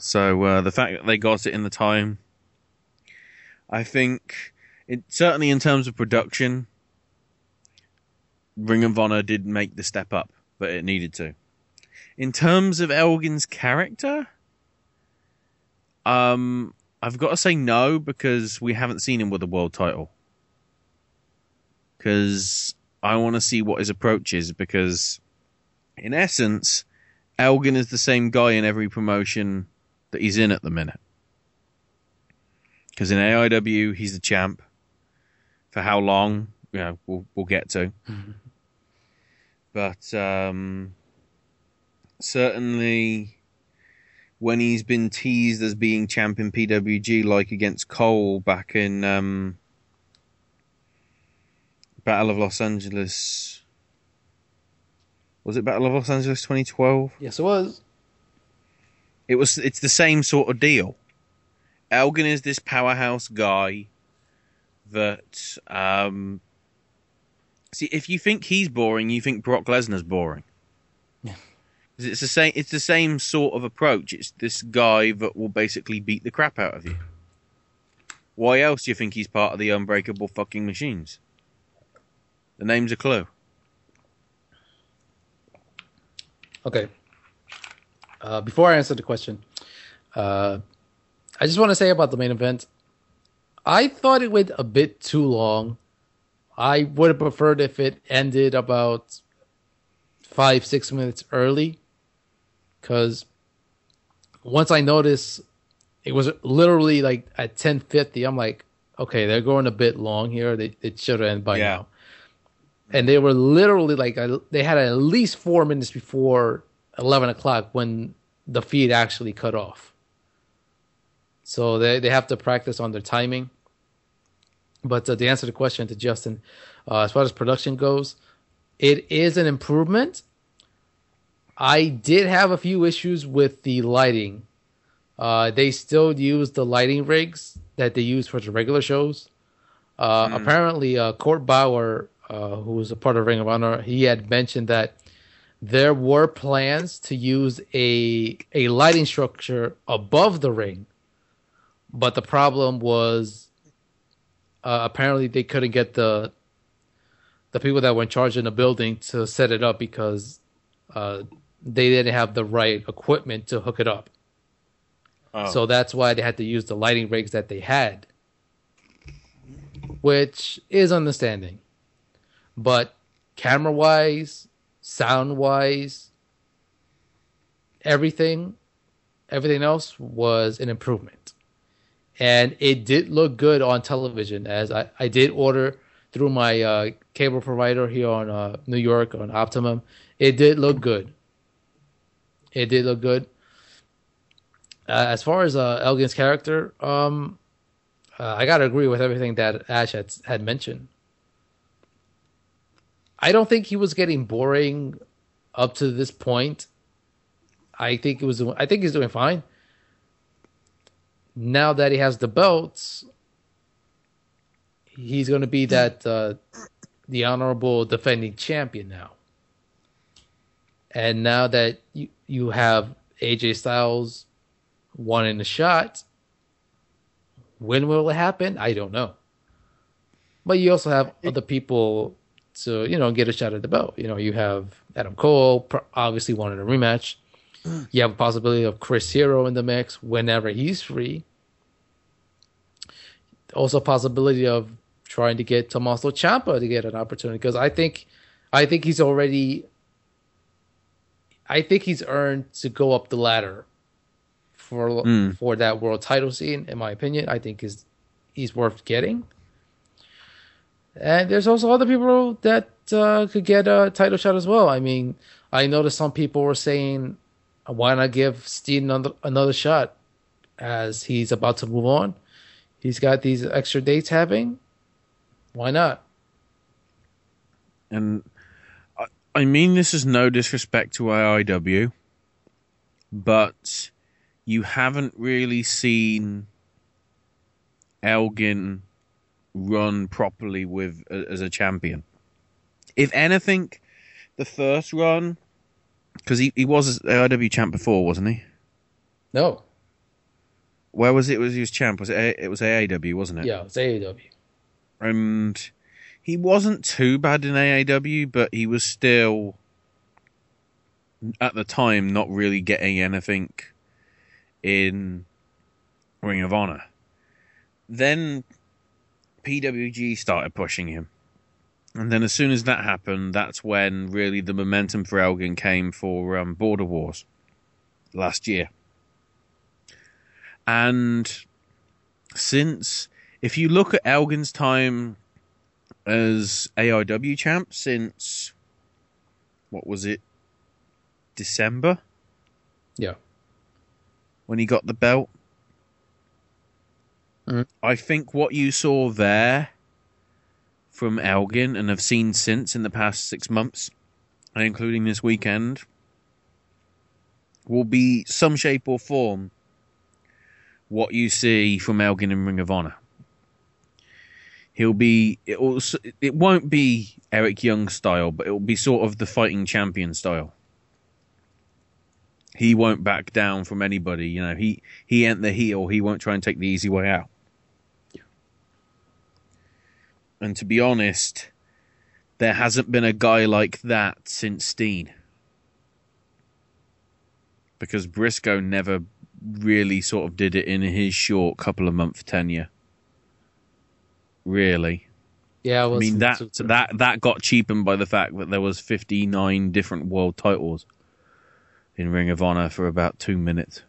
So uh, the fact that they got it in the time, I think, it certainly in terms of production, Ring of Honor did make the step up that it needed to. In terms of Elgin's character, um, I've got to say no because we haven't seen him with a world title. Because I want to see what his approach is. Because, in essence, Elgin is the same guy in every promotion that he's in at the minute. Because in AIW, he's the champ. For how long? You know, we'll we'll get to. but um, certainly, when he's been teased as being champ in PWG, like against Cole back in um, Battle of Los Angeles. Was it Battle of Los Angeles 2012? Yes, it was. It was. It's the same sort of deal. Elgin is this powerhouse guy that. Um, see, if you think he's boring, you think Brock Lesnar's boring. 'Cause It's the same. It's the same sort of approach. It's this guy that will basically beat the crap out of you. Why else do you think he's part of the unbreakable fucking machines? The name's a clue. Okay. Uh, before I answer the question, uh, I just want to say about the main event. I thought it went a bit too long. I would have preferred if it ended about five, six minutes early. Because once I noticed it was literally like at 10.50, I'm like, okay, they're going a bit long here. They, it should have ended by Yeah. now. And they were literally like, they had at least four minutes before 11 o'clock when the feed actually cut off. So they, they have to practice on their timing. But uh, to answer the question to Justin, uh, as far as production goes, it is an improvement. I did have a few issues with the lighting. Uh, they still use the lighting rigs that they use for the regular shows. Uh, Hmm. Apparently, uh, Court Bauer, uh, who was a part of Ring of Honor, he had mentioned that there were plans to use a a lighting structure above the ring, but the problem was uh, apparently they couldn't get the the people that were in charge in the building to set it up because uh, they didn't have the right equipment to hook it up. Oh. So that's why they had to use the lighting rigs that they had, which is understanding. But camera wise, sound wise, everything, everything else was an improvement. And it did look good on television as I, I did order through my uh, cable provider here on uh, New York on Optimum. It did look good. It did look good. Uh, as far as uh, Elgin's character, um, uh, I gotta agree with everything that Ash had had mentioned. I don't think he was getting boring up to this point. I think it was. I think he's doing fine. Now that he has the belts, he's going to be that uh, the honorable defending champion now. And now that you you have AJ Styles wanting a shot, when will it happen? I don't know. But you also have other people to you know get a shot at the belt. You know, you have Adam Cole obviously wanted a rematch. You have a possibility of Chris Hero in the mix whenever he's free. Also, possibility of trying to get Tommaso Ciampa to get an opportunity because I think, I think he's already. I think he's earned to go up the ladder for Mm. for that world title scene. In my opinion, I think is he's worth getting. And there's also other people that uh, could get a title shot as well. I mean, I noticed some people were saying, why not give Steen another, shot as he's about to move on? He's got these extra dates having. Why not? And I, I mean this is no disrespect to AIW, but you haven't really seen Elgin run properly with as a champion. If anything, the first run, because he, he was AIW champ before, wasn't he? No. Where was it? Was he was champ? Was it? A, it was AAW, wasn't it? Yeah, it's AAW. And he wasn't too bad in AAW, but he was still at the time not really getting anything in Ring of Honor. Then PWG started pushing him. And then as soon as that happened, that's when really the momentum for Elgin came for um, Border Wars last year. And since, if you look at Elgin's time as AIW champ since, what was it, December? Yeah. When he got the belt. Mm. I think what you saw there from Elgin and have seen since in the past six months, including this weekend, will be some shape or form what you see from Elgin in Ring of Honor. He'll be it will it won't be Eric Young style, but it will be sort of the fighting champion style. He won't back down from anybody, you know. He he ain't the heel. He won't try and take the easy way out. And to be honest, there hasn't been a guy like that since Steen. Because Briscoe never really sort of did it in his short couple of month tenure. Really. Yeah, it I mean that that that got cheapened by the fact that there was 59 different world titles in Ring of Honor for about 2 minutes.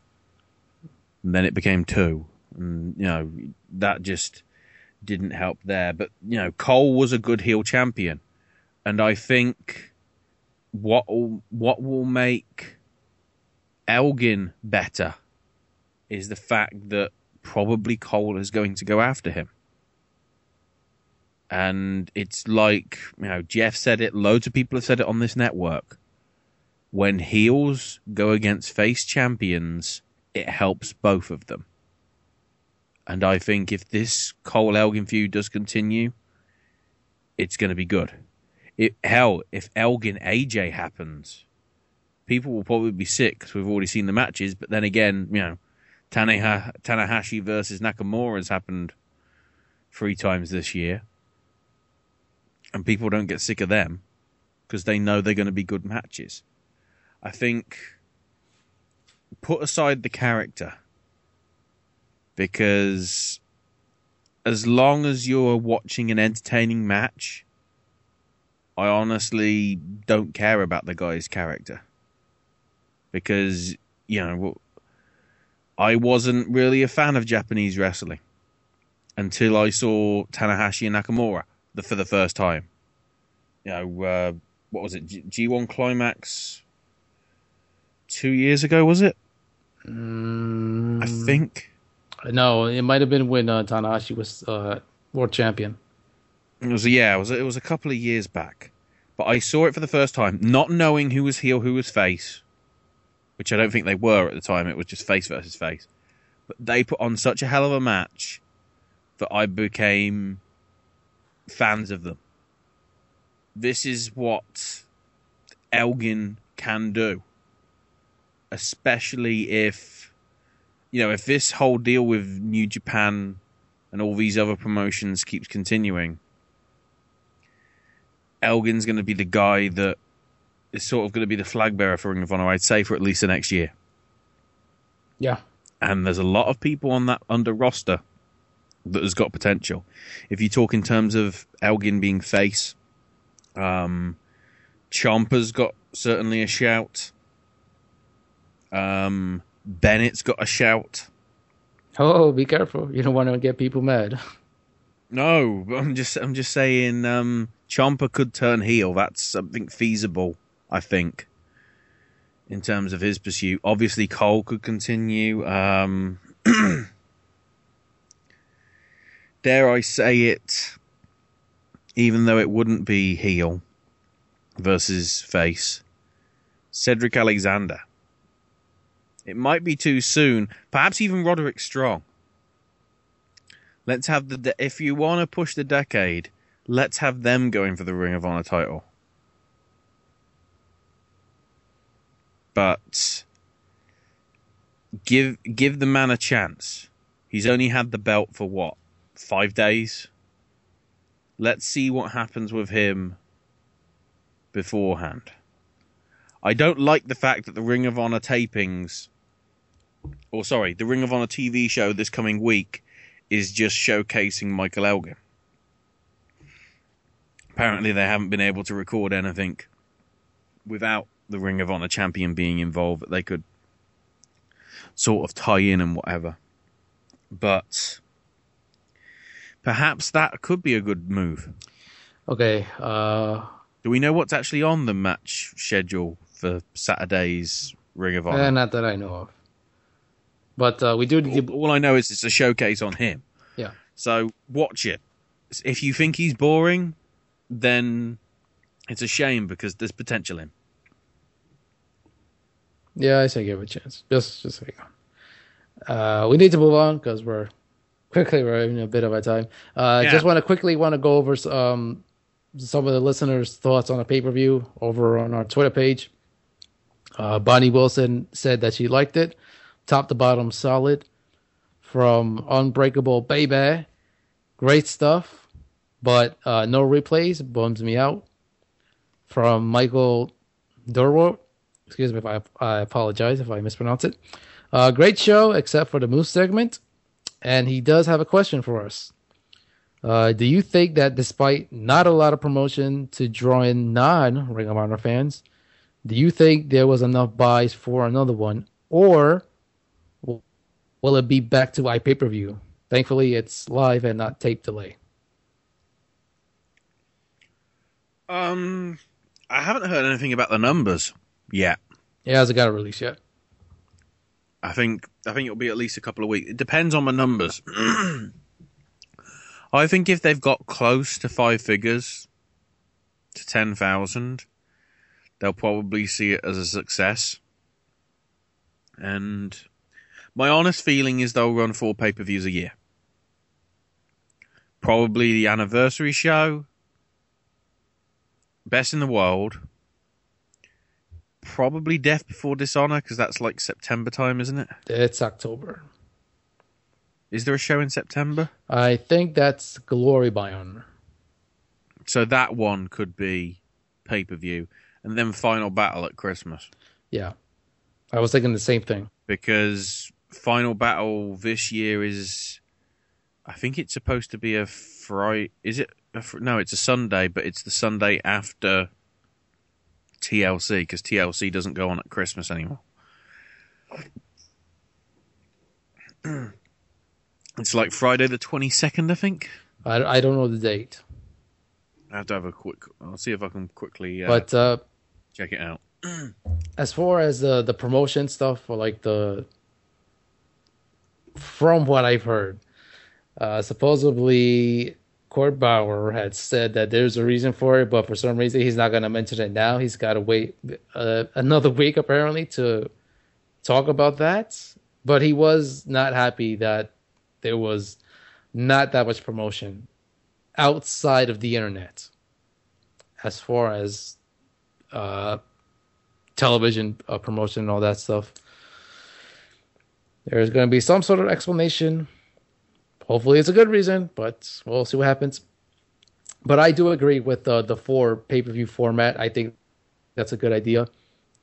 And then it became 2. And you know, that just didn't help there. But you know, Cole was a good heel champion, and I think what what will make Elgin better is the fact that probably Cole is going to go after him. And it's like, you know, Jeff said it, loads of people have said it on this network. When heels go against face champions, it helps both of them. And I think if this Cole Elgin feud does continue, it's going to be good. It, hell, if Elgin AJ happens, people will probably be sick because we've already seen the matches. But then again, you know, Tanaha- Tanahashi versus Nakamura has happened three times this year. And people don't get sick of them because they know they're going to be good matches. I think put aside the character because as long as you're watching an entertaining match, I honestly don't care about the guy's character. Because, you know, I wasn't really a fan of Japanese wrestling until I saw Tanahashi and Nakamura the, for the first time. You know, uh, what was it? G- G1 Climax two years ago, was it? I think. No, it might have been when uh, Tanahashi was uh, world champion. It was yeah, it was it was a couple of years back, but I saw it for the first time, not knowing who was heel, who was face, which I don't think they were at the time. It was just face versus face, but they put on such a hell of a match that I became fans of them. This is what Elgin can do, especially if you know if this whole deal with New Japan and all these other promotions keeps continuing. Elgin's going to be the guy that is sort of going to be the flag bearer for Ring of Honor, I'd say, for at least the next year. Yeah. And there's a lot of people on that under roster that has got potential. If you talk in terms of Elgin being face, um, Ciampa's got certainly a shout. Um, Bennett's got a shout. Oh, be careful! You don't want to get people mad. No, I'm just I'm just saying um Ciampa could turn heel. That's something feasible, I think. In terms of his pursuit. Obviously Cole could continue. Um dare I say it, even though it wouldn't be heel versus face. Cedric Alexander. It might be too soon. Perhaps even Roderick Strong. Let's have the de- if you want to push the decade, let's have them going for the Ring of Honor title. But give give the man a chance. He's only had the belt for what? 5 days. Let's see what happens with him beforehand. I don't like the fact that the Ring of Honor tapings or sorry, the Ring of Honor TV show this coming week is just showcasing Michael Elgin. Apparently, they haven't been able to record anything without the Ring of Honor champion being involved that they could sort of tie in and whatever. But perhaps that could be a good move. Okay. Uh, Do we know what's actually on the match schedule for Saturday's Ring of Honor? eh, not that I know of. But uh, we do. all, all I know is it's a showcase on him. Yeah. So watch it. If you think he's boring, then it's a shame because there's potential in. Yeah, I say give it a chance. Just, just you know. Uh, we need to move on because we're quickly running a bit of our time. Uh, Yeah. Just want to quickly want to go over um, some of the listeners' thoughts on a pay per view over on our Twitter page. Uh, Bonnie Wilson said that she liked it, top to bottom, solid. From Unbreakable Baby, great stuff, but uh, no replays bums me out. From Michael Durwart, excuse me if I, I apologize if I mispronounce it. Uh, great show, except for the Moose segment. And he does have a question for us. Uh, do you think that despite not a lot of promotion to draw in non Ring of Honor fans, do you think there was enough buys for another one? Or will it be back to iPay per view? Thankfully, it's live and not tape delay. Um, I haven't heard anything about the numbers yet. It hasn't got a release yet. I think I think it'll be at least a couple of weeks. It depends on the numbers. I think if they've got close to five figures to ten thousand, they'll probably see it as a success. And my honest feeling is they'll run four pay per views a year. Probably the anniversary show, best in the world. Probably Death Before Dishonor because that's like September time, isn't it? It's October. Is there a show in September? I think that's Glory by Honor. So that one could be pay per view, and then Final Battle at Christmas Yeah. I was thinking the same thing. because Final Battle this year is, I think it's supposed to be a Friday. Is it? A, fr- no, it's a Sunday, but it's the Sunday after TLC because TLC doesn't go on at Christmas anymore. it's like Friday the twenty second, I think. I, I don't know the date. I have to have a quick. I'll see if I can quickly uh, But uh, check it out. as far as the the promotion stuff or like the from what I've heard, uh, supposedly Court Bauer had said that there's a reason for it, but for some reason he's not going to mention it now. He's got to wait uh, another week apparently to talk about that. But he was not happy that there was not that much promotion outside of the internet as far as uh, television uh, promotion and all that stuff. There's going to be some sort of explanation. Hopefully, it's a good reason, but we'll see what happens. But I do agree with uh, the four pay per view format. I think that's a good idea.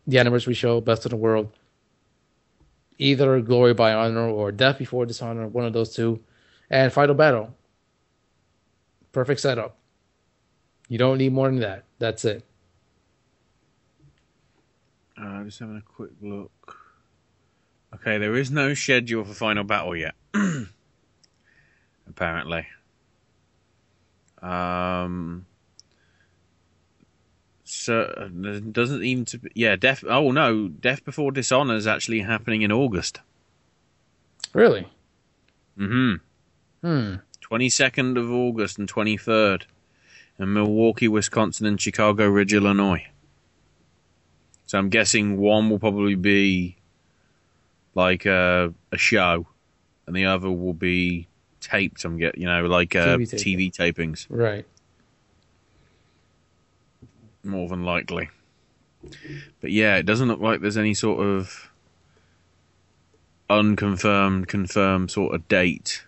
The anniversary show, Best in the World, either Glory by Honor or Death Before Dishonor, one of those two, and Final Battle. Perfect setup. You don't need more than that. That's it. Uh, just having a quick look. Okay, there is no schedule for Final Battle yet. Apparently. Um. So doesn't even to yeah death oh no death before dishonor is actually happening in August. Really? Mm-hmm. Hmm. 22nd of August and 23rd in Milwaukee, Wisconsin, and Chicago Ridge, Illinois. So I'm guessing one will probably be like a, a show, and the other will be taped. I'm get you know like uh, TV TV, tapings Right. more than likely. But yeah, it doesn't look like there's any sort of unconfirmed, confirmed sort of date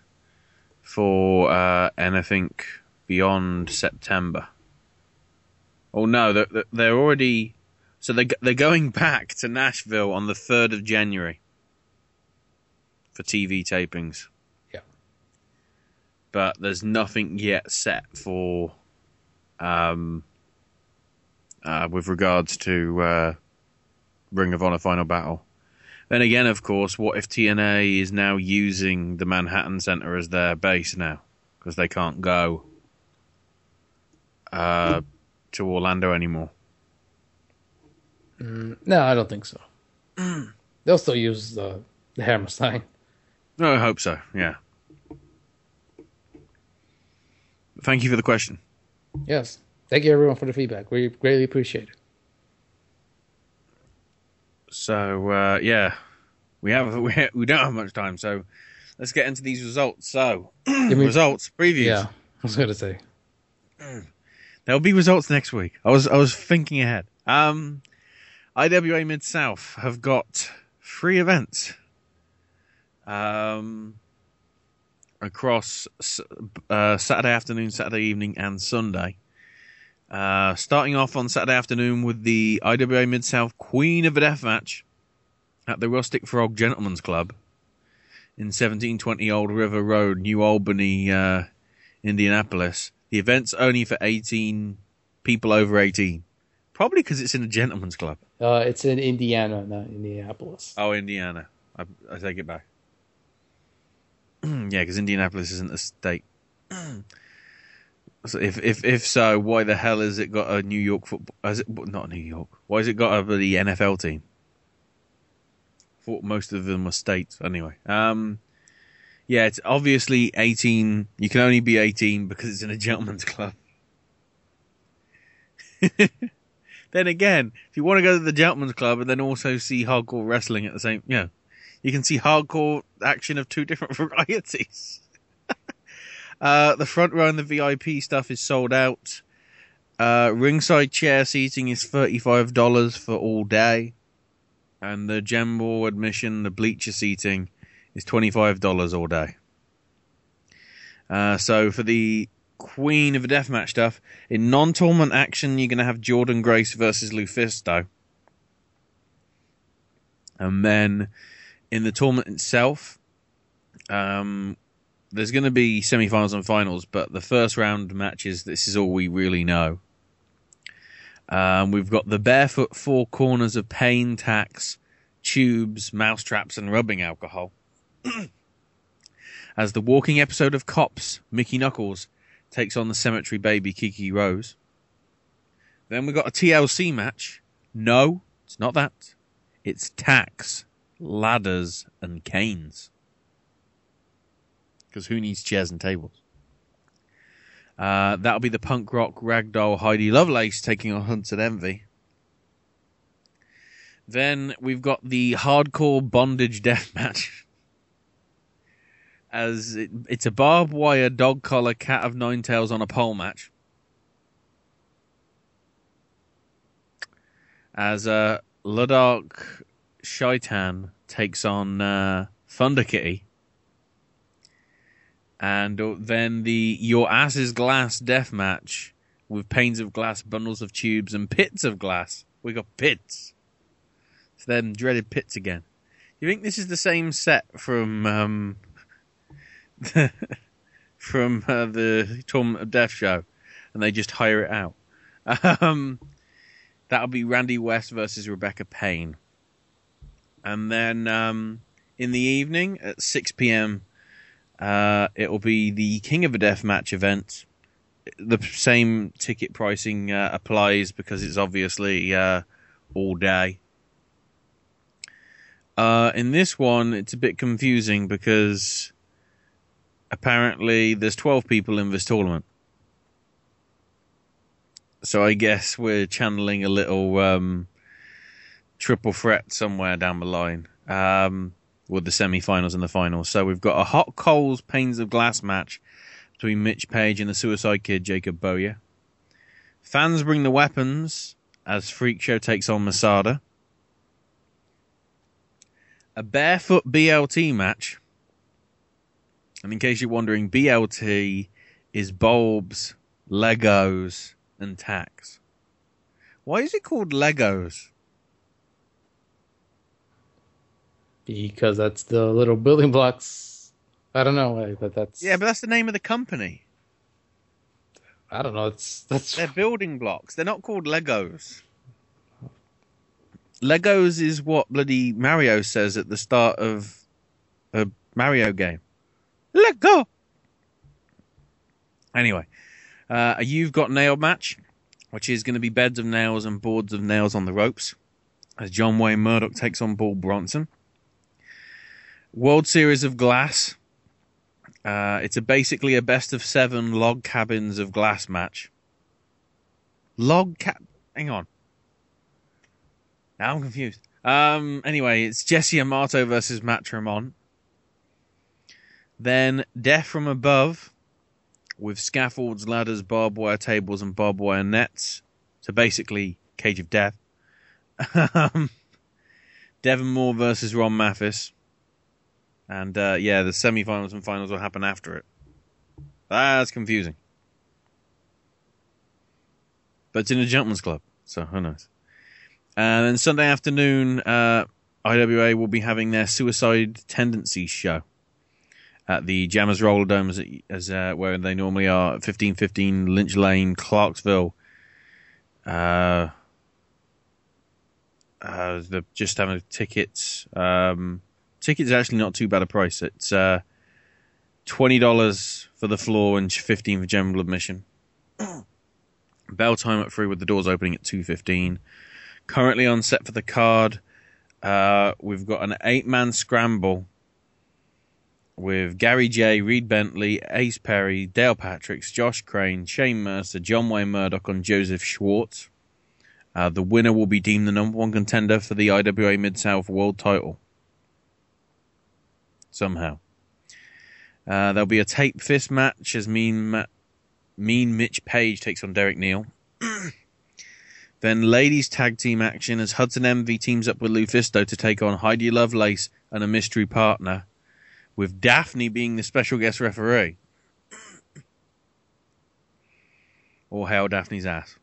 for uh, anything beyond September. Oh no, they're, they're- they're already. So they they're going back to Nashville on the third of January for TV tapings. Yeah. But there's nothing yet set for um uh, with regards to uh, Ring of Honor Final Battle. Then again, of course, what if TNA is now using the Manhattan Center as their base now because they can't go uh, to Orlando anymore? Mm, no, I don't think so. They'll still use the the Hammerstein. No, I hope so. Yeah. Thank you for the question. Yes. Thank you everyone for the feedback. We greatly appreciate it. So uh, yeah, we have we, we don't have much time, so let's get into these results. So Give me- results previews. Yeah, I was gonna say. There'll be results next week. I was I was thinking ahead. Um, IWA Mid South have got three events. Um, across uh, Saturday afternoon, Saturday evening, and Sunday. Uh, starting off on Saturday afternoon with the IWA Mid South Queen of the Death match at the Rustic Frog Gentlemen's Club in 1720 Old River Road, New Albany, uh, Indianapolis. The event's only for 18 people over 18. Probably because it's in a gentleman's club. Uh, it's in Indiana, not Indianapolis. Oh, Indiana. I, I take it back. yeah, because Indianapolis isn't a state. so if if if so, why the hell has it got a New York football? Has it not New York? Why has it got a the NFL team? Thought most of them were states anyway. Um, yeah, it's obviously eighteen. You can only be eighteen because it's in a gentleman's club. then again, if you want to go to the gentleman's club and then also see hardcore wrestling at the same, yeah, can see hardcore action of two different varieties. uh, the front row and the VIP stuff is sold out. Uh, ringside chair seating is thirty-five dollars for all day, and the general admission, the bleacher seating, is twenty-five dollars all day. Uh, so for the Queen of the Deathmatch stuff, in non-tournament action, you're going to have Jordan Grace versus Lufisto. And then in the tournament itself, um, there's going to be semi-finals and finals, but the first round matches, this is all we really know. Um, we've got the barefoot four corners of pain tax, tubes, mousetraps, and rubbing alcohol. As the walking episode of Cops, Mickey Knuckles takes on the cemetery baby Kiki Rose. Then we've got a TLC match. No, it's not that. It's tax, ladders, and canes. Because who needs chairs and tables? Uh, that'll be the punk rock ragdoll Heidi Lovelace taking on Hudson Envy. Then we've got the hardcore bondage death match. As it, it's a barbed wire dog collar cat of nine tails on a pole match. As uh, Ludark Shaitan takes on uh, Thunder Kitty. And uh, then the Your Ass is Glass death match with panes of glass, bundles of tubes, and pits of glass. We got pits. It's them dreaded pits again. You think this is the same set from um, from uh, the Tournament of Death show, and they just hire it out? Um, that'll be Randy West versus Rebecca Payne. And then um, in the evening at 6 p.m., uh, it'll be the King of a Death match event. The same ticket pricing uh, applies because it's obviously uh, all day. Uh, in this one, it's a bit confusing because apparently there's 12 people in this tournament. So I guess we're channeling a little um, triple threat somewhere down the line. Um, with the semi-finals and the finals. So we've got a hot coals panes of glass match between Mitch Page and the Suicide Kid Jacob Bowyer. Fans bring the weapons as Freak Show takes on Masada. A barefoot BLT match. And in case you're wondering, BLT is bulbs, Legos, and tacks. Why is it called Legos? Because that's the little building blocks. I don't know. That that's Yeah, but that's the name of the company. I don't know. It's that's They're building blocks. They're not called Legos. Legos is what bloody Mario says at the start of a Mario game. Lego. Anyway, uh, you've got nail match, which is going to be beds of nails and boards of nails on the ropes, as John Wayne Murdoch takes on Paul Bronson. World Series of Glass. Uh, it's a basically a best of seven log cabins of glass match. Log cap. Hang on. Now I'm confused. Um. Anyway, it's Jesse Amato versus Matt Tremont. Then Death from Above, with scaffolds, ladders, barbed wire tables, and barbed wire nets. So basically, Cage of Death. Um, Devon Moore versus Ron Mathis. And uh, yeah, the semi-finals and finals will happen after it. That's confusing. But it's in a gentleman's club, so who knows? And then Sunday afternoon, uh, IWA will be having their Suicide Tendencies show at the Jammers Roller Dome, as, as uh, where they normally are, 1515 Lynch Lane, Clarksville. Uh, uh, the, just having tickets. Um, tickets are actually not too bad a price. It's uh, twenty dollars for the floor and fifteen for general admission. Bell time at three with the doors opening at two fifteen. Currently on set for the card, uh, we've got an eight man scramble with Gary J, Reed Bentley, Ace Perry, Dale Patricks, Josh Crane, Shane Mercer, John Wayne Murdoch, and Joseph Schwartz. Uh, the winner will be deemed the number one contender for the IWA Mid South World title. Somehow. Uh, there'll be a tape fist match as Mean, Ma- mean Mitch Page takes on Derek Neal. then ladies tag team action as Hudson Envy teams up with Lufisto to take on Heidi Lovelace and a mystery partner, with Daphne being the special guest referee. Or hail Daphne's ass.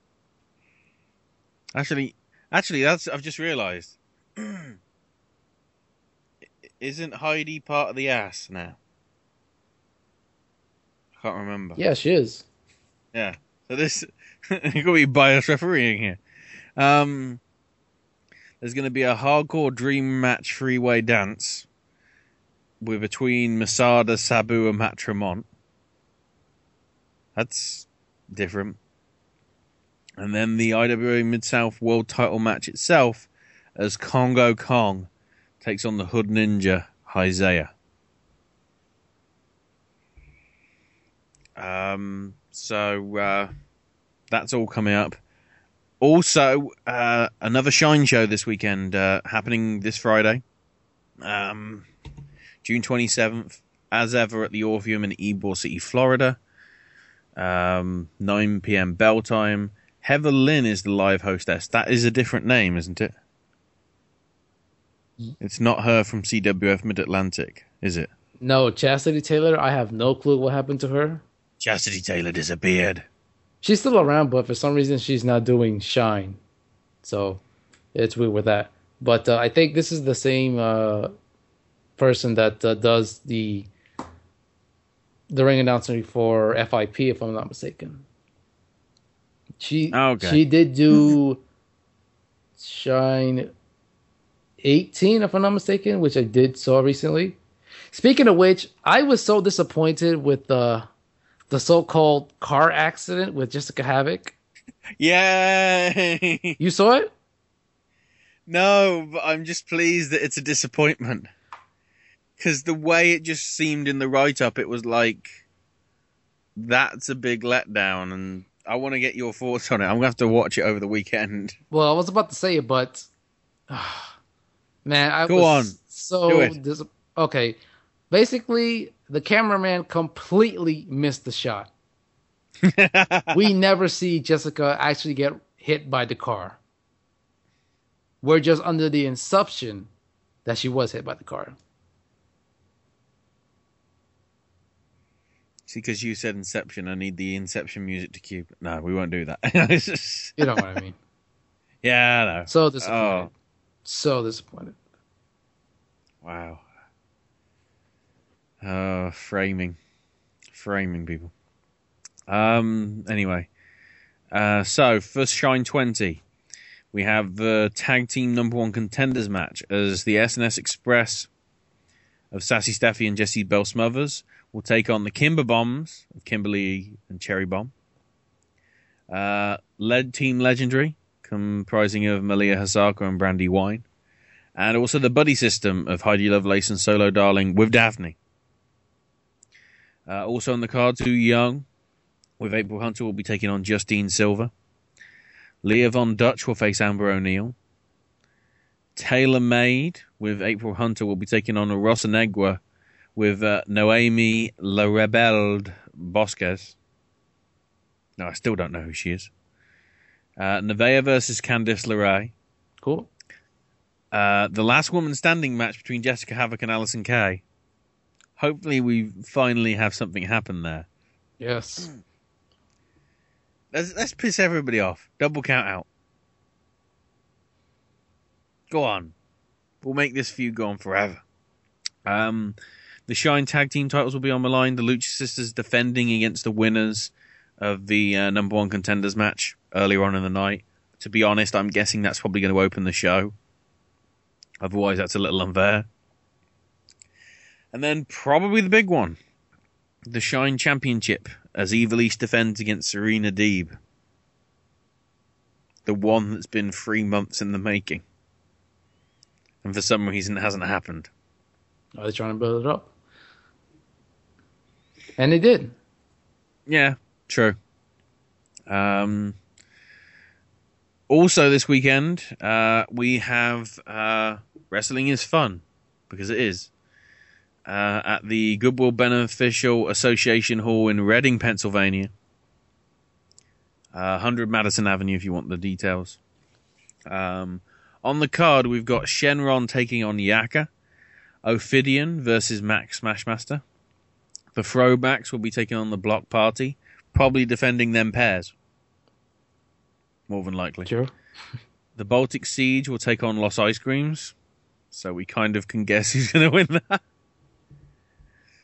Actually, actually, that's I've just realised. Isn't Heidi part of the ass now? I can't remember. yeah, she is. Yeah. So this you could be biased refereeing here. Um, there's going to be a hardcore dream match three way dance with between Masada, Sabu, and Matt Tremont. That's different. And then the IWA Mid South World Title match itself, as Congo Kong takes on the Hood Ninja Isaiah. Um, so uh, that's all coming up. Also, uh, another Shine show this weekend uh, happening this Friday, um, June 27th, as ever at the Orpheum in Ybor City, Florida. Um, 9 p.m. bell time. Heather Lynn is the live hostess. That is a different name, isn't it? It's not her from CWF Mid Atlantic, is it? No, Chastity Taylor. I have no clue what happened to her. Chastity Taylor disappeared. She's still around, but for some reason she's not doing Shine. So it's weird with that. But uh, I think this is the same uh, person that uh, does the the ring announcer for FIP, if I'm not mistaken. She Okay. she did do Shine 18, if I'm not mistaken, which I did saw recently. Speaking of which, I was so disappointed with the the so-called car accident with Jessica Havoc. Yeah, You saw it? No, but I'm just pleased that it's a disappointment. Because the way it just seemed in the write up, it was like, that's a big letdown, and I want to get your thoughts on it. I'm going to have to watch it over the weekend. Well, I was about to say it, but man, I Go was on. So this okay. Basically, the cameraman completely missed the shot. we never see Jessica actually get hit by the car. We're just under the assumption that she was hit by the car. See, because you said Inception, I need the Inception music to cue. No, we won't do that. You know what I mean? Yeah, I know. So disappointed. Oh, So disappointed. wow. Uh, framing, framing people. Um. Anyway, uh, so for Shine Twenty, we have the tag team number one contenders match as the SNS Express of Sassy Stephie and Jessie Belle Smothers will take on the Kimber Bombs of Kimberly and Cherry Bomb. Uh, led Team Legendary, comprising of Malia Hosaka and Brandi Wine. And also the Buddy System of Heidi Lovelace and Solo Darling with Daphne. Uh, also on the card, Too Young with April Hunter will be taking on Justine Silver. Leah Von Dutch will face Amber O'Neal. Taylor Made with April Hunter will be taking on Rosa Negua with uh, Noemi La Rebelde Bosquez. No, I still don't know who she is. Uh, Nevaeh versus Candice LeRae. Cool. Uh, the last woman standing match between Jessica Havoc and Allysin Kay. Hopefully, we finally have something happen there. Yes. Let's let's piss everybody off. Double count out. Go on. We'll make this feud go on forever. Um, the Shine Tag Team titles will be on the line. The Lucha Sisters defending against the winners of the uh, number one contenders match earlier on in the night. To be honest, I'm guessing that's probably going to open the show. Otherwise, that's a little unfair. And then probably the big one, the Shine Championship, as Ivelisse defends against Serena Deeb. The one that's been three months in the making. And for some reason it hasn't happened. Are they trying to build it up? And they did. Yeah, true. Um, also, this weekend, uh, we have uh, Wrestling is Fun, because it is, uh, at the Goodwill Beneficial Association Hall in Reading, Pennsylvania. Uh, 100 Madison Avenue, if you want the details. Um, on the card, we've got Shynron taking on Jaka, Ophidian versus Max Smashmaster. The Throwbacks will be taking on the Block Party, probably defending them pairs. More than likely. Sure. The Baltic Siege will take on Los Ice Creams, so we kind of can guess who's going to win that.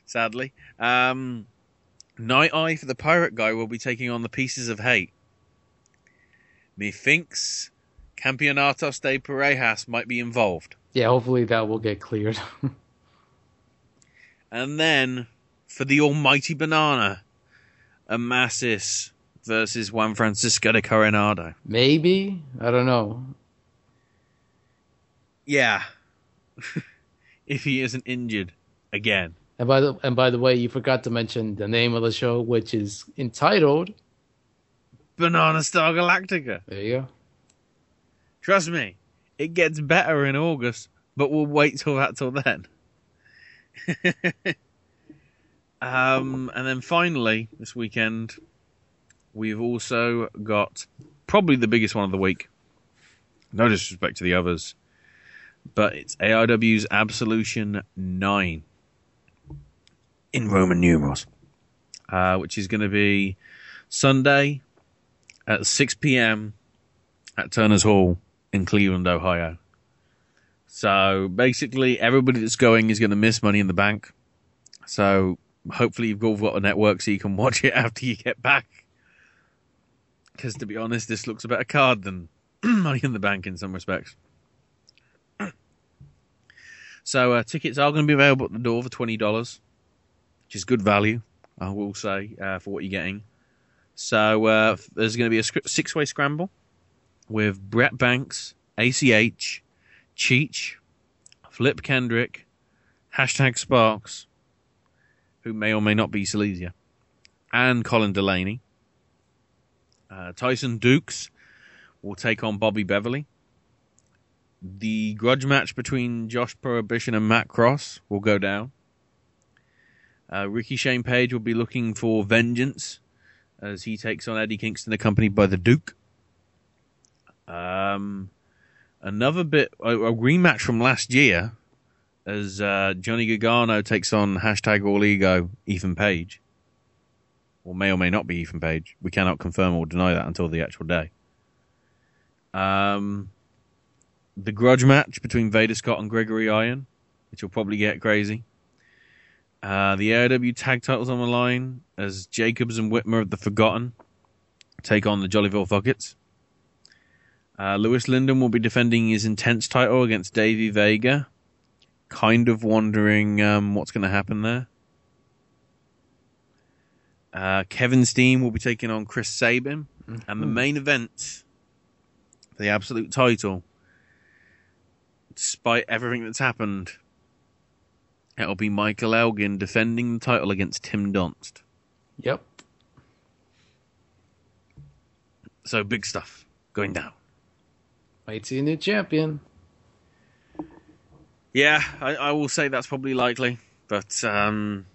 Sadly. Um, Night Eye for the Pirate Guy will be taking on the Pieces of Hate. Methinks Campeonatos de Parejas might be involved. Yeah, hopefully that will get cleared. And then for the Almighty Banana, Amasis versus Juan Francisco de Coronado. Maybe. I don't know. Yeah. if he isn't injured again. And by the and by the way, you forgot to mention the name of the show, which is entitled Banana Star Galactica. There you go. Trust me, it gets better in August, but we'll wait till that till then. um, and then finally, this weekend, we've also got probably the biggest one of the week. No disrespect to the others, but it's AIW's Absolution 9 in Roman numerals, uh, which is going to be Sunday at 6 p.m. at Turner's Hall in Cleveland, Ohio. So basically, everybody that's going is going to miss Money in the Bank. So hopefully, you've all got a network so you can watch it after you get back. Because to be honest, this looks a better card than Money in the Bank in some respects. So uh, tickets are going to be available at the door for twenty dollars, which is good value, I will say, uh, for what you're getting. So uh, there's going to be a six-way scramble with Brett Banks, ACH, Cheech, Flip Kendrick, hashtag Sparks, who may or may not be Seleziya, and Colin Delaney. Uh, Tyson Dukes will take on Bobby Beverly. the grudge match between Josh Prohibition and Matt Cross will go down. Uh, Ricky Shane Page will be looking for vengeance as he takes on Eddie Kingston, accompanied by the Duke. Um, another bit, a, a rematch from last year as uh, Johnny Gargano takes on hashtag All Ego Ethan Page. Or may or may not be Ethan Page. We cannot confirm or deny that until the actual day. Um, the grudge match between Veda Scott and Gregory Iron, which will probably get crazy. Uh, the AIW tag titles on the line as Jacobs and Whitmer of the Forgotten take on the Jollyville Fuckets. Uh, Louis Lyndon will be defending his intense title against Davey Vega. Kind of wondering um, what's going to happen there. Uh, Kevin Steen will be taking on Chris Sabin. And the main event, the absolute title, despite everything that's happened, it'll be Michael Elgin defending the title against Tim Donst. Yep. So big stuff going down. Might see a new champion. Yeah, I, I will say that's probably likely, but um,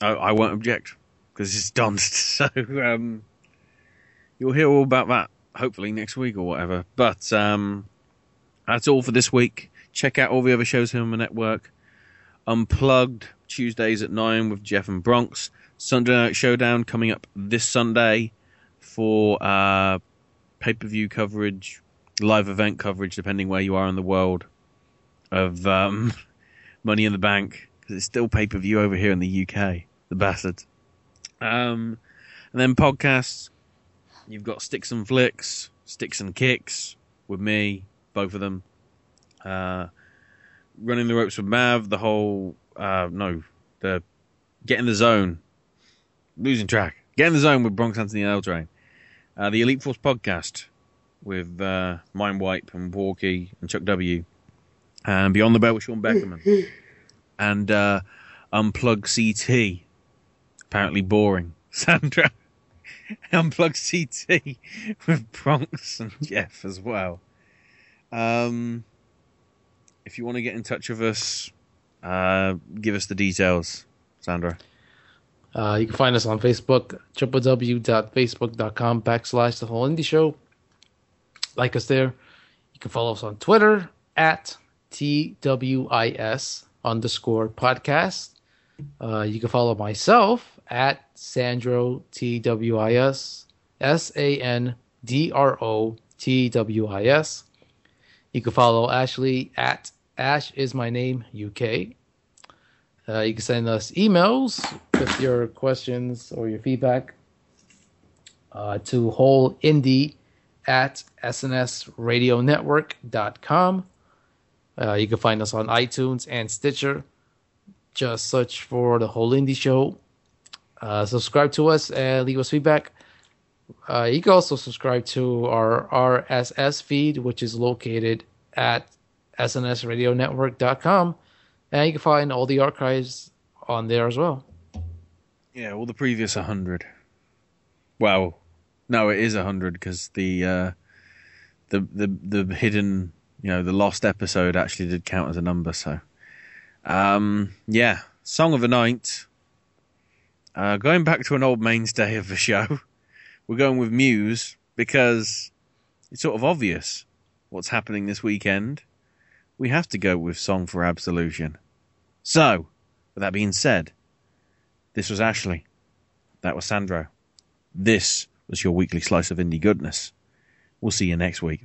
I, I won't object because it's Donst. So um, you'll hear all about that hopefully next week or whatever. But um, that's all for this week. Check out all the other shows here on the network. Unplugged Tuesdays at nine with Jeff and Bronx. Sunday Night Showdown coming up this Sunday for uh, pay per view coverage, live event coverage, depending where you are in the world of um, Money in the Bank because it's still pay per view over here in the UK. The bastards. Um, and then podcasts. You've got Sticks and Flicks, Sticks and Kicks with me, both of them. Uh, running the ropes with Mav, the whole uh, no, the get in the zone, losing track. Get in the zone with Bronx Anthony and L Train. Uh, the Elite Force podcast with uh, Mind Wipe and Porky and Chuck W. And Beyond the Bell with Sean Beckerman. and uh, Unplug CT. Apparently boring. Sandro. Unplug CT with Bronx and Jeff as well. Um, if you want to get in touch with us, uh, give us the details, Sandro. Uh, you can find us on Facebook, www.facebook.com backslash the whole indie show. Like us there. You can follow us on Twitter at TWIS underscore podcast. Uh, you can follow myself at Sandro TWIS, S A N D R O T W I S. You can follow Ashley at Ash is my name UK. Uh, you can send us emails with your questions or your feedback uh, to whole indie at snsradionetwork.com. Uh, you can find us on iTunes and Stitcher. Just search for the whole indie show. Uh, subscribe to us and leave us feedback. Uh, you can also subscribe to our RSS feed, which is located at snsradionetwork.com. And you can find all the archives on there as well. Yeah, all the previous 100. Well, no, it is 100 because the, uh, the, the, the hidden, you know, the lost episode actually did count as a number. So, um, yeah, Song of the Night. Uh, going back to an old mainstay of the show, we're going with Muse because it's sort of obvious what's happening this weekend. We have to go with Song for Absolution. So, with that being said, this was Ashley. That was Sandro. This was your weekly slice of indie goodness. We'll see you next week.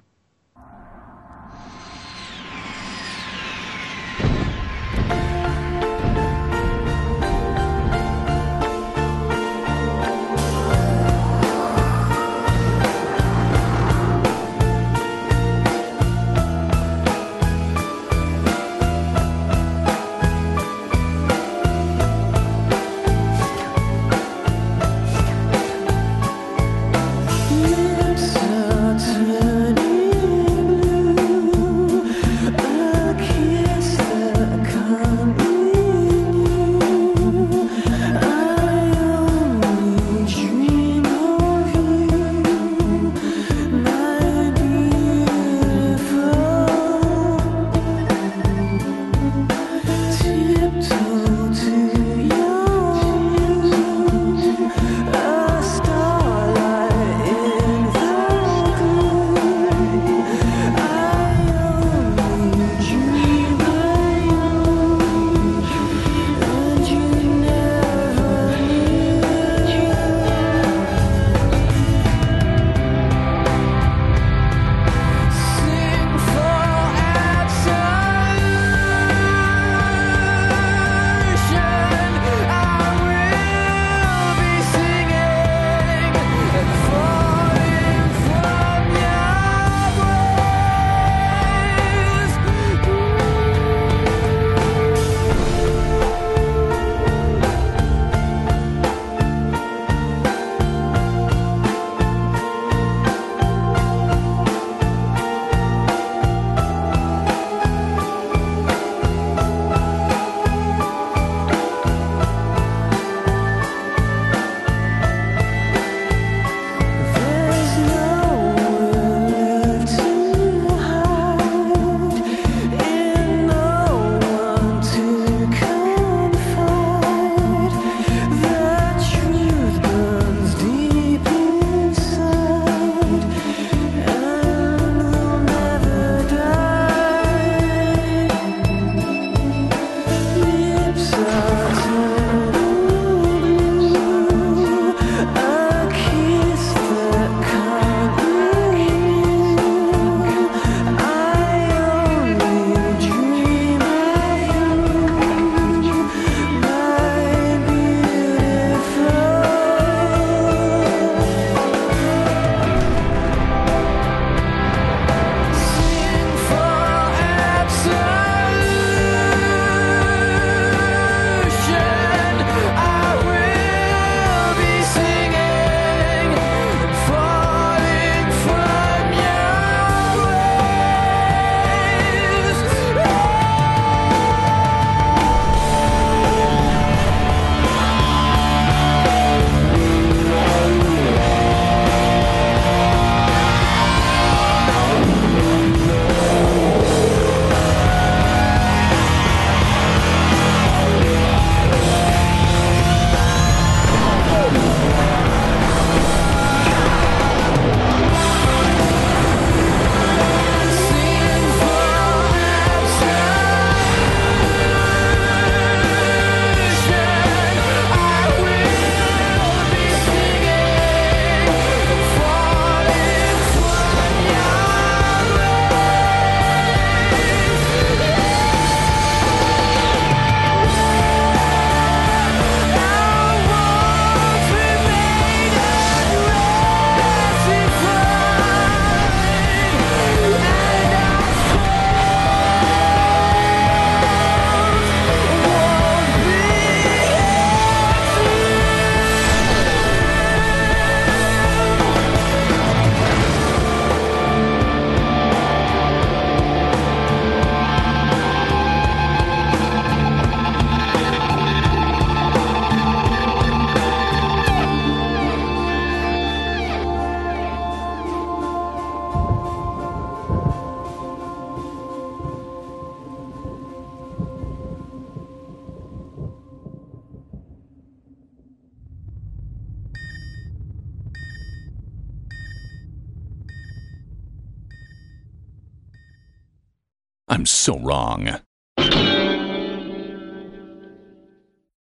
So wrong.